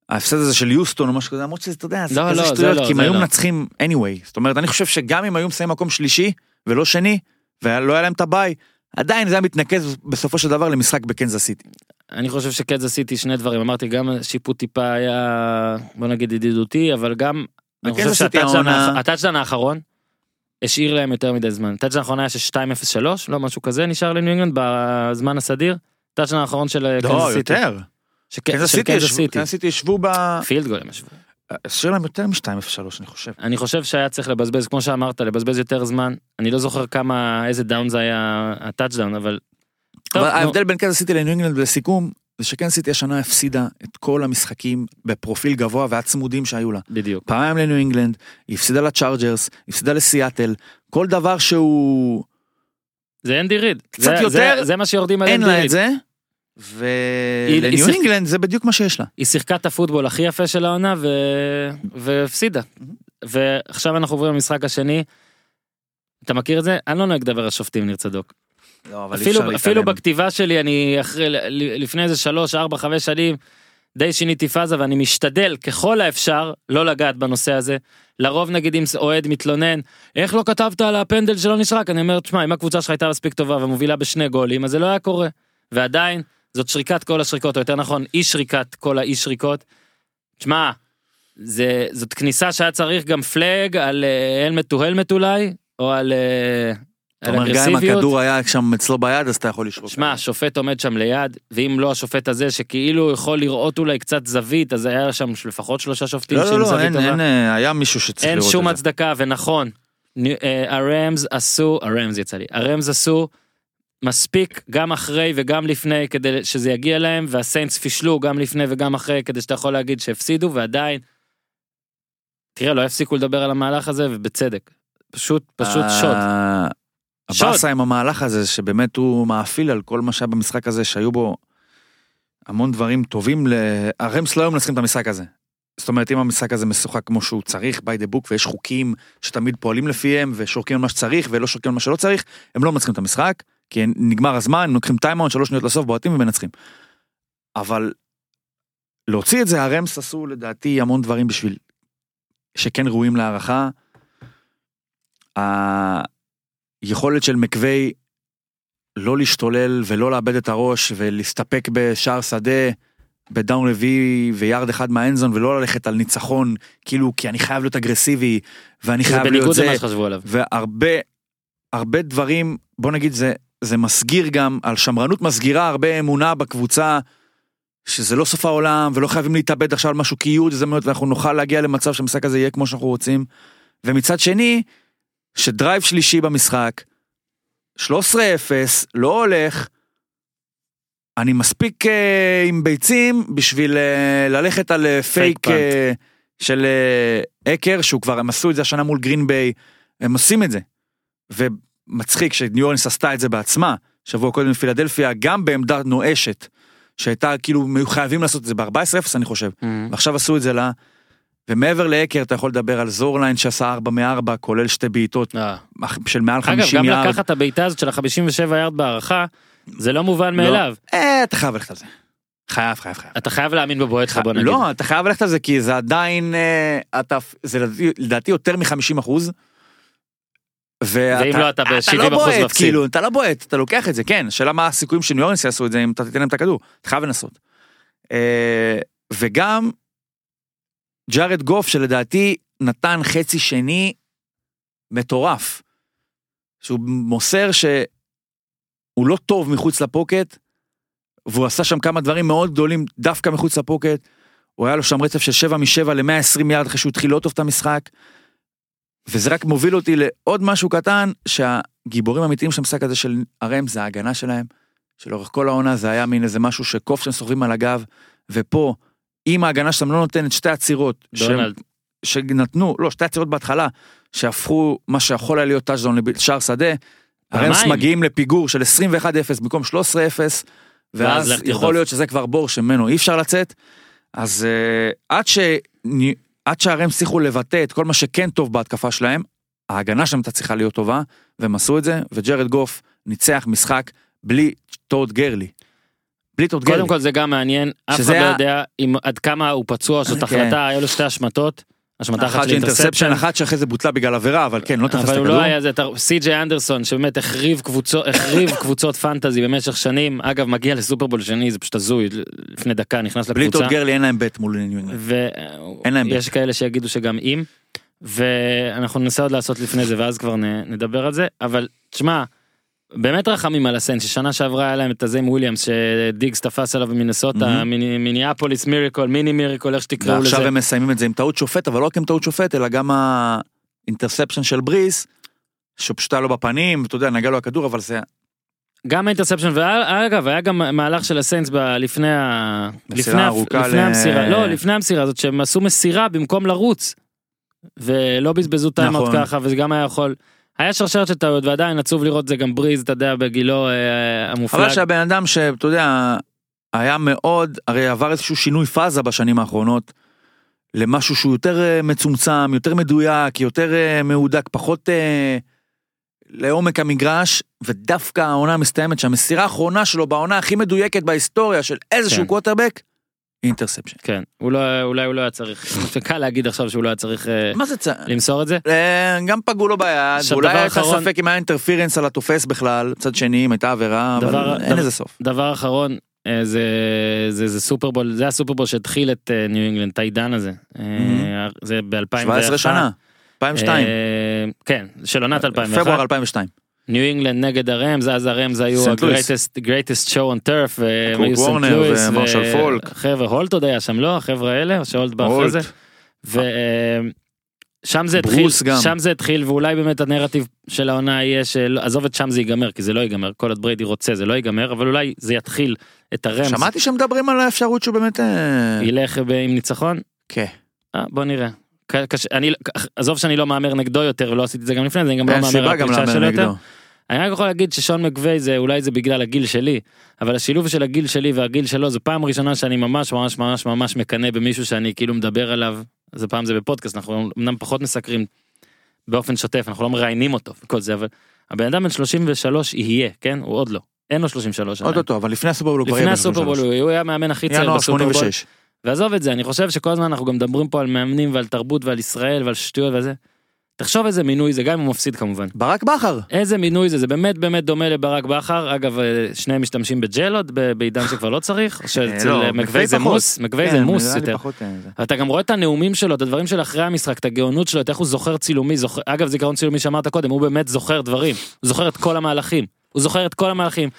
ההפסד הזה של יוסטון או משהו כזה, למרות שזה, אתה יודע, זה לא, כזה לא, זה שטויות, לא, כי הם זה היו לא. מנצחים anyway. זאת אומרת, אני חושב שגם אם היו מסיים מקום שלישי ולא שני, ולא היה להם את הביי, עדיין זה היה מתנקז בסופו של דבר למשחק בקנזס סיטי. אני חושב שקנזס עשיתי שני דברים אמרתי גם שיפוט טיפה היה בוא נגיד ידידותי אבל גם. אני חושב סיטי ה touchdown האחרון. השאיר להם יותר מדי זמן. ה touchdown האחרון היה של 2-0-3 לא משהו כזה נשאר לניו אינגלנד בזמן הסדיר. ה touchdown האחרון של לא, קנזס סיטי. יותר. של קנזס של סיטי ישבו- סיטי. קנזס סיטי ישבו ב... field goal הם ישבו. השאיר להם יותר מ-2-0-3 אני חושב. אני חושב שהיה צריך לבזבז כמו שאמרת לבזבז יותר זמן אני לא זוכר כמה איזה down זה היה ה touchdown אבל. אבל ההבדל בין קנזס סיטי לניו אינגלנד לסיכום, זה שקנזס סיטי השנה הפסידה את כל המשחקים בפרופיל גבוה והצמודים שהיו לה. בדיוק פעמיים לניו אינגלנד, היא הפסידה לצ'ארג'רס, היא הפסידה לסיאטל, כל דבר שהוא... זה אנדי ריד קצת זה- יותר, זה- זה מה שיורדים על אין אנדי לה את ריד זה, ולניו אינגלנד זה בדיוק מה שיש לה. היא שיחקה את הפוטבול הכי יפה של העונה ו... והפסידה. ועכשיו אנחנו עוברים למשחק השני. אתה מכיר את זה? אני לא נוהג לדבר על שופטים ניר צדוק. לא, אפילו, אפילו. בכתיבה שלי אני אחרי לפני איזה שלוש ארבע חמש שנים די שיניתי פאזה ואני משתדל ככל האפשר לא לגעת בנושא הזה. לרוב נגיד אם אוהד מתלונן איך לא כתבת על הפנדל שלא נשרק אני אומר תשמע אם הקבוצה שלך הייתה מספיק טובה ומובילה בשני גולים אז זה לא היה קורה. ועדיין זאת שריקת כל השריקות או יותר נכון אי שריקת כל האי שריקות. תשמע זה זאת כניסה שהיה צריך גם פלאג על הלמט טו הלמט אולי או על אה, אתה אומר, גם אם. הכדור היה שם אצלו ביד אז אתה יכול לשרוק. שמע, השופט עומד שם ליד, ואם לא השופט הזה שכאילו יכול לראות אולי קצת זווית, אז היה שם לפחות שלושה שופטים לא, שעם לא, לא, זווית אין, טובה. אין, אה, היה מישהו שצריך אין לראות שום את זה. הצדקה, ונכון, אה, הרמז עשו, הרמז יצא לי, הרמז עשו מספיק גם אחרי וגם לפני כדי שזה יגיע להם, והסיינטס פישלו גם לפני וגם אחרי כדי שאתה יכול להגיד שהפסידו, ועדיין, תראה, לא הפסיקו לדבר על המהלך הזה, ובצדק. פשוט, פשוט שוד. הבאסה עם המהלך הזה שבאמת הוא מאפיל על כל מה שהיה במשחק הזה שהיו בו המון דברים טובים. ל- הרמס לא היו מנצחים את המשחק הזה. זאת אומרת אם המשחק הזה משוחק כמו שהוא צריך by the book ויש חוקים שתמיד פועלים לפיהם ושורקים על מה שצריך ולא שורקים על מה שלא צריך הם לא מנצחים את המשחק כי נגמר הזמן לוקחים timeout שלוש שניות לסוף בועטים ומנצחים. אבל להוציא את זה הרמס עשו לדעתי המון דברים בשביל שכן ראויים להערכה. היכולת של מקווי לא להשתולל ולא לאבד את הראש ולהסתפק בשער שדה בדאון רביעי ויארד אחד מהאנזון ולא ללכת על ניצחון כאילו כי אני חייב להיות אגרסיבי ואני זה חייב להיות בניגוד זה למה שחשבו עליו. והרבה הרבה דברים בוא נגיד זה זה מסגיר גם על שמרנות מסגירה הרבה אמונה בקבוצה. שזה לא סוף העולם ולא חייבים להתאבד עכשיו על משהו כי יהיו עוד הזדמנויות ואנחנו נוכל להגיע למצב שהמשחק הזה יהיה כמו שאנחנו רוצים. ומצד שני ש drive שלישי במשחק 13-0 לא הולך. אני מספיק אה, עם ביצים בשביל אה, ללכת על fake punt. אה, של אה, הקר שהוא כבר הם עשו את זה השנה מול גרין ביי הם עושים את זה. ומצחיק שניו אורנס עשתה את זה בעצמה שבוע קודם בפילדלפיה גם בעמדה נואשת שהייתה כאילו חייבים לעשות את זה ב-14-0 אני חושב ועכשיו עשו את זה לה. ומעבר לאקר אתה יכול לדבר על זורליין שעשה 4 מ-4 כולל שתי בעיטות אה. של מעל אגב, 50 גם יארד. לקחת את הבעיטה הזאת של ה-57 יארד בהערכה, זה לא מובן מאליו. אה, אתה חייב ללכת על זה. חייב חייב חייב. אתה חייב להאמין בבועט שלך, בוא נגיד. לא אתה חייב ללכת על זה כי זה עדיין אה, אתה זה לדעתי- לדעתי יותר מ-50 אחוז. ואם לא, אתה ב- 70% לא בועט, מפסיד. כאילו אתה לא בועט אתה לוקח את זה כן שאלה מה הסיכויים שניו אורנס יעשו את זה אם אתה תיתן להם את הכדור אתה חייב לנסות. אה, וגם ג'ארד גוף שלדעתי נתן חצי שני מטורף. שהוא מוסר שהוא לא טוב מחוץ לפוקט והוא עשה שם כמה דברים מאוד גדולים דווקא מחוץ לפוקט. הוא היה לו שם רצף של 7 מ-7 ל-120 יארד אחרי שהוא התחיל לא טוב את המשחק. וזה רק מוביל אותי לעוד משהו קטן שהגיבורים האמיתיים של המשחק הזה של הרם זה ההגנה שלהם. שלאורך כל העונה זה היה מין איזה משהו שקוף שהם סוחבים על הגב ופה אם ההגנה שלהם לא נותנת שתי עצירות דונלד. שנתנו לא שתי עצירות בהתחלה שהפכו מה שיכול היה להיות טאז'דון לשער שדה. הרמס. מגיעים לפיגור של 21-0 במקום 13-0 ואז ואז. יכול להיות שזה כבר בור שממנו אי אפשר לצאת. אז uh, עד, ש... עד שהרמס הצליחו לבטא את כל מה שכן טוב בהתקפה שלהם, ההגנה שלהם הייתה צריכה להיות טובה, והם עשו את זה, וג'רד גוף ניצח משחק בלי טוד גרלי. בלי טוד גרלי. קודם כל זה גם מעניין, אף אחד לא יודע אם עד כמה הוא פצוע, זאת כן. החלטה, היו לו שתי השמטות. השמטה אחת של interception. אחת שאחרי זה בוטלה בגלל עבירה, אבל כן, לא תפס את אבל הוא הכדור. לא היה זה, סי.ג'יי אנדרסון שבאמת החריב קבוצות, החריב קבוצות פנטזי במשך שנים, אגב מגיע לסופרבול שני זה פשוט הזוי, לפני דקה נכנס בלי לקבוצה, טוד גרלי אין להם בית מול ניו. אין להם ויש כאלה שיגידו שגם אם, ואנחנו ננסה עוד לעשות לפני זה ואז כבר נדבר על זה, אבל תשמע, באמת רחמים על הסיינטס ששנה שעברה היה להם את הזה עם וויליאמס שדיגס תפס עליו. מיני- Minneapolis Miracle, Mini Miracle, איך שתקראו לזה. ועכשיו הם מסיימים את זה עם טעות שופט, אבל לא רק עם טעות שופט, אלא גם ה interception של בריז, שפשוט היה לו בפנים, אתה יודע, נגע לו הכדור, אבל זה... גם ה interception ואגב היה גם מהלך של הסיינטס לפני ה... לפני ל- המסירה לא לפני המסירה הזאת שהם עשו מסירה במקום לרוץ. ולא בזבזו timeout נכון. ככה וזה גם היה יכול. היה שרשרת של טעויות ועדיין עצוב לראות זה גם בריז אתה יודע בגילו אה, המופלג. אבל שהבן אדם שאתה יודע, היה מאוד, הרי עבר איזשהו שינוי פאזה בשנים האחרונות, למשהו שהוא יותר אה, מצומצם, יותר מדויק, יותר אה, מהודק, פחות אה, לעומק המגרש, ודווקא העונה מסתיימת שהמסירה האחרונה שלו בעונה הכי מדויקת בהיסטוריה של איזשהו כן. quarterback, interception. כן, הוא לא, אולי הוא לא היה צריך, זה קל להגיד עכשיו שהוא לא היה צריך אה, מה זה צ... למסור את זה. אה, גם פגעו לו ביד, דבר היה לך אחרון- ספק אם היה interference על התופס בכלל, מצד שני אם הייתה עבירה, דבר- אבל אין לזה סוף. דבר אחרון, אה, זה, זה, זה סופרבול, זה הסופרבול שהתחיל את ניו אינגלנד, את העידן הזה. זה ב-2001. 17 שנה, 2002, אה, כן, של עונת 2001. פברואר 2002. ניו אינגלנד נגד הרמז, אז הרמז היו. ה-greatest greatest show on turf, והם קורט היו סנט לואיס, ומרשל פוק. חבר'ה, הולט עוד היה שם, לא? החבר'ה האלה, או שהולט בא אחרי. זה? ושם זה התחיל. שם זה התחיל, ואולי באמת הנרטיב של העונה יהיה של, עזוב את שם זה ייגמר, כי זה לא ייגמר, כל עוד בריידי רוצה זה לא ייגמר, אבל אולי זה יתחיל את הרמז, שמעתי שמדברים על האפשרות שהוא באמת... אה, ילך עם ניצחון, כן. אה, בוא נראה. קשה, אני, עזוב שאני לא מהמר נגדו יותר ולא עשיתי את זה גם לפני זה, אני גם לא מהמר על הפרישה שלו יותר. נגדו. אני רק יכול להגיד ששון מקווי זה אולי זה בגלל הגיל שלי אבל השילוב של הגיל שלי והגיל שלו זו פעם ראשונה שאני ממש ממש ממש ממש מקנא במישהו שאני כאילו מדבר עליו. זה פעם זה בפודקאסט אנחנו אמנם פחות מסקרים באופן שוטף אנחנו לא מראיינים אותו וכל זה אבל הבן אדם בן 33 יהיה כן הוא עוד לא אין לו 33 עוד. אותו, אבל לפני הסופרבול הוא כבר לפני יהיה הסופרבול הוא היה המאמן הכי צעיר בסופרבול 86. ועזוב את זה אני חושב שכל הזמן אנחנו גם מדברים פה על מאמנים ועל תרבות ועל ישראל ועל שטויות וזה. תחשוב איזה מינוי זה גם אם הוא מפסיד כמובן. ברק בכר. איזה מינוי זה, זה באמת באמת דומה לברק בכר, אגב אה, שניהם משתמשים בג'לות בעידן שכבר לא צריך, או שאצל לא, אה, מקווי זה. מוס, מקווי כן, זה מוס יותר. אה. אתה גם רואה את הנאומים שלו, את הדברים של אחרי המשחק, את הגאונות שלו, את איך הוא זוכר צילומי, אגב זיכרון צילומי שאמרת קודם, הוא באמת זוכר דברים, הוא זוכר את כל המהלכים, הוא זוכר את כל המהלכים.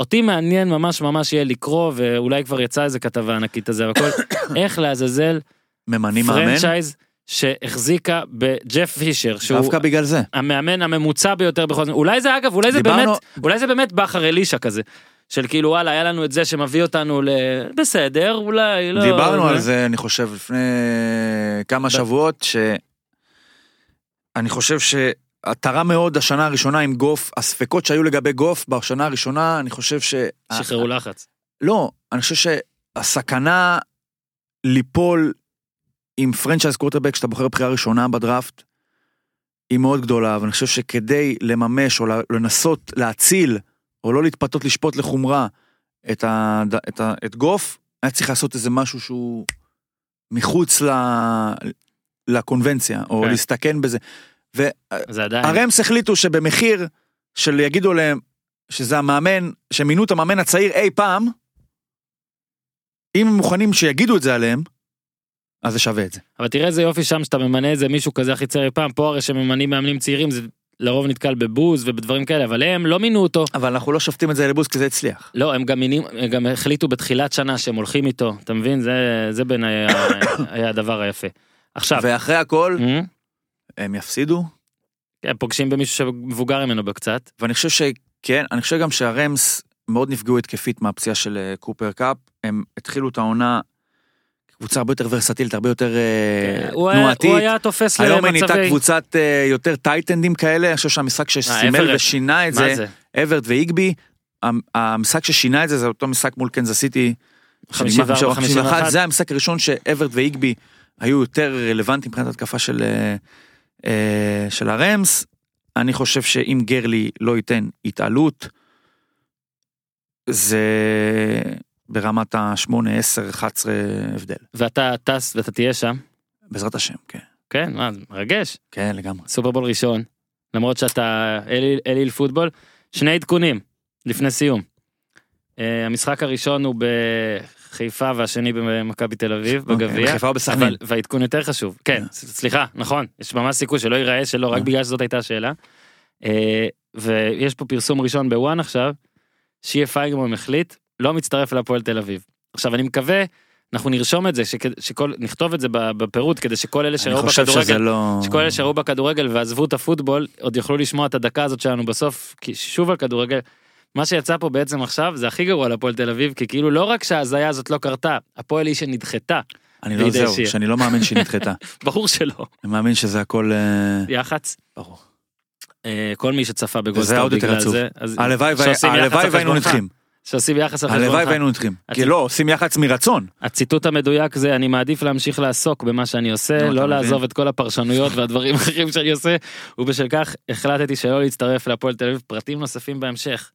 אותי מעניין ממש ממש יהיה לקרוא, ואולי כבר יצא איזה כתבה ענקית על זה והכל, איך לעזאזל ממנים מאמן? פרנצ'ייז שהחזיקה בג'ף פישר, שהוא דווקא בגלל זה. המאמן הממוצע ביותר בכל זמן אולי זה אגב אולי זה דיברנו- באמת אולי זה באמת בכר אלישע כזה של כאילו וואלה היה לנו את זה שמביא אותנו ל... בסדר אולי לא דיברנו על זה, אני חושב, לפני כמה שבועות, ש... אני חושב שתרם מאוד השנה הראשונה עם גוף, הספקות שהיו לגבי גוף בשנה הראשונה, אני חושב ש... שחררו לחץ לא, אני חושב שהסכנה ליפול עם פרנצ'ייז קורטרבק שאתה בוחר בחירה ראשונה בדראפט, היא מאוד גדולה, ואני חושב שכדי לממש או לנסות להציל, או לא להתפתות לשפוט לחומרה את, ה, את, ה, את גוף, היה צריך לעשות איזה משהו שהוא מחוץ ל, לקונבנציה, או כן. להסתכן בזה. והרמס החליטו שבמחיר של יגידו להם שזה המאמן, שמינו את המאמן הצעיר אי פעם, אם הם מוכנים שיגידו את זה עליהם, אז זה שווה את זה. אבל תראה איזה יופי שם שאתה ממנה איזה מישהו כזה הכי צעיר פעם פה הרי שממנים מאמנים צעירים זה לרוב נתקל בבוז ובדברים כאלה אבל הם לא מינו אותו אבל אנחנו לא שופטים את זה לבוז כי זה הצליח. לא הם גם מינים הם גם החליטו בתחילת שנה שהם הולכים איתו אתה מבין זה זה בעיניי היה- היה הדבר היפה. עכשיו ואחרי הכל, אה? הם יפסידו, הם פוגשים במישהו שמבוגר ממנו בקצת ואני חושב שכן, אני חושב גם שהרמס מאוד נפגעו התקפית מהפציעה של אה, קופר קאפ, הם התחילו את העונה קבוצה הרבה יותר ורסטילית, הרבה יותר אה, הוא היה- תנועתית. הוא היה תופס היום היא נהייתה למצבי קבוצת אה, יותר טייטנדים כאלה, אני חושב שהמשחק שסימל. ושינה את זה, זה אברט ואיגבי, המ- המשחק ששינה את זה זה אותו משחק מול קנזס סיטי. 54, שנגמר 51. זה המשחק הראשון שאברט ואיגבי היו יותר רלוונטיים מבחינת התקפה של, אה, של הרמס. אני חושב שאם גרלי לא ייתן התעלות, זה ברמת ה-8, 10, 11 הבדל. ואתה טס ואתה תהיה שם בעזרת השם, כן. כן מה זה מרגש כן, לגמרי. סופרבול ראשון למרות שאתה אליל, אליל פוטבול שני עדכונים לפני סיום. Uh, המשחק הראשון הוא בחיפה והשני במכבי תל אביב בגביע. אוקיי, בחיפה או בסכנין? והעדכון יותר חשוב כן ס- סליחה נכון יש ממש סיכוי שלא ייראה שלא רק אה. בגלל שזאת הייתה השאלה. אה, ויש פה פרסום ראשון בוואן עכשיו. שיהיה פייגמון החליט לא מצטרף להפועל תל אביב. עכשיו אני מקווה אנחנו נרשום את זה שכ- שכל נכתוב את זה בפירוט כדי שכל אלה שראו בכדורגל לא... שכל אלה שראו בכדורגל ועזבו את הפוטבול עוד יוכלו לשמוע את הדקה הזאת שלנו בסוף כי שוב על כדורגל. מה שיצא פה בעצם עכשיו זה הכי גרוע להפועל תל אביב כי כאילו לא רק שההזיה הזאת לא קרתה הפועל היא שנדחתה אני לא זהו, שיר. שאני לא מאמין שהיא נדחתה. ברור שלא אני מאמין שזה הכל... אה, יח"צ ברור. אה, כל מי שצפה בגולדסטאר בגלל. זה הלוואי שעושים הלוואי יח"צ על והיינו. נדחים. שעושים יחס על חשבונך. הלוואי והיינו איתכם. כי לא, עושים יח"צ מרצון. הציטוט המדויק זה אני מעדיף להמשיך לעסוק במה שאני עושה, לא? לעזוב את כל הפרשנויות והדברים האחרים שאני עושה, ובשל כך החלטתי שלא להצטרף להפועל תל אביב. פרטים נוספים בהמשך.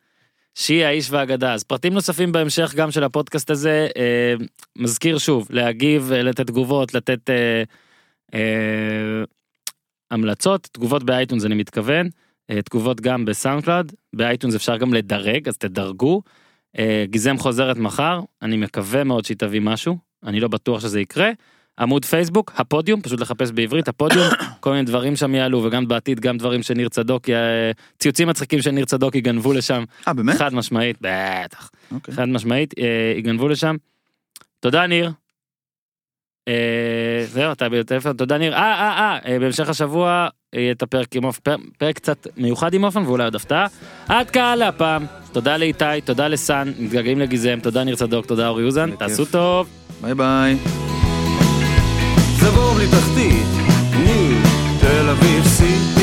שהיא האיש והאגדה. אז פרטים נוספים בהמשך גם של הפודקאסט הזה, אה, מזכיר שוב, להגיב, אה, לתת תגובות, לתת אה, אה, המלצות, תגובות באייטונס אני מתכוון, אה, תגובות גם בסאונד קלאוד, באייטונס אפשר גם לדרג, אז תדרגו. אה, גיזם חוזרת מחר, אני מקווה מאוד שהיא תביא משהו, אני לא בטוח שזה יקרה. עמוד פייסבוק, הפודיום, פשוט לחפש בעברית, הפודיום, כל מיני דברים שם יעלו, וגם בעתיד גם דברים שניר צדוק, י- ציוצים מצחיקים של ניר צדוק ייגנבו לשם, אה, באמת? חד משמעית, בטח, אוקיי. חד משמעית, אה, ייגנבו לשם. תודה ניר. אה, זהו, אתה בטלפון, תודה ניר. אה, אה, אה, אה, בהמשך השבוע יהיה את הפרק עם אופן, פרק- פרק קצת מיוחד עם אופן ואולי עוד הפתעה. עד כאן להפעם, תודה לאיתי, תודה לסאן, מתגעגעים לגיזם, תודה ניר צדוק, תודה אורי אוזן, תעשו טוב. ביי ביי. תחתית, ניו תל אביב סי